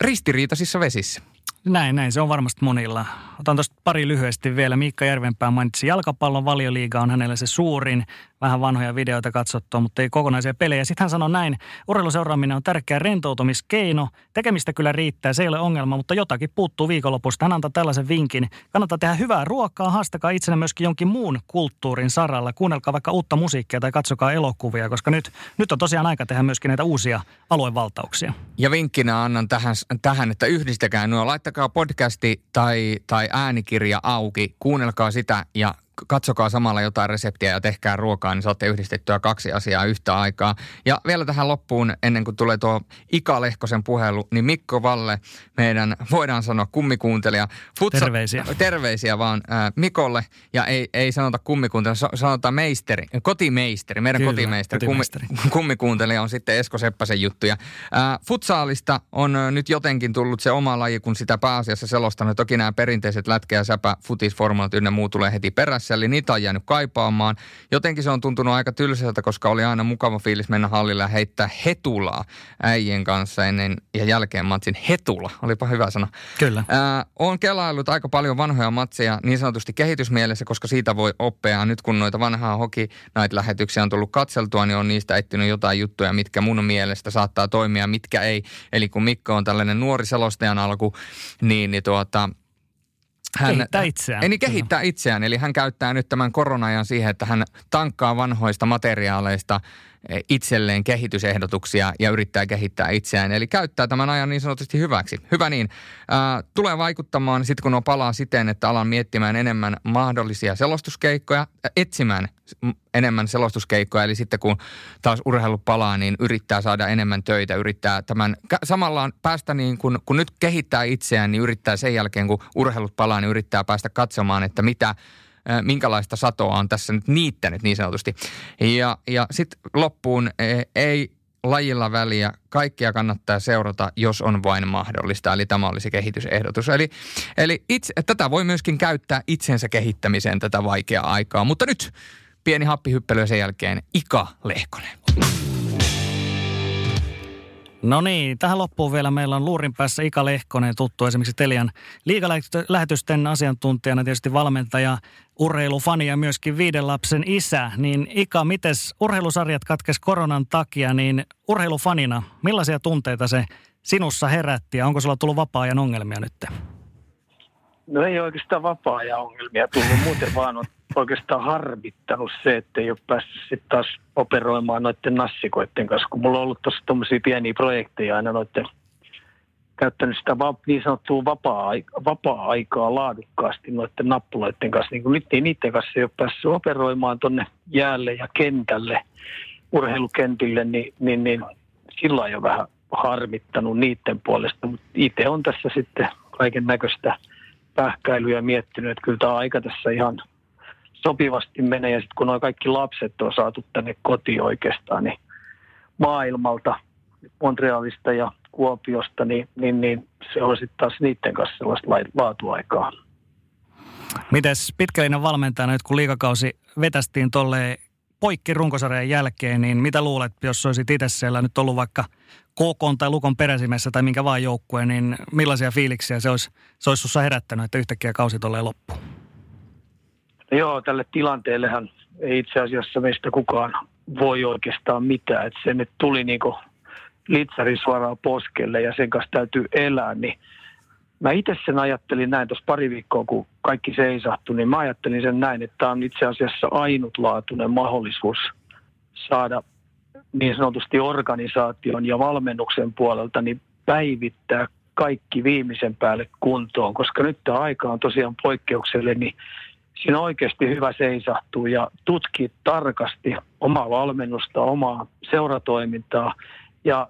ristiriitaisissa vesissä. Näin, näin. Se on varmasti monilla. Otan tuosta pari lyhyesti vielä. Miikka Järvenpää mainitsi jalkapallon valioliiga on hänelle se suurin vähän vanhoja videoita katsottua, mutta ei kokonaisia pelejä. Sitten hän sanoi näin, urheiluseuraaminen on tärkeä rentoutumiskeino. Tekemistä kyllä riittää, se ei ole ongelma, mutta jotakin puuttuu viikonlopusta. Hän antaa tällaisen vinkin. Kannattaa tehdä hyvää ruokaa, haastakaa itsenä myöskin jonkin muun kulttuurin saralla. Kuunnelkaa vaikka uutta musiikkia tai katsokaa elokuvia, koska nyt, nyt on tosiaan aika tehdä myöskin näitä uusia aluevaltauksia. Ja vinkkinä annan tähän, tähän että yhdistäkää nuo. Laittakaa podcasti tai, tai äänikirja auki, kuunnelkaa sitä ja katsokaa samalla jotain reseptiä ja tehkää ruokaa, niin saatte yhdistettyä kaksi asiaa yhtä aikaa. Ja vielä tähän loppuun, ennen kuin tulee tuo Ika Lehkosen puhelu, niin Mikko Valle, meidän voidaan sanoa kummikuuntelija. Futsa, terveisiä. Terveisiä vaan äh, Mikolle, ja ei, ei sanota kummikuuntelija, sanotaan meisteri, kotimeisteri, meidän Kyllä, kotimeisteri. kotimeisteri. Kummi, kummikuuntelija on sitten Esko Seppäsen juttuja. Äh, futsaalista on nyt jotenkin tullut se oma laji, kun sitä pääasiassa selostanut. Toki nämä perinteiset lätkä ja säpä, futis, formulat ynnä muu tulee heti perässä perässä, eli niitä on jäänyt kaipaamaan. Jotenkin se on tuntunut aika tylsältä, koska oli aina mukava fiilis mennä hallille ja heittää hetulaa äijien kanssa ennen ja jälkeen matsin. Hetula, olipa hyvä sana. Kyllä. Ää, on kelaillut aika paljon vanhoja matseja niin sanotusti kehitysmielessä, koska siitä voi oppia. Nyt kun noita vanhaa hoki näitä lähetyksiä on tullut katseltua, niin on niistä etsinyt jotain juttuja, mitkä mun mielestä saattaa toimia, mitkä ei. Eli kun Mikko on tällainen nuori selostajan alku, niin, niin tuota, hän, kehittää itseään. Ei niin kehittää itseään, eli hän käyttää nyt tämän korona siihen, että hän tankkaa vanhoista materiaaleista itselleen kehitysehdotuksia ja yrittää kehittää itseään. Eli käyttää tämän ajan niin sanotusti hyväksi. Hyvä niin. Ää, tulee vaikuttamaan sitten, kun on palaa siten, että alan miettimään enemmän mahdollisia selostuskeikkoja, etsimään enemmän selostuskeikkoja. Eli sitten kun taas urheilu palaa, niin yrittää saada enemmän töitä, yrittää tämän, samalla päästä niin kun, kun nyt kehittää itseään, niin yrittää sen jälkeen, kun urheilut palaa, niin yrittää päästä katsomaan, että mitä – minkälaista satoa on tässä nyt niittänyt niin sanotusti. Ja, ja sitten loppuun ei lajilla väliä, kaikkia kannattaa seurata, jos on vain mahdollista. Eli tämä olisi kehitysehdotus. Eli, eli itse, tätä voi myöskin käyttää itsensä kehittämiseen tätä vaikeaa aikaa. Mutta nyt pieni happihyppely sen jälkeen Ika Lehkonen. No niin, tähän loppuun vielä meillä on luurin päässä Ika Lehkonen, tuttu esimerkiksi Telian liikalähetysten asiantuntijana, tietysti valmentaja, urheilufani ja myöskin viiden lapsen isä. Niin Ika, mites urheilusarjat katkes koronan takia, niin urheilufanina, millaisia tunteita se sinussa herätti ja onko sulla tullut vapaa-ajan ongelmia nyt? No ei oikeastaan vapaa-ajan ongelmia tullut, muuten vaan on oikeastaan harmittanut se, että ei ole päässyt sitten taas operoimaan noiden nassikoiden kanssa, kun mulla on ollut tuossa tuommoisia pieniä projekteja aina noiden käyttänyt sitä niin sanottua vapaa-aikaa, vapaa-aikaa laadukkaasti noiden nappuloiden kanssa. Niin kuin nyt niin niiden kanssa ei ole päässyt operoimaan tuonne jäälle ja kentälle, urheilukentille, niin, niin, niin sillä on jo vähän harmittanut niiden puolesta. Mutta itse on tässä sitten kaiken näköistä pähkäilyä miettinyt, että kyllä tämä aika tässä ihan sopivasti menee. Ja sitten kun nuo kaikki lapset on saatu tänne kotiin oikeastaan, niin maailmalta, Montrealista ja Kuopiosta, niin, niin, niin se on sitten taas niiden kanssa sellaista laatuaikaa. Mites pitkällinen valmentajana nyt kun liikakausi vetästiin tolleen poikki runkosarjan jälkeen, niin mitä luulet, jos olisit itse siellä nyt ollut vaikka KK tai Lukon peräsimessä tai minkä vaan joukkueen, niin millaisia fiiliksiä se olisi, se olisi sussa herättänyt, että yhtäkkiä kausi tolleen loppuun? Joo, tälle tilanteellehan ei itse asiassa meistä kukaan voi oikeastaan mitään. Että se nyt tuli niin litsari suoraan poskelle ja sen kanssa täytyy elää, niin mä itse sen ajattelin näin tuossa pari viikkoa, kun kaikki seisahtui, niin mä ajattelin sen näin, että tämä on itse asiassa ainutlaatuinen mahdollisuus saada niin sanotusti organisaation ja valmennuksen puolelta niin päivittää kaikki viimeisen päälle kuntoon, koska nyt tämä aika on tosiaan poikkeuksellinen, niin siinä on oikeasti hyvä seisahtua ja tutkia tarkasti omaa valmennusta, omaa seuratoimintaa ja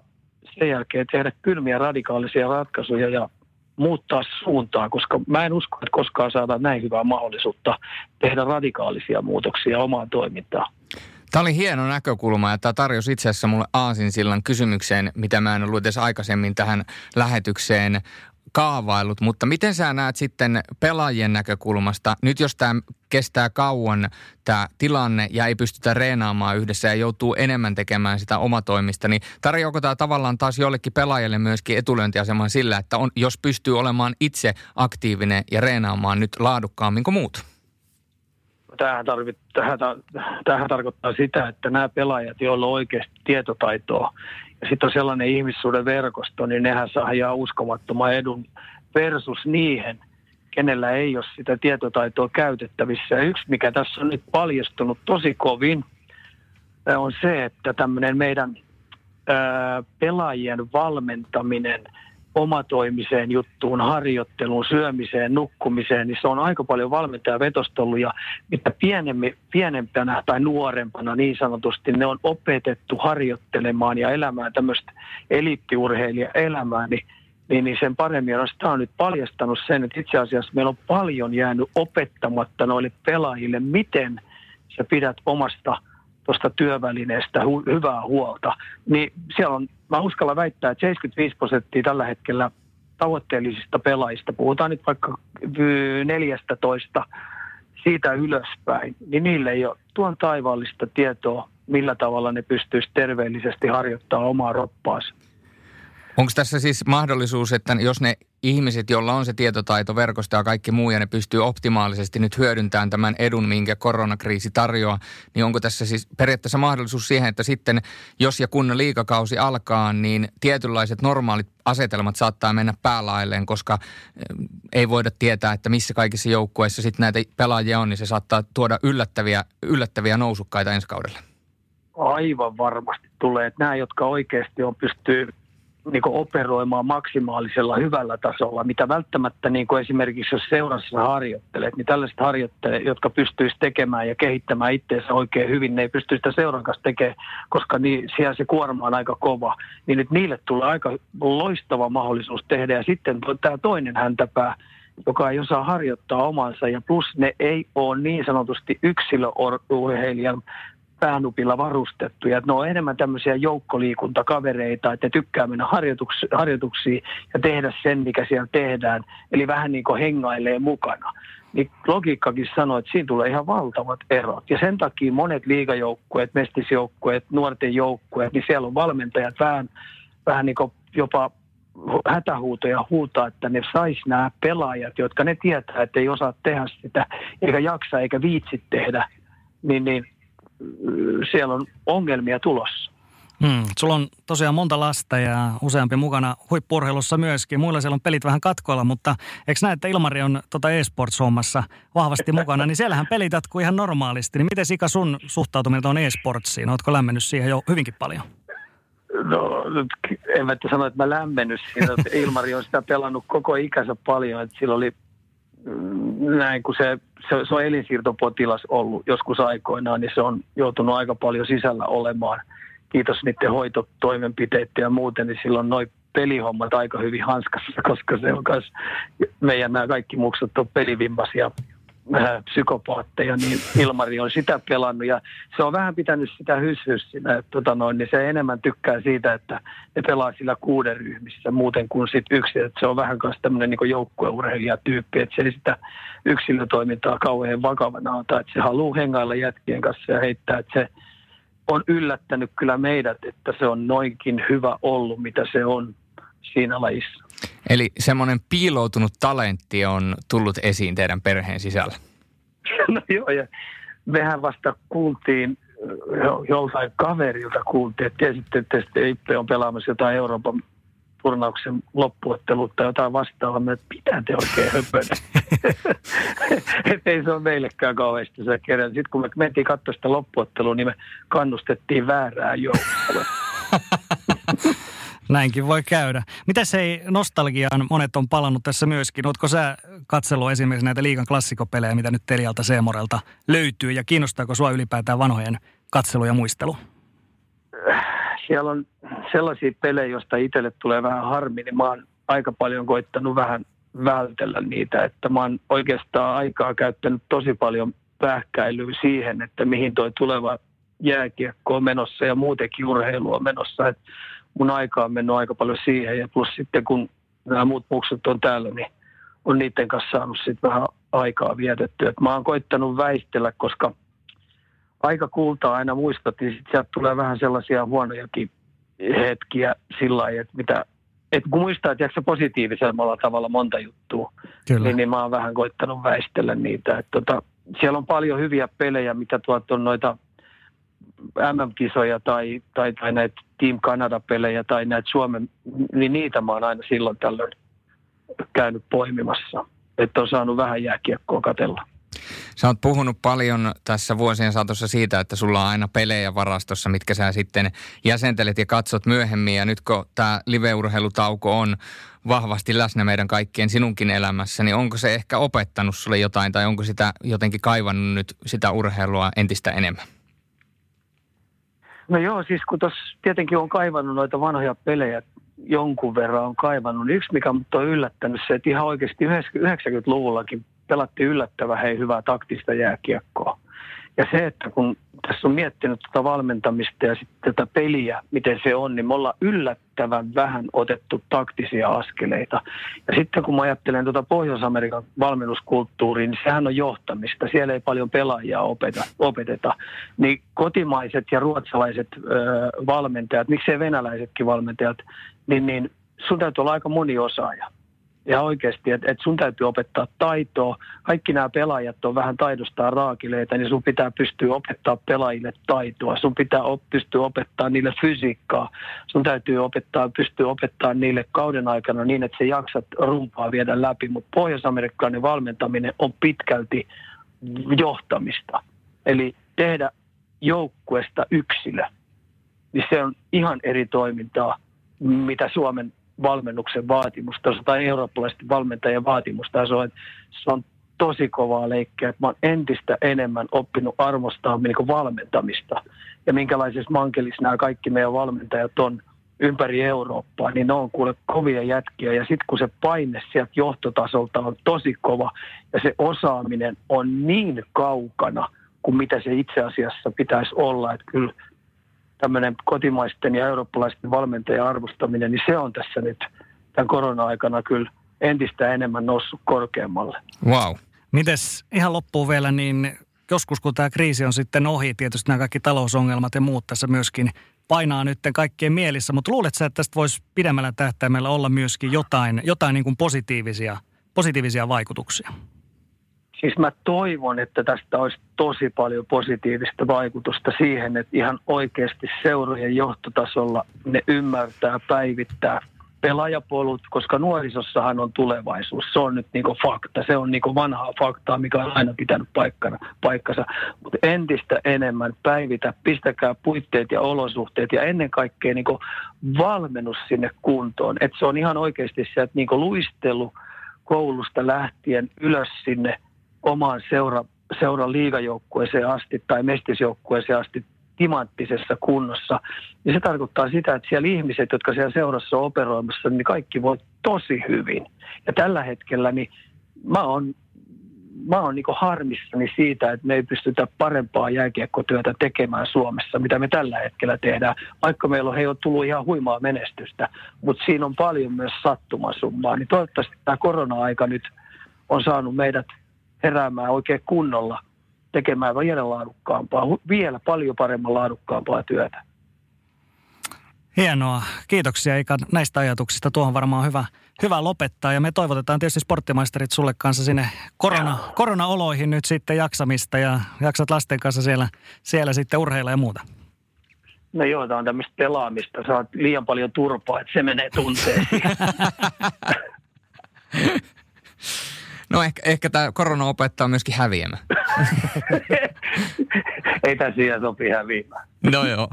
sen jälkeen tehdä kylmiä radikaalisia ratkaisuja ja muuttaa suuntaa, koska mä en usko, että koskaan saadaan näin hyvää mahdollisuutta tehdä radikaalisia muutoksia omaan toimintaan. Tämä oli hieno näkökulma ja tämä tarjosi itse asiassa mulle sillan kysymykseen, mitä mä en ollut edes aikaisemmin tähän lähetykseen kaavailut, mutta miten sä näet sitten pelaajien näkökulmasta, nyt jos tämä kestää kauan tämä tilanne ja ei pystytä reenaamaan yhdessä ja joutuu enemmän tekemään sitä omatoimista, niin tarjoako tämä tavallaan taas jollekin pelaajalle myöskin etulyöntiaseman sillä, että on, jos pystyy olemaan itse aktiivinen ja reenaamaan nyt laadukkaammin kuin muut? Tämähän, tarvit, tämähän, tämähän tarkoittaa sitä, että nämä pelaajat, joilla on oikeasti tietotaitoa sitten on sellainen ihmissuuden verkosto, niin nehän saa ihan uskomattoman edun versus niihin, kenellä ei ole sitä tietotaitoa käytettävissä. Ja yksi, mikä tässä on nyt paljastunut tosi kovin, on se, että tämmöinen meidän ää, pelaajien valmentaminen – omatoimiseen juttuun, harjoitteluun, syömiseen, nukkumiseen, niin se on aika paljon valmentaja vetostollut ja mitä pienemmi, pienempänä tai nuorempana niin sanotusti ne on opetettu harjoittelemaan ja elämään tämmöistä eliittiurheilija elämää, niin niin, niin sen paremmin on. Sitä on nyt paljastanut sen, että itse asiassa meillä on paljon jäänyt opettamatta noille pelaajille, miten sä pidät omasta – tuosta työvälineestä hu- hyvää huolta, niin siellä on, mä uskalla väittää, että 75 prosenttia tällä hetkellä tavoitteellisista pelaajista, puhutaan nyt vaikka 14 siitä ylöspäin, niin niille ei ole tuon taivaallista tietoa, millä tavalla ne pystyisi terveellisesti harjoittamaan omaa roppaansa. Onko tässä siis mahdollisuus, että jos ne ihmiset, joilla on se tietotaito, verkosto ja kaikki muu, ja ne pystyy optimaalisesti nyt hyödyntämään tämän edun, minkä koronakriisi tarjoaa, niin onko tässä siis periaatteessa mahdollisuus siihen, että sitten, jos ja kun liikakausi alkaa, niin tietynlaiset normaalit asetelmat saattaa mennä päälailleen, koska eh, ei voida tietää, että missä kaikissa joukkueissa sitten näitä pelaajia on, niin se saattaa tuoda yllättäviä, yllättäviä nousukkaita ensi kaudella. Aivan varmasti tulee. Että nämä, jotka oikeasti on pystyy niin operoimaan maksimaalisella hyvällä tasolla, mitä välttämättä niin kuin esimerkiksi jos seurassa harjoittelet, niin tällaiset harjoittelet, jotka pystyisi tekemään ja kehittämään itseensä oikein hyvin, ne ei pysty sitä seuran kanssa tekemään, koska niin, siellä se kuorma on aika kova. Niin nyt niille tulee aika loistava mahdollisuus tehdä ja sitten tämä toinen häntäpää, joka ei osaa harjoittaa omansa ja plus ne ei ole niin sanotusti yksilöurheilijan päänupilla varustettuja. Ne on enemmän tämmöisiä joukkoliikuntakavereita, että tykkää mennä harjoituks- harjoituksiin ja tehdä sen, mikä siellä tehdään. Eli vähän niin kuin hengailee mukana. Niin logiikkakin sanoo, että siinä tulee ihan valtavat erot. Ja sen takia monet liigajoukkueet, mestisjoukkueet, nuorten joukkueet, niin siellä on valmentajat vähän, vähän niin kuin jopa hätähuutoja huutaa, että ne sais nämä pelaajat, jotka ne tietää, että ei osaa tehdä sitä, eikä jaksa eikä viitsi tehdä, niin, niin siellä on ongelmia tulossa. Hmm. Sulla on tosiaan monta lasta ja useampi mukana huippurheilussa myöskin. Muilla siellä on pelit vähän katkoilla, mutta eikö näe, että Ilmari on tota e-sports-hommassa vahvasti mukana, niin siellähän pelit jatkuu ihan normaalisti. Niin miten Sika sun suhtautuminen on e-sportsiin? Oletko lämmennyt siihen jo hyvinkin paljon? No, en mä sano, että mä lämmennyt siinä. Ilmari on sitä pelannut koko ikänsä paljon. Että sillä oli näin, kun se, se, se on elinsiirtopotilas ollut joskus aikoinaan, niin se on joutunut aika paljon sisällä olemaan. Kiitos niiden hoitotoimenpiteiden ja muuten, niin silloin noin pelihommat aika hyvin hanskassa, koska se on myös, meidän nämä kaikki muksut on pelivimmasia Äh, psykopaatteja, niin Ilmari on sitä pelannut. Ja se on vähän pitänyt sitä hyshys siinä, että tota noin, niin se enemmän tykkää siitä, että ne pelaa sillä kuuden ryhmissä muuten kuin sit yksi, että se on vähän myös tämmöinen niin joukkueurheilijatyyppi, että se ei sitä yksilötoimintaa kauhean vakavana ota, että se haluaa hengailla jätkien kanssa ja heittää, että se on yllättänyt kyllä meidät, että se on noinkin hyvä ollut, mitä se on siinä lajissa. Eli semmoinen piiloutunut talentti on tullut esiin teidän perheen sisällä? No joo, ja mehän vasta kuultiin joltain kaverilta kuultiin, että tiesitte, että Ippe on pelaamassa jotain Euroopan turnauksen loppuottelua tai jotain vastaavaa. Että mitä te oikein höpönä? että ei se ole meillekään kauheasti se kerran. Sitten kun me mentiin katsoa sitä loppuottelua, niin me kannustettiin väärää joukkoa. Näinkin voi käydä. Mitä se ei nostalgiaan monet on palannut tässä myöskin? Oletko sä katsellut esimerkiksi näitä liikan klassikopelejä, mitä nyt Telialta Seemorelta löytyy ja kiinnostaako sua ylipäätään vanhojen katselu ja muistelu? Siellä on sellaisia pelejä, joista itselle tulee vähän harmi, niin mä oon aika paljon koittanut vähän vältellä niitä, että mä oon oikeastaan aikaa käyttänyt tosi paljon pähkäilyä siihen, että mihin toi tuleva jääkiekko on menossa ja muutenkin urheilu on menossa. Että mun aika on mennyt aika paljon siihen ja plus sitten kun nämä muut muksut on täällä, niin on niiden kanssa saanut sitten vähän aikaa vietettyä. Et mä oon koittanut väistellä, koska aika kultaa aina muistat, niin sitten sieltä tulee vähän sellaisia huonojakin hetkiä sillä lailla, että mitä et kun muistaa, että positiivisemmalla tavalla monta juttua, niin, niin mä oon vähän koittanut väistellä niitä. Et tota, siellä on paljon hyviä pelejä, mitä tuot on noita MM-kisoja tai, tai, tai näitä Team Canada-pelejä tai näitä Suomen, niin niitä mä oon aina silloin tällöin käynyt poimimassa. Että on saanut vähän jääkiekkoa katella. Sä oot puhunut paljon tässä vuosien saatossa siitä, että sulla on aina pelejä varastossa, mitkä sä sitten jäsentelet ja katsot myöhemmin. Ja nyt kun tämä liveurheilutauko on vahvasti läsnä meidän kaikkien sinunkin elämässä, niin onko se ehkä opettanut sulle jotain tai onko sitä jotenkin kaivannut nyt sitä urheilua entistä enemmän? No joo, siis kun tuossa tietenkin on kaivannut noita vanhoja pelejä, jonkun verran on kaivannut. Niin yksi, mikä mut on yllättänyt, se, että ihan oikeasti 90-luvullakin pelattiin yllättävän hei hyvää taktista jääkiekkoa. Ja se, että kun tässä on miettinyt tätä valmentamista ja sitten tätä peliä, miten se on, niin me ollaan yllättävän vähän otettu taktisia askeleita. Ja sitten kun mä ajattelen tuota Pohjois-Amerikan valmennuskulttuuriin, niin sehän on johtamista. Siellä ei paljon pelaajia opeta, opeteta. Niin kotimaiset ja ruotsalaiset ö, valmentajat, miksei venäläisetkin valmentajat, niin, niin sun täytyy olla aika moni osaaja ja oikeasti, että et sun täytyy opettaa taitoa. Kaikki nämä pelaajat on vähän taidostaan raakileita, niin sun pitää pystyä opettaa pelaajille taitoa. Sun pitää op, pystyä opettaa niille fysiikkaa. Sun täytyy opettaa, pystyä opettaa niille kauden aikana niin, että se jaksat rumpaa viedä läpi. Mutta pohjois-amerikkalainen valmentaminen on pitkälti johtamista. Eli tehdä joukkuesta yksilö. Niin se on ihan eri toimintaa, mitä Suomen valmennuksen vaatimustaso tai eurooppalaisten valmentajien vaatimustaso. Se on tosi kovaa leikkiä, että mä oon entistä enemmän oppinut arvostaa niin valmentamista ja minkälaisessa mankelissa nämä kaikki meidän valmentajat on ympäri Eurooppaa, niin ne on kuule kovia jätkiä. Ja sitten kun se paine sieltä johtotasolta on tosi kova ja se osaaminen on niin kaukana kuin mitä se itse asiassa pitäisi olla, että kyllä tämmöinen kotimaisten ja eurooppalaisten valmentajien arvostaminen, niin se on tässä nyt tämän korona-aikana kyllä entistä enemmän noussut korkeammalle. Wow. Mites ihan loppuun vielä, niin joskus kun tämä kriisi on sitten ohi, tietysti nämä kaikki talousongelmat ja muut tässä myöskin painaa nyt kaikkien mielissä, mutta luuletko että tästä voisi pidemmällä tähtäimellä olla myöskin jotain, jotain niin kuin positiivisia, positiivisia vaikutuksia? Siis mä toivon, että tästä olisi tosi paljon positiivista vaikutusta siihen, että ihan oikeasti seurojen johtotasolla ne ymmärtää päivittää pelaajapolut, koska nuorisossahan on tulevaisuus. Se on nyt niinku fakta. Se on niinku vanhaa faktaa, mikä on aina pitänyt paikkana, paikkansa. Mutta entistä enemmän päivitä, pistäkää puitteet ja olosuhteet ja ennen kaikkea niinku valmennus sinne kuntoon. Että se on ihan oikeasti sieltä niinku luistelu koulusta lähtien ylös sinne – omaan seura, seuran liigajoukkueeseen asti tai mestisjoukkueeseen asti timanttisessa kunnossa. Ja se tarkoittaa sitä, että siellä ihmiset, jotka siellä seurassa on operoimassa, niin kaikki voi tosi hyvin. Ja tällä hetkellä niin mä oon, mä oon niin harmissani siitä, että me ei pystytä parempaa jääkiekkotyötä tekemään Suomessa, mitä me tällä hetkellä tehdään. Vaikka meillä on, hei, on tullut ihan huimaa menestystä, mutta siinä on paljon myös sattumasummaa. Niin toivottavasti tämä korona-aika nyt on saanut meidät – heräämään oikein kunnolla tekemään vielä laadukkaampaa, vielä paljon paremman laadukkaampaa työtä. Hienoa. Kiitoksia Ika näistä ajatuksista. Tuohon varmaan hyvä, hyvä lopettaa. Ja me toivotetaan tietysti sporttimaisterit sulle kanssa sinne korona, korona-oloihin nyt sitten jaksamista ja jaksat lasten kanssa siellä, siellä sitten urheilla ja muuta. No joo, tämä on tämmöistä pelaamista. Saat liian paljon turpaa, että se menee tunteisiin. No ehkä, ehkä tämä korona opettaa myöskin häviämään. Ei tässä siihen sopi häviämään. No joo.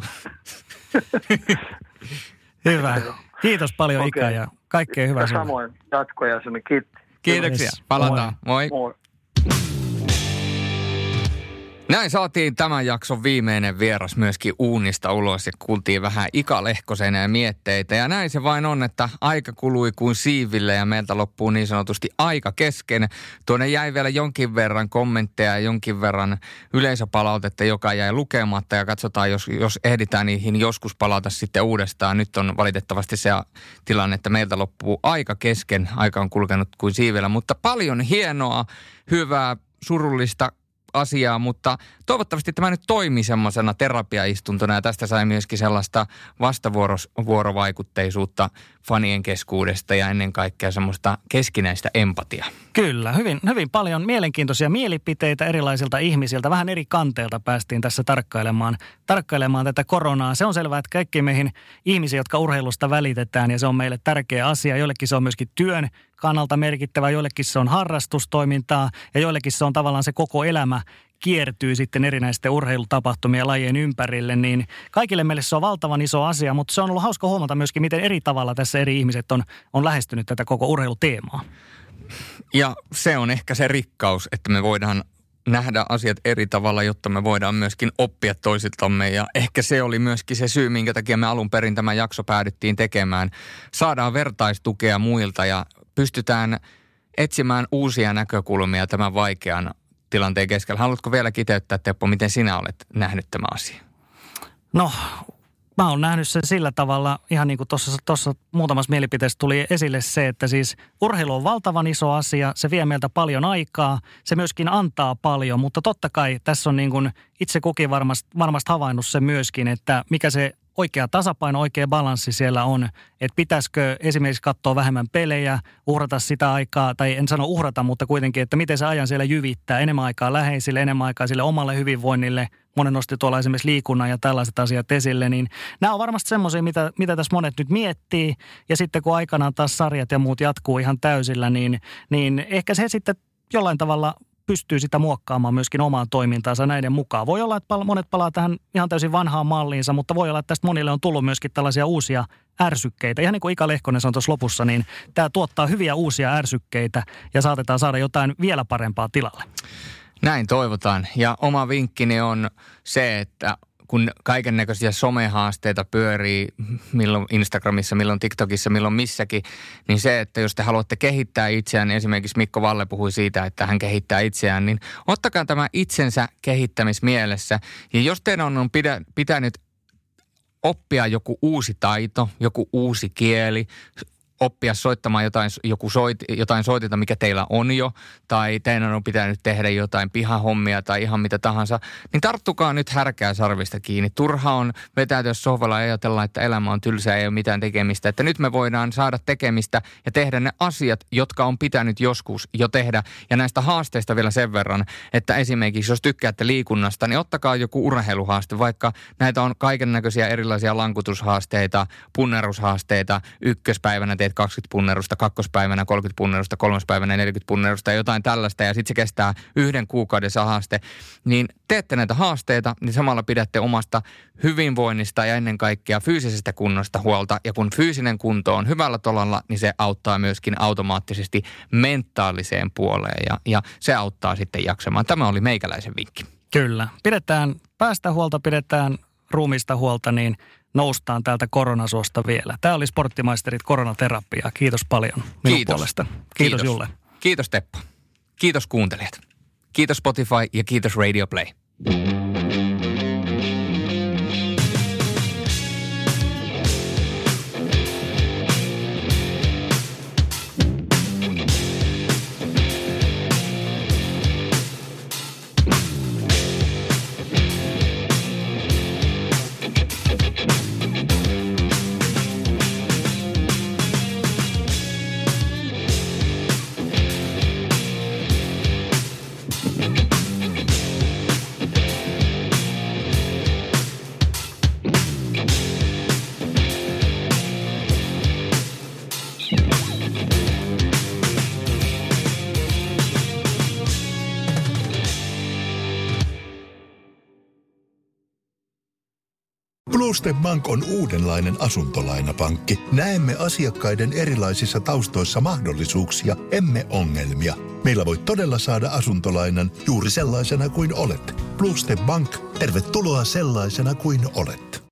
Hyvä. Kiitos paljon okay. Ika ja kaikkea hyvää Samoin jatkoja sinne. Kiitos. Kiitoksia. Palataan. Moi. Moi. Moi. Näin saatiin tämän jakson viimeinen vieras myöskin uunista ulos ja kuultiin vähän ikalehkosen ja mietteitä. Ja näin se vain on, että aika kului kuin siiville ja meiltä loppuu niin sanotusti aika kesken. Tuonne jäi vielä jonkin verran kommentteja ja jonkin verran yleisöpalautetta, joka jäi lukematta ja katsotaan, jos, jos ehditään niihin joskus palata sitten uudestaan. Nyt on valitettavasti se tilanne, että meiltä loppuu aika kesken. Aika on kulkenut kuin siivellä, mutta paljon hienoa, hyvää, surullista, asiaa, mutta toivottavasti tämä nyt toimii semmoisena terapiaistuntona ja tästä sai myöskin sellaista vastavuorovaikutteisuutta fanien keskuudesta ja ennen kaikkea semmoista keskinäistä empatiaa. Kyllä, hyvin, hyvin paljon mielenkiintoisia mielipiteitä erilaisilta ihmisiltä. Vähän eri kanteilta päästiin tässä tarkkailemaan, tarkkailemaan tätä koronaa. Se on selvää, että kaikki meihin ihmisiä, jotka urheilusta välitetään ja se on meille tärkeä asia. Joillekin se on myöskin työn kannalta merkittävä, joillekin se on harrastustoimintaa ja joillekin se on tavallaan se koko elämä kiertyy sitten erinäisten urheilutapahtumien lajien ympärille, niin kaikille meille se on valtavan iso asia, mutta se on ollut hauska huomata myöskin, miten eri tavalla tässä eri ihmiset on, on lähestynyt tätä koko urheiluteemaa. Ja se on ehkä se rikkaus, että me voidaan nähdä asiat eri tavalla, jotta me voidaan myöskin oppia toisiltamme. Ja ehkä se oli myöskin se syy, minkä takia me alun perin tämä jakso päädyttiin tekemään. Saadaan vertaistukea muilta ja pystytään etsimään uusia näkökulmia tämän vaikean tilanteen keskellä. Haluatko vielä kiteyttää, Teppo, miten sinä olet nähnyt tämä asia? No, mä oon nähnyt sen sillä tavalla, ihan niin kuin tuossa muutamassa mielipiteessä tuli esille se, että siis urheilu on valtavan iso asia, se vie meiltä paljon aikaa, se myöskin antaa paljon, mutta totta kai tässä on niin kuin itse kukin varmasti, varmasti havainnut se myöskin, että mikä se oikea tasapaino, oikea balanssi siellä on, että pitäisikö esimerkiksi katsoa vähemmän pelejä, uhrata sitä aikaa, tai en sano uhrata, mutta kuitenkin, että miten se ajan siellä jyvittää, enemmän aikaa läheisille, enemmän aikaa sille omalle hyvinvoinnille, monen nosti tuolla esimerkiksi liikunnan ja tällaiset asiat esille, niin nämä on varmasti semmoisia, mitä, mitä tässä monet nyt miettii, ja sitten kun aikanaan taas sarjat ja muut jatkuu ihan täysillä, niin, niin ehkä se sitten jollain tavalla pystyy sitä muokkaamaan myöskin omaan toimintaansa näiden mukaan. Voi olla, että monet palaa tähän ihan täysin vanhaan malliinsa, mutta voi olla, että tästä monille on tullut myöskin tällaisia uusia ärsykkeitä. Ihan niin kuin Ika Lehkonen sanoi tuossa lopussa, niin tämä tuottaa hyviä uusia ärsykkeitä ja saatetaan saada jotain vielä parempaa tilalle. Näin toivotaan. Ja oma vinkkini on se, että kun kaiken näköisiä somehaasteita pyörii, milloin Instagramissa, milloin TikTokissa, milloin missäkin, niin se, että jos te haluatte kehittää itseään, niin esimerkiksi Mikko Valle puhui siitä, että hän kehittää itseään, niin ottakaa tämä itsensä kehittämismielessä. Ja jos teidän on pitänyt oppia joku uusi taito, joku uusi kieli, oppia soittamaan jotain, joku soit, jotain soitinta, mikä teillä on jo, tai teidän on pitänyt tehdä jotain pihahommia tai ihan mitä tahansa, niin tarttukaa nyt härkää sarvista kiinni. Turha on vetäytyä sohvalla ja ajatella, että elämä on tylsää, ei ole mitään tekemistä. Että nyt me voidaan saada tekemistä ja tehdä ne asiat, jotka on pitänyt joskus jo tehdä. Ja näistä haasteista vielä sen verran, että esimerkiksi jos tykkäätte liikunnasta, niin ottakaa joku urheiluhaaste, vaikka näitä on kaiken näköisiä erilaisia lankutushaasteita, punnerushaasteita, ykköspäivänä teet teet 20 punnerusta, kakkospäivänä 30 punnerusta, kolmospäivänä 40 punnerusta ja jotain tällaista ja sitten se kestää yhden kuukauden se haaste, niin teette näitä haasteita, niin samalla pidätte omasta hyvinvoinnista ja ennen kaikkea fyysisestä kunnosta huolta. Ja kun fyysinen kunto on hyvällä tolalla, niin se auttaa myöskin automaattisesti mentaaliseen puoleen ja, ja se auttaa sitten jaksamaan. Tämä oli meikäläisen vinkki. Kyllä. Pidetään päästä huolta, pidetään ruumista huolta, niin noustaan täältä koronasuosta vielä. Tämä oli Sporttimaisterit koronaterapia. Kiitos paljon minun Kiitos. puolesta. Kiitos, Kiitos Julle. Kiitos Teppo. Kiitos kuuntelijat. Kiitos Spotify ja kiitos Radio Play. Bluestep Bank on uudenlainen asuntolainapankki. Näemme asiakkaiden erilaisissa taustoissa mahdollisuuksia, emme ongelmia. Meillä voi todella saada asuntolainan juuri sellaisena kuin olet. Bluestep Bank, tervetuloa sellaisena kuin olet.